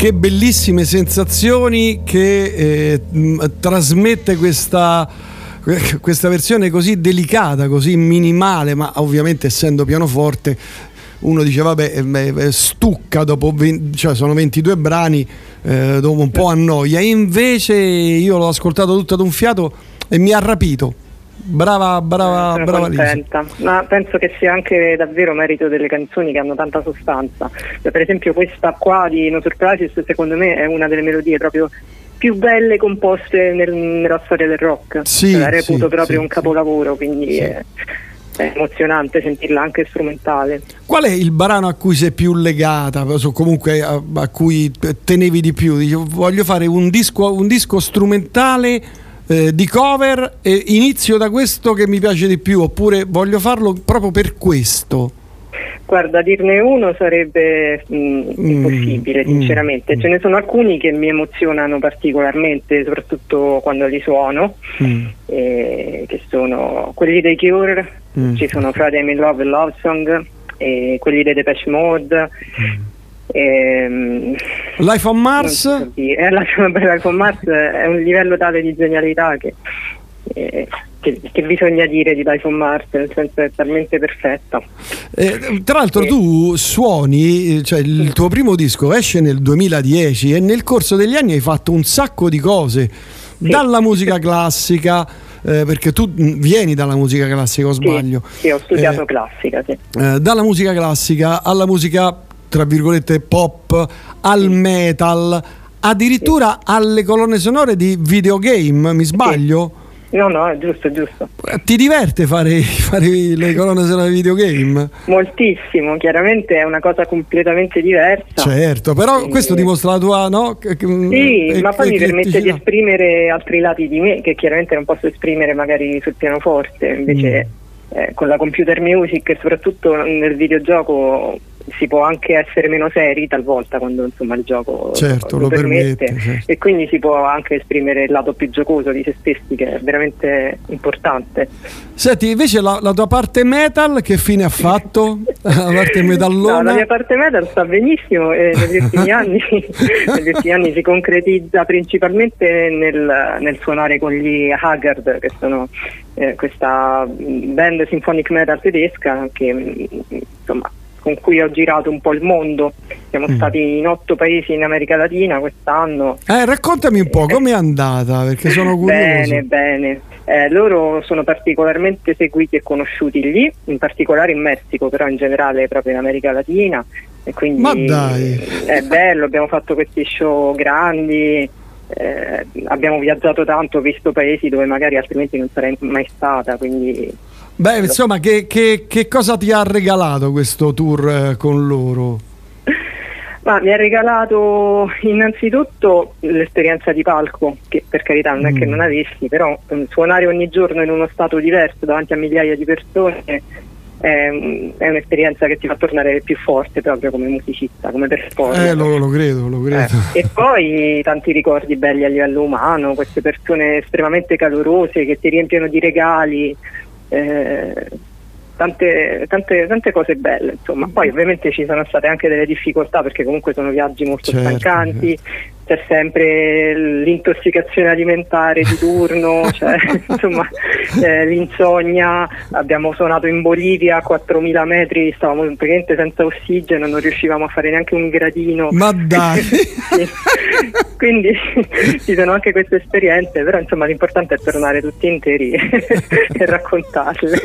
Che bellissime sensazioni che eh, trasmette questa, questa versione così delicata, così minimale, ma ovviamente essendo pianoforte uno dice vabbè eh, eh, stucca dopo 20 cioè sono 22 brani eh, dopo un po' annoia. Invece io l'ho ascoltato tutto ad un fiato e mi ha rapito brava brava Sono brava Lisa contenta, ma penso che sia anche davvero merito delle canzoni che hanno tanta sostanza. Per esempio questa qua di No Surprises secondo me è una delle melodie proprio più belle composte nel- nella storia del rock. Sì, Cioè, la reputo sì, proprio sì, un capolavoro, quindi è, è emozionante sentirla anche strumentale. Qual è il brano a cui sei più legata, o comunque a, a cui tenevi di più? Dici, voglio fare un disco, un disco strumentale eh, di cover e inizio da questo che mi piace di più, oppure voglio farlo proprio per questo. Guarda, dirne uno sarebbe mh, impossibile, sinceramente. Ce ne sono alcuni che mi emozionano particolarmente, soprattutto quando li suono, eh, che sono quelli dei Cure, Mm. ci sono Friday I'm in Love e Love Song, e quelli dei Depeche Mode. Ehm, Life on Mars? so. Eh, on Mars è un livello tale di genialità che, eh, che, che bisogna dire di Life on Mars, nel senso è talmente perfetta. Eh, tra l'altro tu suoni, eh, cioè il tuo primo disco esce nel 2010 e nel corso degli anni hai fatto un sacco di cose, dalla musica classica, eh, perché tu mh, vieni dalla musica classica o sbaglio, Sì, ho studiato Eh, classica, sì. eh, dalla musica classica alla musica tra virgolette pop, al metal, addirittura alle colonne sonore di videogame, mi sbaglio? No, no, è giusto, è giusto. Eh, Ti diverte fare, fare le colonne sonore di videogame? Moltissimo, chiaramente è una cosa completamente diversa. Certo, però questo dimostra la tua no? che- Sì, e- ma poi mi permette di esprimere altri lati di me che chiaramente non posso esprimere magari sul pianoforte, invece Mm. eh, con la computer music e soprattutto nel videogioco si può anche essere meno seri talvolta quando insomma il gioco Certo, lo permette, certo. e quindi si può anche esprimere il lato più giocoso di se stessi che è veramente importante. Senti, invece la, la tua parte metal che fine ha fatto? la parte No, metallona? la mia parte metal sta benissimo e negli ultimi anni, negli ultimi anni si concretizza principalmente nel, nel suonare con gli Haggard, che sono eh, questa band symphonic metal tedesca che mh, insomma con cui ho girato un po' il mondo. Siamo Mm. stati in otto paesi in America Latina quest'anno. Eh, raccontami un po' com'è andata, perché sono curioso. Bene, bene. Eh, loro sono particolarmente seguiti e conosciuti lì, in particolare in Messico, però in generale proprio in America Latina. E quindi Ma dai. è bello, abbiamo fatto questi show grandi, eh, abbiamo viaggiato tanto, visto paesi dove magari altrimenti non sarei mai stata, quindi Beh, insomma, che, che- che cosa ti ha regalato questo tour eh, con loro? Ma mi ha regalato innanzitutto l'esperienza di palco, che per carità non è che Mm. non avessi, però mm, suonare ogni giorno in uno stato diverso davanti a migliaia di persone è, è un'esperienza che ti fa tornare più forte proprio come musicista, come performer. Eh, lo, lo credo, lo credo. E poi tanti ricordi belli a livello umano, queste persone estremamente calorose che ti riempiono di regali, eh, tante, tante, tante cose belle. Insomma. Poi ovviamente ci sono state anche delle difficoltà perché comunque sono viaggi molto Certo, stancanti, c'è sempre l'intossicazione alimentare di turno, cioè, insomma eh, l'insonnia, abbiamo suonato in Bolivia a 4000 metri, stavamo praticamente senza ossigeno, non riuscivamo a fare neanche un gradino. Ma dai! Quindi ci sono anche queste esperienze, però insomma l'importante è tornare tutti interi e raccontarle.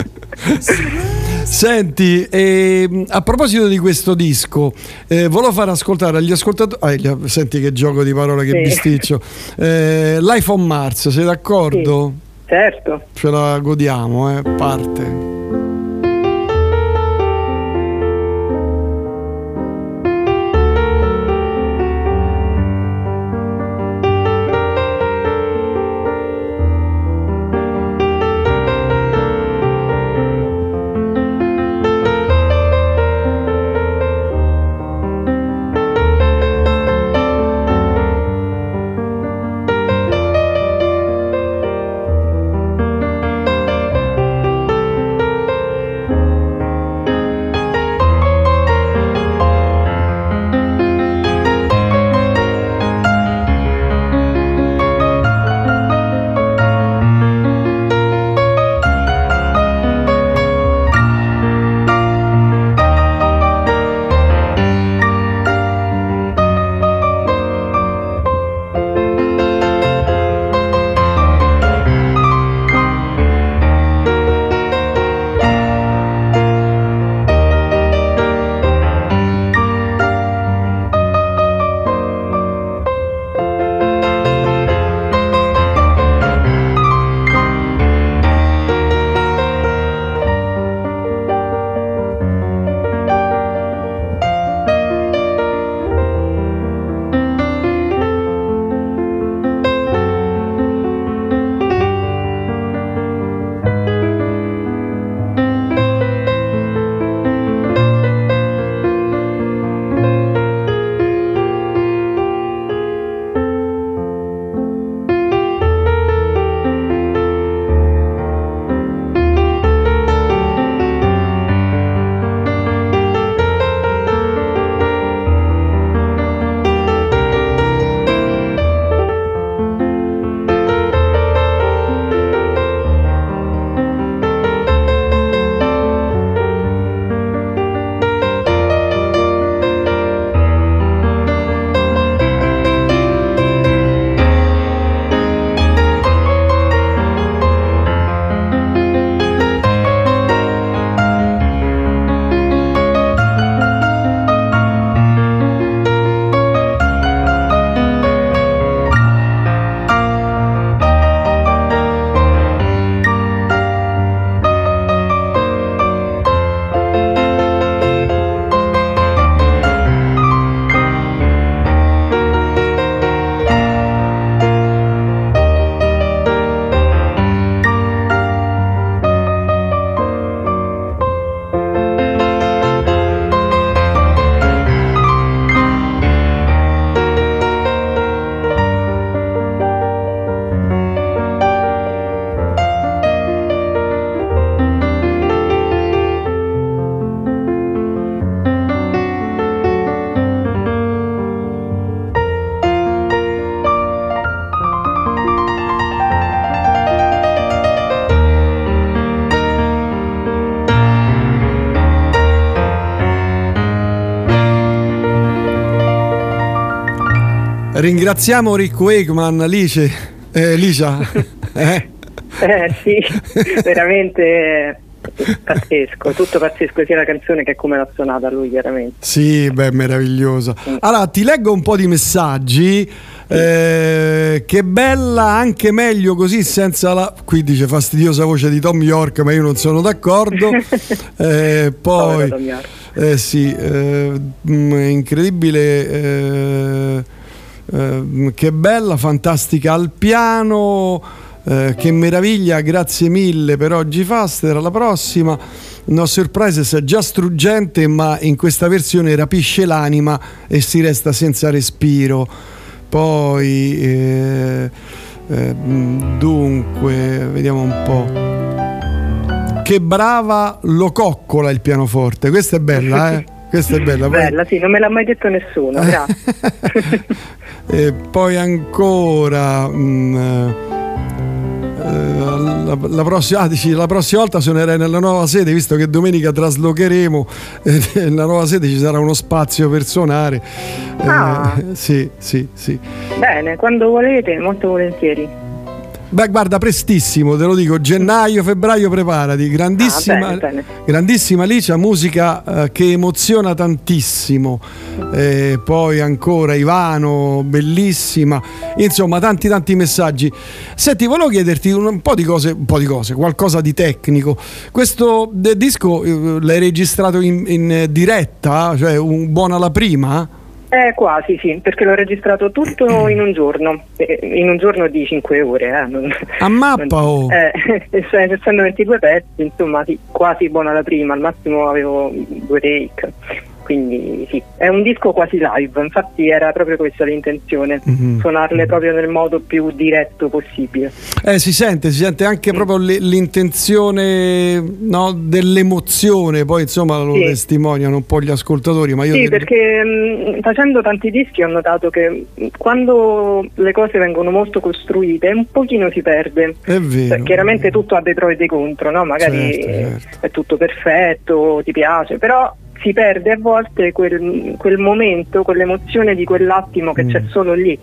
Senti, ehm, a proposito di questo disco, eh, volevo fare ascoltare agli ascoltatori. ah, senti che gioco di parole che Sì. bisticcio. Eh, Life on Mars, sei d'accordo? Certo. Ce la godiamo, eh? Parte. Ringraziamo Rick Wakeman, Lice. Eh, Licia. Eh? Eh sì, veramente pazzesco, tutto pazzesco, sia la canzone che come l'ha suonata lui chiaramente. Sì, beh, meravigliosa. Allora, ti leggo un po' di messaggi. Eh, che bella, anche meglio così senza la qui dice fastidiosa voce di Tom York, ma io non sono d'accordo. Eh, poi, eh, sì, eh, mm, incredibile. Eh, eh, che bella, fantastica al piano. eh, che meraviglia, grazie mille per oggi Faster. Alla prossima. No Surprises è già struggente, ma in questa versione rapisce l'anima e si resta senza respiro. Poi, eh, eh, dunque, vediamo un po'. Che brava lo coccola il pianoforte. Questa è bella, eh? Questa è bella. Poi- Bella, sì, non me l'ha mai detto nessuno, grazie. E poi ancora. mm, eh, la, la prossima, ah, dici, la prossima volta suonerai nella nuova sede, visto che domenica traslocheremo, eh, nella nuova sede ci sarà uno spazio per suonare. Eh, Ah. sì, sì, sì. Bene, quando volete, molto volentieri. Beh, guarda, prestissimo, te lo dico, gennaio, febbraio, preparati. Grandissima, Ah, bene, bene. grandissima Licia, musica eh, che emoziona tantissimo. Eh, poi ancora Ivano, bellissima. Insomma, tanti tanti messaggi. Senti, volevo chiederti un, un po' di cose, un po' di cose, qualcosa di tecnico. Questo eh, disco eh, l'hai registrato in, in, eh, diretta, cioè un buona la prima? Eh, quasi sì, perché l'ho registrato tutto in un giorno, eh, in un giorno di 5 ore. Eh, non- A mappa o? Eh, cioè, essendo 22 pezzi, insomma, sì, quasi buona la prima, al massimo avevo due take. Quindi sì, è un disco quasi live, infatti era proprio questa l'intenzione, Mhm. suonarle proprio nel modo più diretto possibile. Eh, si sente, si sente anche proprio le- l'intenzione no, dell'emozione, poi insomma lo Sì. testimoniano un po' gli ascoltatori, ma io Sì, direi- perché mh, facendo tanti dischi ho notato che mh, quando le cose vengono molto costruite un pochino si perde. è vero. Cioè, chiaramente tutto ha dei pro e dei contro, no? magari Certo, certo. è tutto perfetto, ti piace, però si perde a volte quel, quel momento, quell'emozione di quell'attimo che c'è solo lì.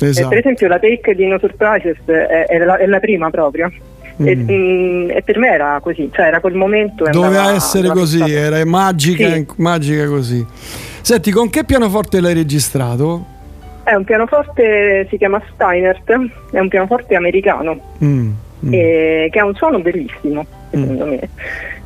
Esatto. E per esempio la take di No Surprises è, è la, è la prima proprio. E, Mm. mh, e per me era così, cioè era quel momento. e Doveva andava- essere così, fatto. era magica, Sì. magica così. Senti, con che pianoforte l'hai registrato? È un pianoforte, si chiama Steinert, è un pianoforte americano Mm, mm. e- che ha un suono bellissimo, secondo me.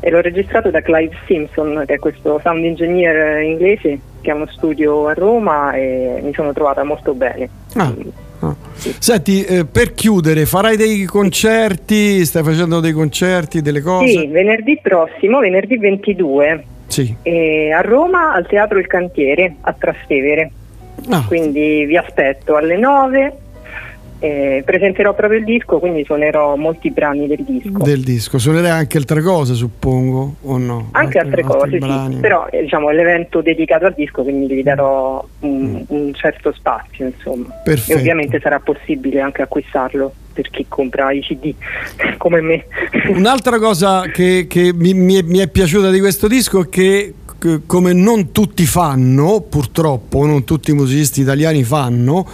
E l'ho registrato da Clive Simpson, che è questo sound engineer inglese che ha uno studio a Roma e mi sono trovata molto bene. Ah, ah. Senti, eh, per chiudere, farai dei concerti? Stai facendo dei concerti, delle cose? Sì, venerdì prossimo, venerdì 22, Sì. eh, a Roma al Teatro Il Cantiere a Trastevere. Ah. Quindi vi aspetto alle 9. Eh, presenterò proprio il disco, quindi suonerò molti brani del disco. Del disco, suonerai anche altre cose, suppongo, o no? Anche altre altri cose, sì, però eh, diciamo, è l'evento dedicato al disco, quindi gli darò un, un certo spazio, insomma. Mm. Perfetto. E ovviamente sarà possibile anche acquistarlo per chi compra i CD, come me. Un'altra cosa che, che mi, mi è, mi è piaciuta di questo disco è che, che come non tutti fanno, purtroppo, non tutti i musicisti italiani fanno,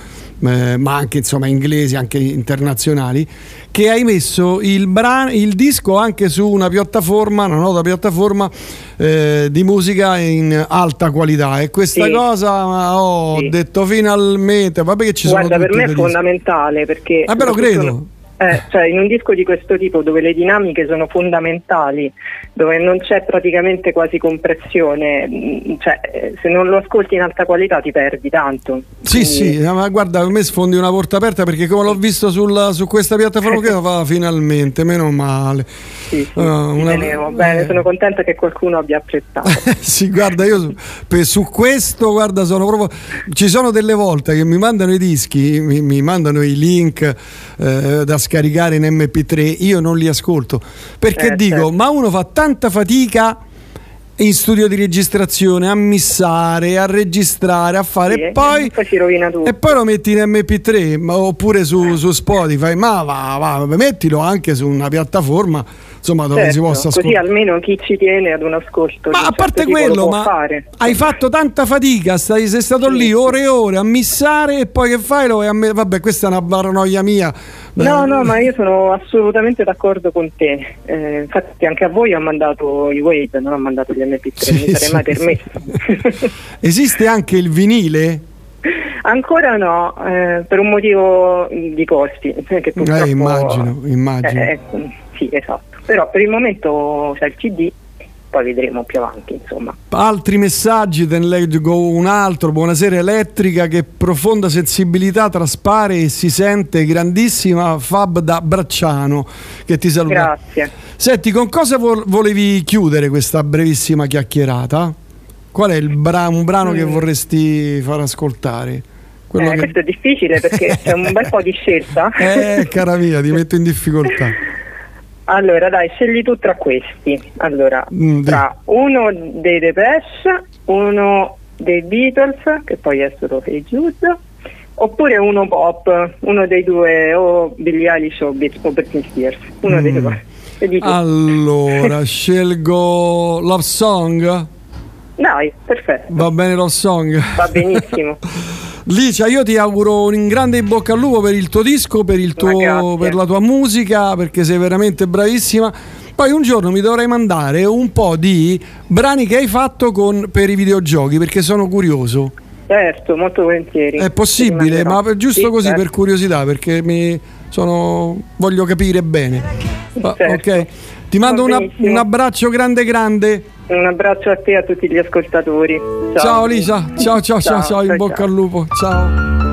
eh, ma anche insomma inglesi, anche internazionali, che hai messo il, bran- il disco anche su una piattaforma, una nota piattaforma eh, di musica in alta qualità. E questa Sì. cosa ho Sì. detto finalmente, vabbè che ci sono Guarda, per me è dischi. fondamentale perché... Ah, soprattutto- credo. Eh, cioè, in un disco di questo tipo dove le dinamiche sono fondamentali, dove non c'è praticamente quasi compressione, mh, cioè, eh, se non lo ascolti in alta qualità ti perdi tanto. Sì, sì, no, ma guarda, a me sfondi una porta aperta perché come l'ho visto sul- su questa piattaforma che fa finalmente, meno male. Sì, sì, ci una- tenevo. Bene, eh. sono contenta che qualcuno abbia apprezzato. sì, guarda, io su, per- su questo, guarda, sono proprio. Ci sono delle volte che mi mandano i dischi, mi, mi mandano i link eh, da scaricare in MP3, io non li ascolto perché Eh, dico, certo. ma uno fa tanta fatica in studio di registrazione a missare, a registrare, a fare Sì, e poi poi e poi lo metti in MP3 ma- oppure su, su Spotify, ma va, va, mettilo anche su una piattaforma insomma dove Certo, si possa così ascoltare. almeno chi ci tiene ad un ascolto Ma a parte quello, ma hai fatto tanta fatica, stai, sei stato lì ore e ore a missare e poi che fai? Lo me- Vabbè, questa è una paranoia mia. No, no, ma io sono assolutamente d'accordo con te. Eh, infatti anche a voi ho mandato i Wave, non ho mandato gli MP3, Sì, mi sarei sì, mai sì. permesso. Esiste anche il vinile? Ancora no, eh, per un motivo di costi. eh, Che purtroppo, Eh, immagino, immagino. Eh, eh, sì, esatto. Però per il momento c'è il CD, poi vedremo più avanti, insomma. Altri messaggi, te ne leggo un altro. Buonasera elettrica, che profonda sensibilità traspare e si sente grandissima Fab da Bracciano che ti saluta. Grazie. Senti, con cosa vo- volevi chiudere questa brevissima chiacchierata? Qual è il bra- un brano che Mm. vorresti far ascoltare? Eh, che- Questo è difficile perché c'è un bel po' di scelta. Eh, cara mia, ti metto in difficoltà. Allora, dai, scegli tu tra questi. Allora, Mm, tra uno dei Depeche, uno dei Beatles, che poi è solo Hey Jude, oppure uno pop, uno dei due, o Billie Eilish o, Brit- o Britney Spears. Uno dei Mm. due. Scegli tu. Allora, scelgo Love Song. Dai, perfetto. Va bene Love Song? Va benissimo. Licia, io ti auguro un grande in bocca al lupo per il tuo disco, per, il tuo- per la tua musica, perché sei veramente bravissima. Poi un giorno mi dovrai mandare un po' di brani che hai fatto con- per i videogiochi, perché sono curioso. Certo, molto volentieri. È possibile, ma per- giusto Sì, così certo. per curiosità, perché mi sono, voglio capire bene. Certo. Ok, ti mando una- un abbraccio grande grande. Un abbraccio a te e a tutti gli ascoltatori. Ciao, Ciao, Lisa, ciao ciao ciao, ciao, in bocca al lupo. Ciao.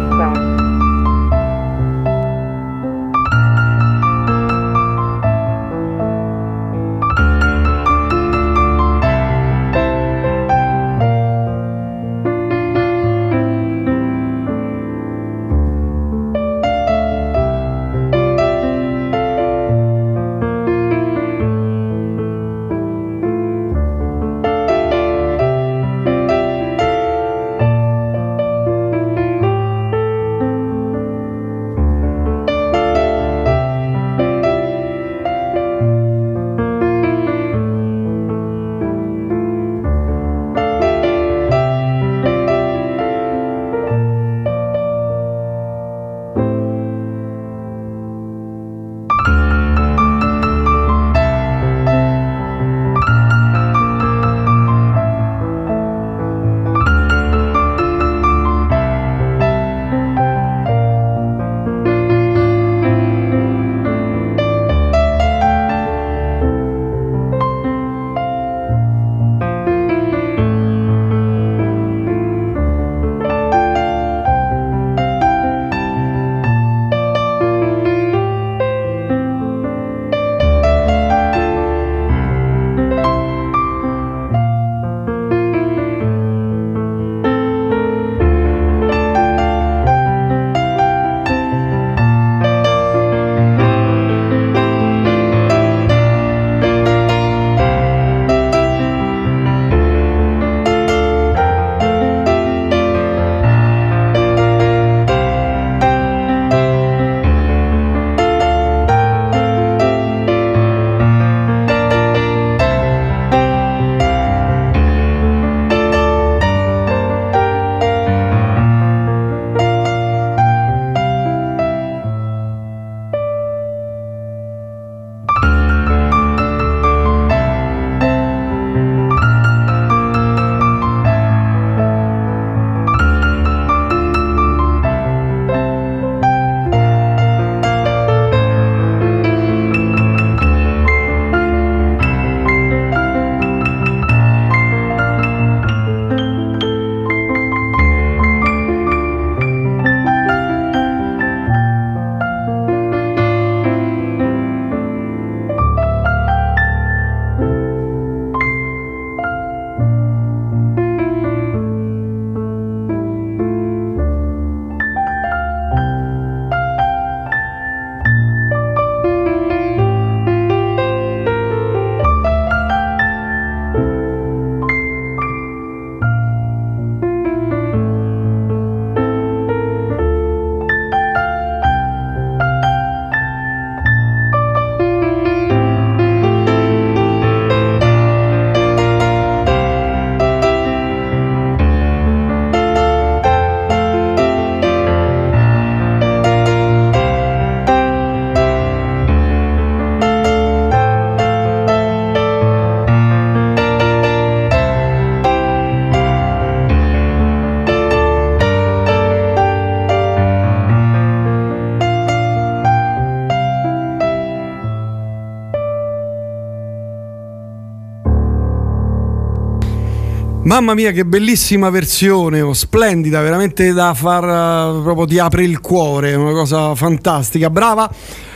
Mamma mia, che bellissima versione, oh, splendida, veramente da far eh, proprio ti apre il cuore, una cosa fantastica. Brava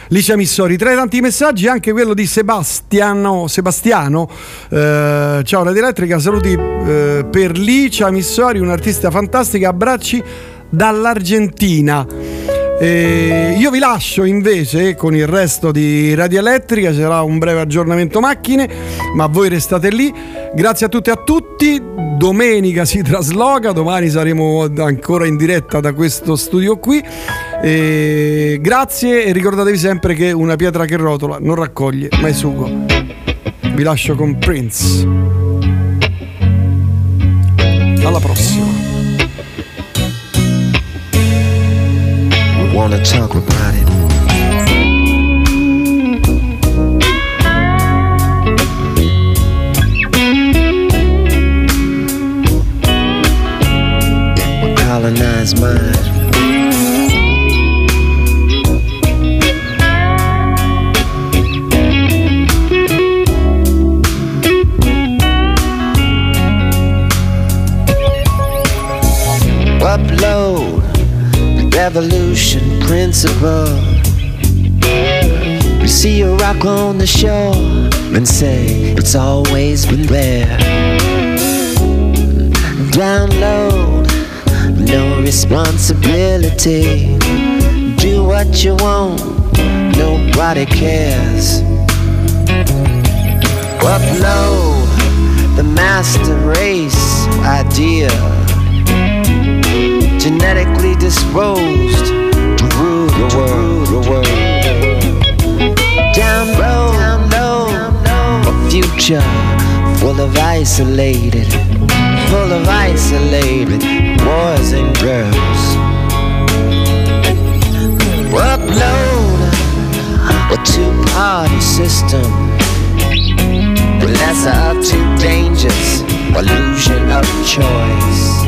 Licia Missori. Tra i tanti messaggi anche quello di Sebastiano. Sebastiano. eh, ciao Radio Elettrica, saluti eh, per Licia Missori, un'artista fantastica. Abbracci dall'Argentina. Eh, io vi lascio invece con il resto di Radio Elettrica, sarà un breve aggiornamento macchine, ma voi restate lì. Grazie a tutti e a tutti. Domenica si trasloca, domani saremo ancora in diretta da questo studio qui. Eh, grazie e ricordatevi sempre che una pietra che rotola non raccoglie mai sugo. Vi lascio con Prince. Alla prossima. Wanna talk about it. Colonize mind. Upload the revolution principle. We see a rock on the shore and say it's always been there. Download, no responsibility. Do what you want, nobody cares. Upload the master race idea genetically disposed to rule the world. The world. Down low, down low, a future full of isolated, full of isolated boys and girls. Upload a two-party system. But that's up to dangers, illusion of choice.